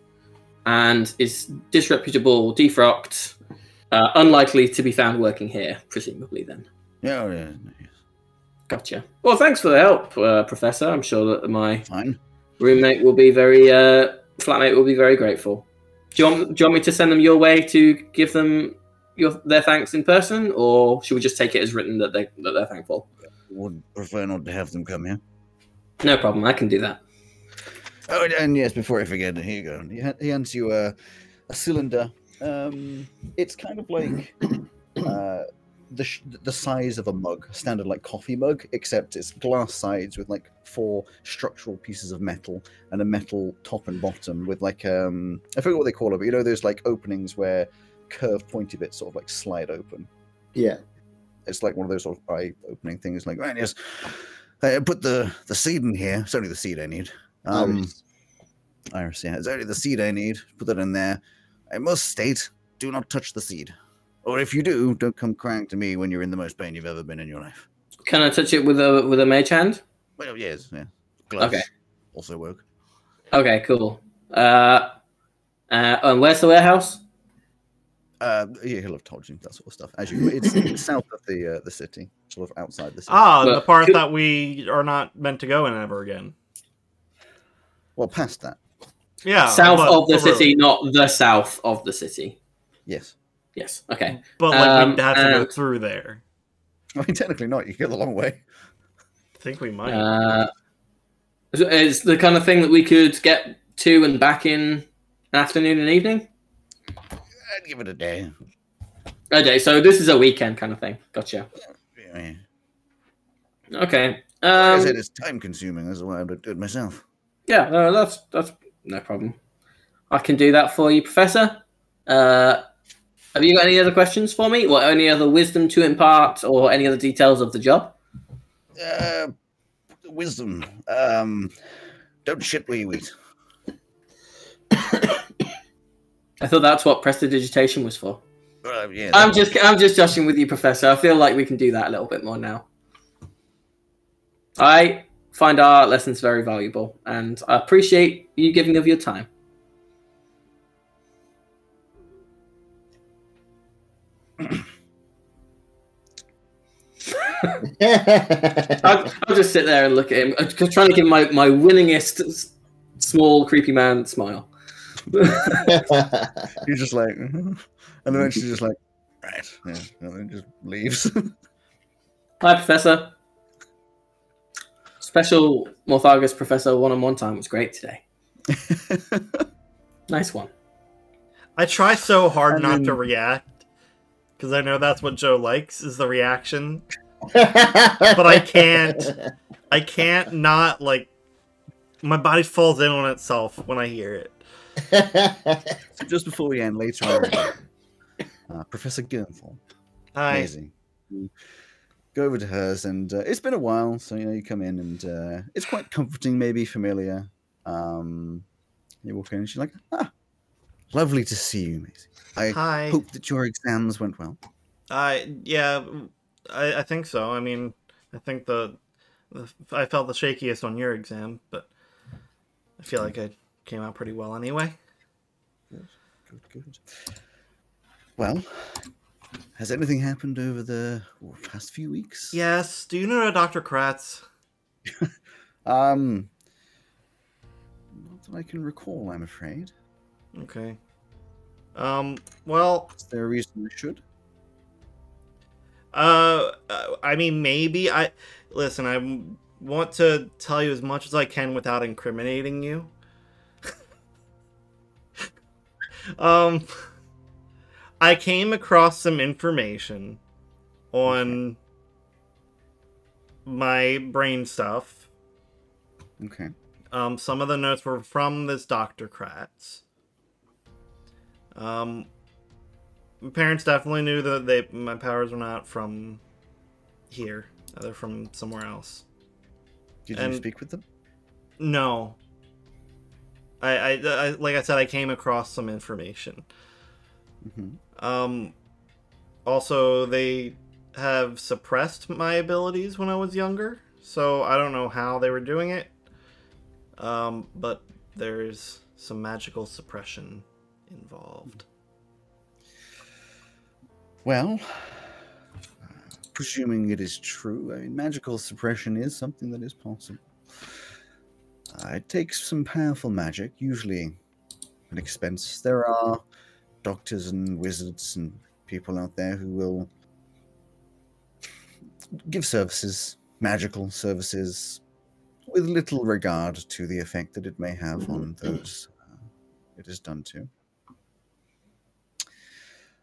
and is disreputable, defrocked, uh, unlikely to be found working here, presumably. Then. Yeah, oh, yeah. Gotcha. Well, thanks for the help, uh, Professor. I'm sure that my fine. Roommate will be very, uh, flatmate will be very grateful. Do you, want, do you want me to send them your way to give them your their thanks in person, or should we just take it as written that they that they're thankful? Would prefer not to have them come here. No problem. I can do that. Oh, and yes, before I forget, here you go. He, he hands you a, a cylinder. Um, it's kind of like uh, the sh- the size of a mug, standard like coffee mug, except it's glass sides with like four structural pieces of metal and a metal top and bottom with like um I forget what they call it, but you know those like openings where curved pointy bits sort of like slide open. Yeah. It's like one of those sort of eye opening things. Like right, yes, I put the the seed in here. It's only the seed I need. Um, Iris. Iris, yeah. It's only the seed I need. Put that in there. I must state, do not touch the seed. Or if you do, don't come crying to me when you're in the most pain you've ever been in your life. Can I touch it with a with a mage hand? Well, yes, yeah. Gloves Okay. also work. Okay, cool. Uh, uh, and where's the warehouse? Uh, yeah, he'll have told you that sort of stuff. As you, it's, it's south of the uh, the city, sort of outside the city. Ah, Well, the part could- that we are not meant to go in ever again. Well, past that, Yeah, south but of the for real. city, not the south of the city. yes. Yes. Okay. But like Um, we'd have to go through there. I mean, technically not. You go the long way. I think we might. Uh, so it's the kind of thing that we could get to and back in an afternoon and evening. I'd give it a day. Okay, so this is a weekend kind of thing. Gotcha. Yeah. Okay. Like I Um, said, it's time consuming. That's why I would do it myself. yeah, no, that's that's no problem. I can do that for you, Professor. Uh, have you got any other questions for me, or any other wisdom to impart, or any other details of the job? Uh, wisdom. Um, don't shit where you eat. I thought that's what prestidigitation was for. Uh, yeah, I'm just I'm just joshing with you, Professor. I feel like we can do that a little bit more now. I find our lessons very valuable, and I appreciate you giving of your time. I'll, I'll just sit there and look at him, uh, just trying to give my my winningest small creepy man smile. You're just like, and then she's just like, right, yeah, and then just leaves. Hi, Professor. Special Morthagus Professor one-on-one time was great today. Nice one. I try so hard I not to react because I know that's what Joe likes is the reaction. But I can't. I can't not like. My body falls in on itself when I hear it. so just before we end, later on, uh, Professor Gernthal, I amazing. Go over to hers, and uh, it's been a while, so you know you come in, and uh, it's quite comforting, maybe familiar. Um, you walk in, and she's like, "Ah, lovely to see you, Maisie. I hi. hope that your exams went well." I yeah, I, I think so. I mean, I think the, the I felt the shakiest on your exam, but I feel like I came out pretty well anyway. Good, good. Well, has anything happened over the oh, past few weeks? Yes. Do you know Dr. Kratz? Um, not that I can recall. I'm afraid. Okay. Um. Well. Is there a reason I should? Uh. uh, I mean, maybe I. listen, I want to tell you as much as I can without incriminating you. um, I came across some information on my brain stuff. Okay. Um, some of the notes were from this Dr. Kratz. Um, my parents definitely knew that they my powers were not from here. They're from somewhere else. Did And- you speak with them? No. I, I, I like I said, I came across some information. hmm Um, also, they have suppressed my abilities when I was younger, so I don't know how they were doing it. Um, but there's some magical suppression involved. Well, presuming it is true, I mean, magical suppression is something that is possible. Uh, it takes some powerful magic, usually an expense. There are doctors and wizards and people out there who will give services, magical services, with little regard to the effect that it may have on those uh, it is done to.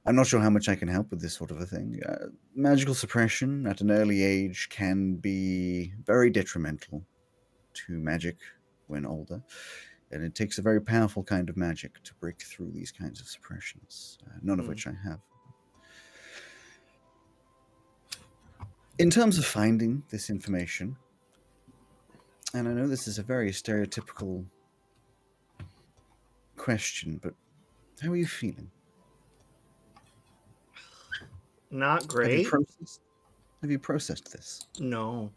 I'm not sure how much I can help with this sort of a thing. Uh, magical suppression at an early age can be very detrimental to magic when older, and it takes a very powerful kind of magic to break through these kinds of suppressions, uh, none of Hmm. which I have. In terms of finding this information, and I know this is a very stereotypical question, but how are you feeling? Not Have great. you processed? Have you processed this? no.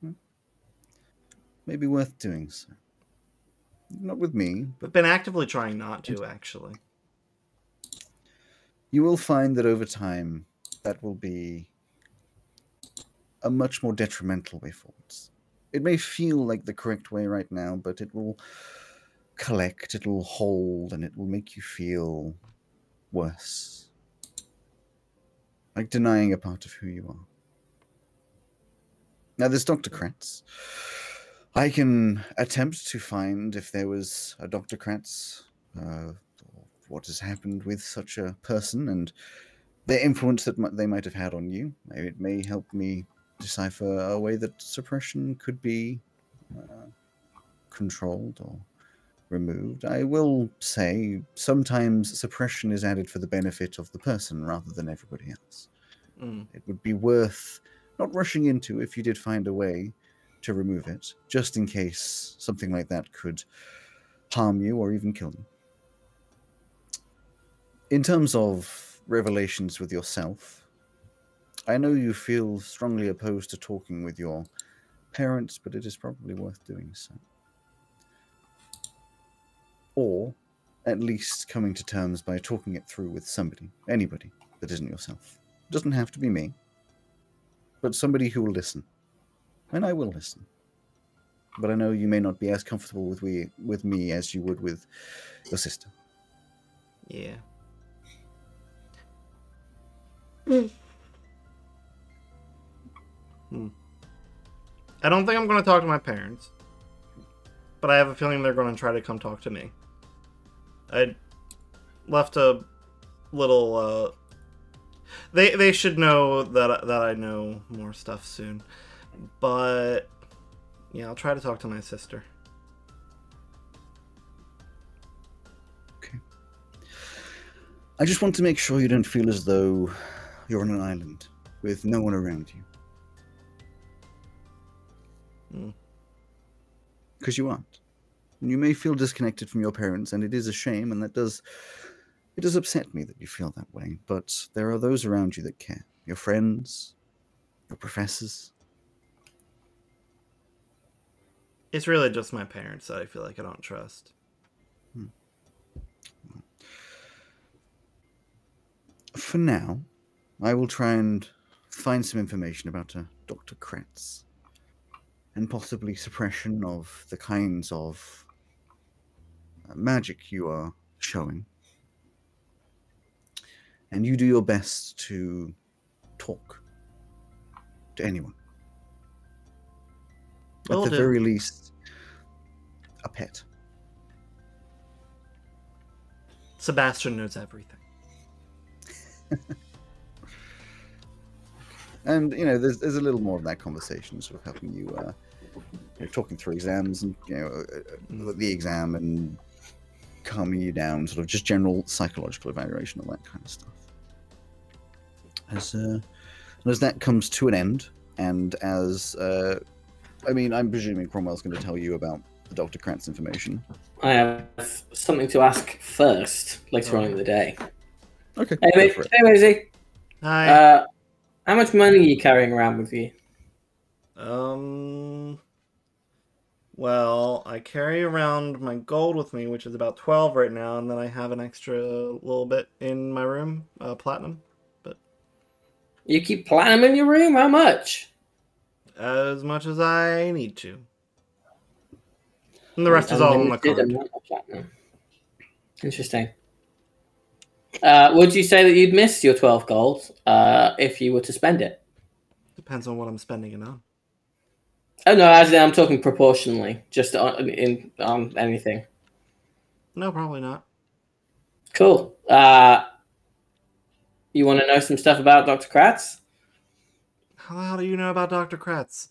Hmm. Maybe worth doing so. Not with me, but I've been actively trying not to, actually. you will find that over time that will be a much more detrimental way forwards. It may feel like the correct way right now, but it will collect, it will hold, and it will make you feel worse. Like denying a part of who you are. Now, there's Dr. Kratz. I can attempt to find if there was a Dr. Kratz, uh, what has happened with such a person, and the influence that they might have had on you. Maybe it may help me decipher a way that suppression could be uh, controlled or removed. I will say sometimes suppression is added for the benefit of the person rather than everybody else. Mm. It would be worth not rushing into if you did find a way to remove it, just in case something like that could harm you or even kill you. In terms of revelations with yourself, I know you feel strongly opposed to talking with your parents, but it is probably worth doing so. Or at least coming to terms by talking it through with somebody, anybody that isn't yourself. It doesn't have to be me, but somebody who will listen. And I will listen. But I know you may not be as comfortable with we with me as you would with your sister. Yeah. Hmm. I don't think I'm going to talk to my parents, but I have a feeling they're going to try to come talk to me. I left a little. Uh, they they should know that that I know more stuff soon, but yeah, I'll try to talk to my sister. Okay. I just want to make sure you don't feel as though you're on an island with no one around you. Hmm. Because you aren't. You may feel disconnected from your parents, and it is a shame, and that does it does upset me that you feel that way. But there are those around you that care. Your friends, your professors. It's really just my parents that I feel like I don't trust. For now, I will try and find some information about uh, Dr. Kratz and possibly suppression of the kinds of magic you are showing. And you do your best to talk to anyone. Will At the do. very least, a pet. Sebastian knows everything. And you know, there's there's a little more of that conversation, sort of helping you, uh, you know, talking through exams and you know, uh, uh, the exam and calming you down, sort of just general psychological evaluation, all that kind of stuff. As uh, as that comes to an end, and as uh, I mean, I'm presuming Cromwell's going to tell you about the Dr. Kratz information. I have something to ask first later on in the day. Okay, Hey, go mate. for it. Hey, Rosie. Hi. Uh, how much money are you carrying around with you? Um. Well, I carry around my gold with me, which is about twelve right now, and then I have an extra little bit in my room, uh, platinum, But You keep platinum in your room? How much? as much as I need to. And the rest is all in the Unlimited card. Interesting. Uh, would you say that you'd miss your 12 gold uh, if you were to spend it? Depends on what I'm spending it on. Oh no, in I'm talking proportionally, just on, in on anything. No, probably not. Cool. Uh, you want to know some stuff about Dr. Kratz? How the hell do you know about Dr. Kratz?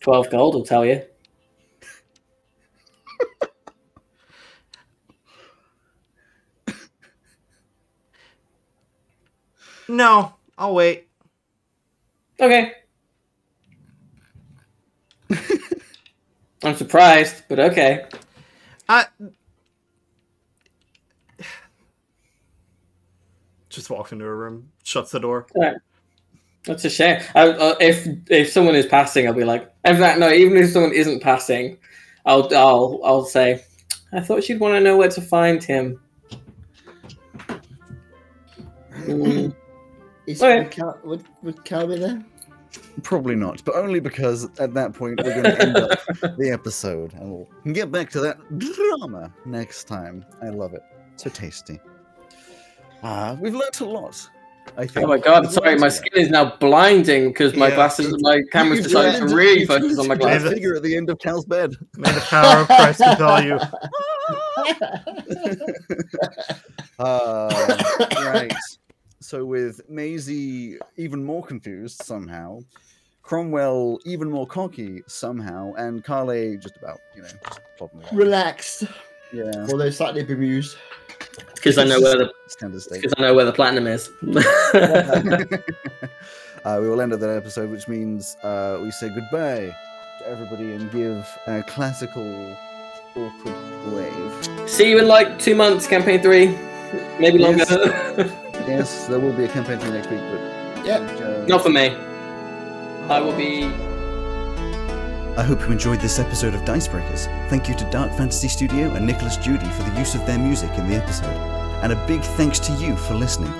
12 gold will tell you. No, I'll wait. Okay. I'm surprised, but okay. I just walks into a room, shuts the door. That's a shame. I, uh, if if someone is passing, I'll be like, in fact, no. Even if someone isn't passing, I'll I'll I'll say, I thought she'd want to know where to find him. Mm, Is, Okay. would, Cal, would, would Cal be there? Probably not, but only because at that point we're going to end up the episode, and we'll get back to that drama next time. I love it. So tasty. Ah, we've learnt a lot. I think. oh my god! We've Sorry, my skin is now blinding because my Yeah. glasses, my camera's You've decided to really into- focus on my into a glasses. Figure at the end of Cal's bed. May the power of Christ compel you. Uh, right. So with Maisie even more confused somehow, Cromwell even more cocky somehow, and Carly just about you know just plodding along. Relaxed, Yeah. although slightly bemused. Because I know where the because I know where the platinum is. uh, we will end at that episode, which means uh, we say goodbye to everybody and give a classical awkward wave. See you in like two months, campaign three, maybe longer. Yes, there will be a campaign through next week, but Yep. uh, Not for me. I will be. I hope you enjoyed this episode of Dicebreakers. Thank you to Dark Fantasy Studio and Nicolas Jeudy for the use of their music in the episode. And a big thanks to you for listening.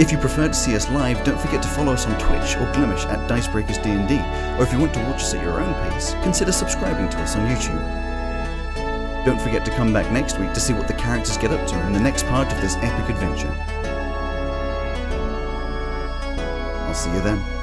If you prefer to see us live, don't forget to follow us on Twitch or Glimesh at Dicebreakers D&D, or if you want to watch us at your own pace, consider subscribing to us on YouTube. Don't forget to come back next week to see what the characters get up to in the next part of this epic adventure. I'll see you then.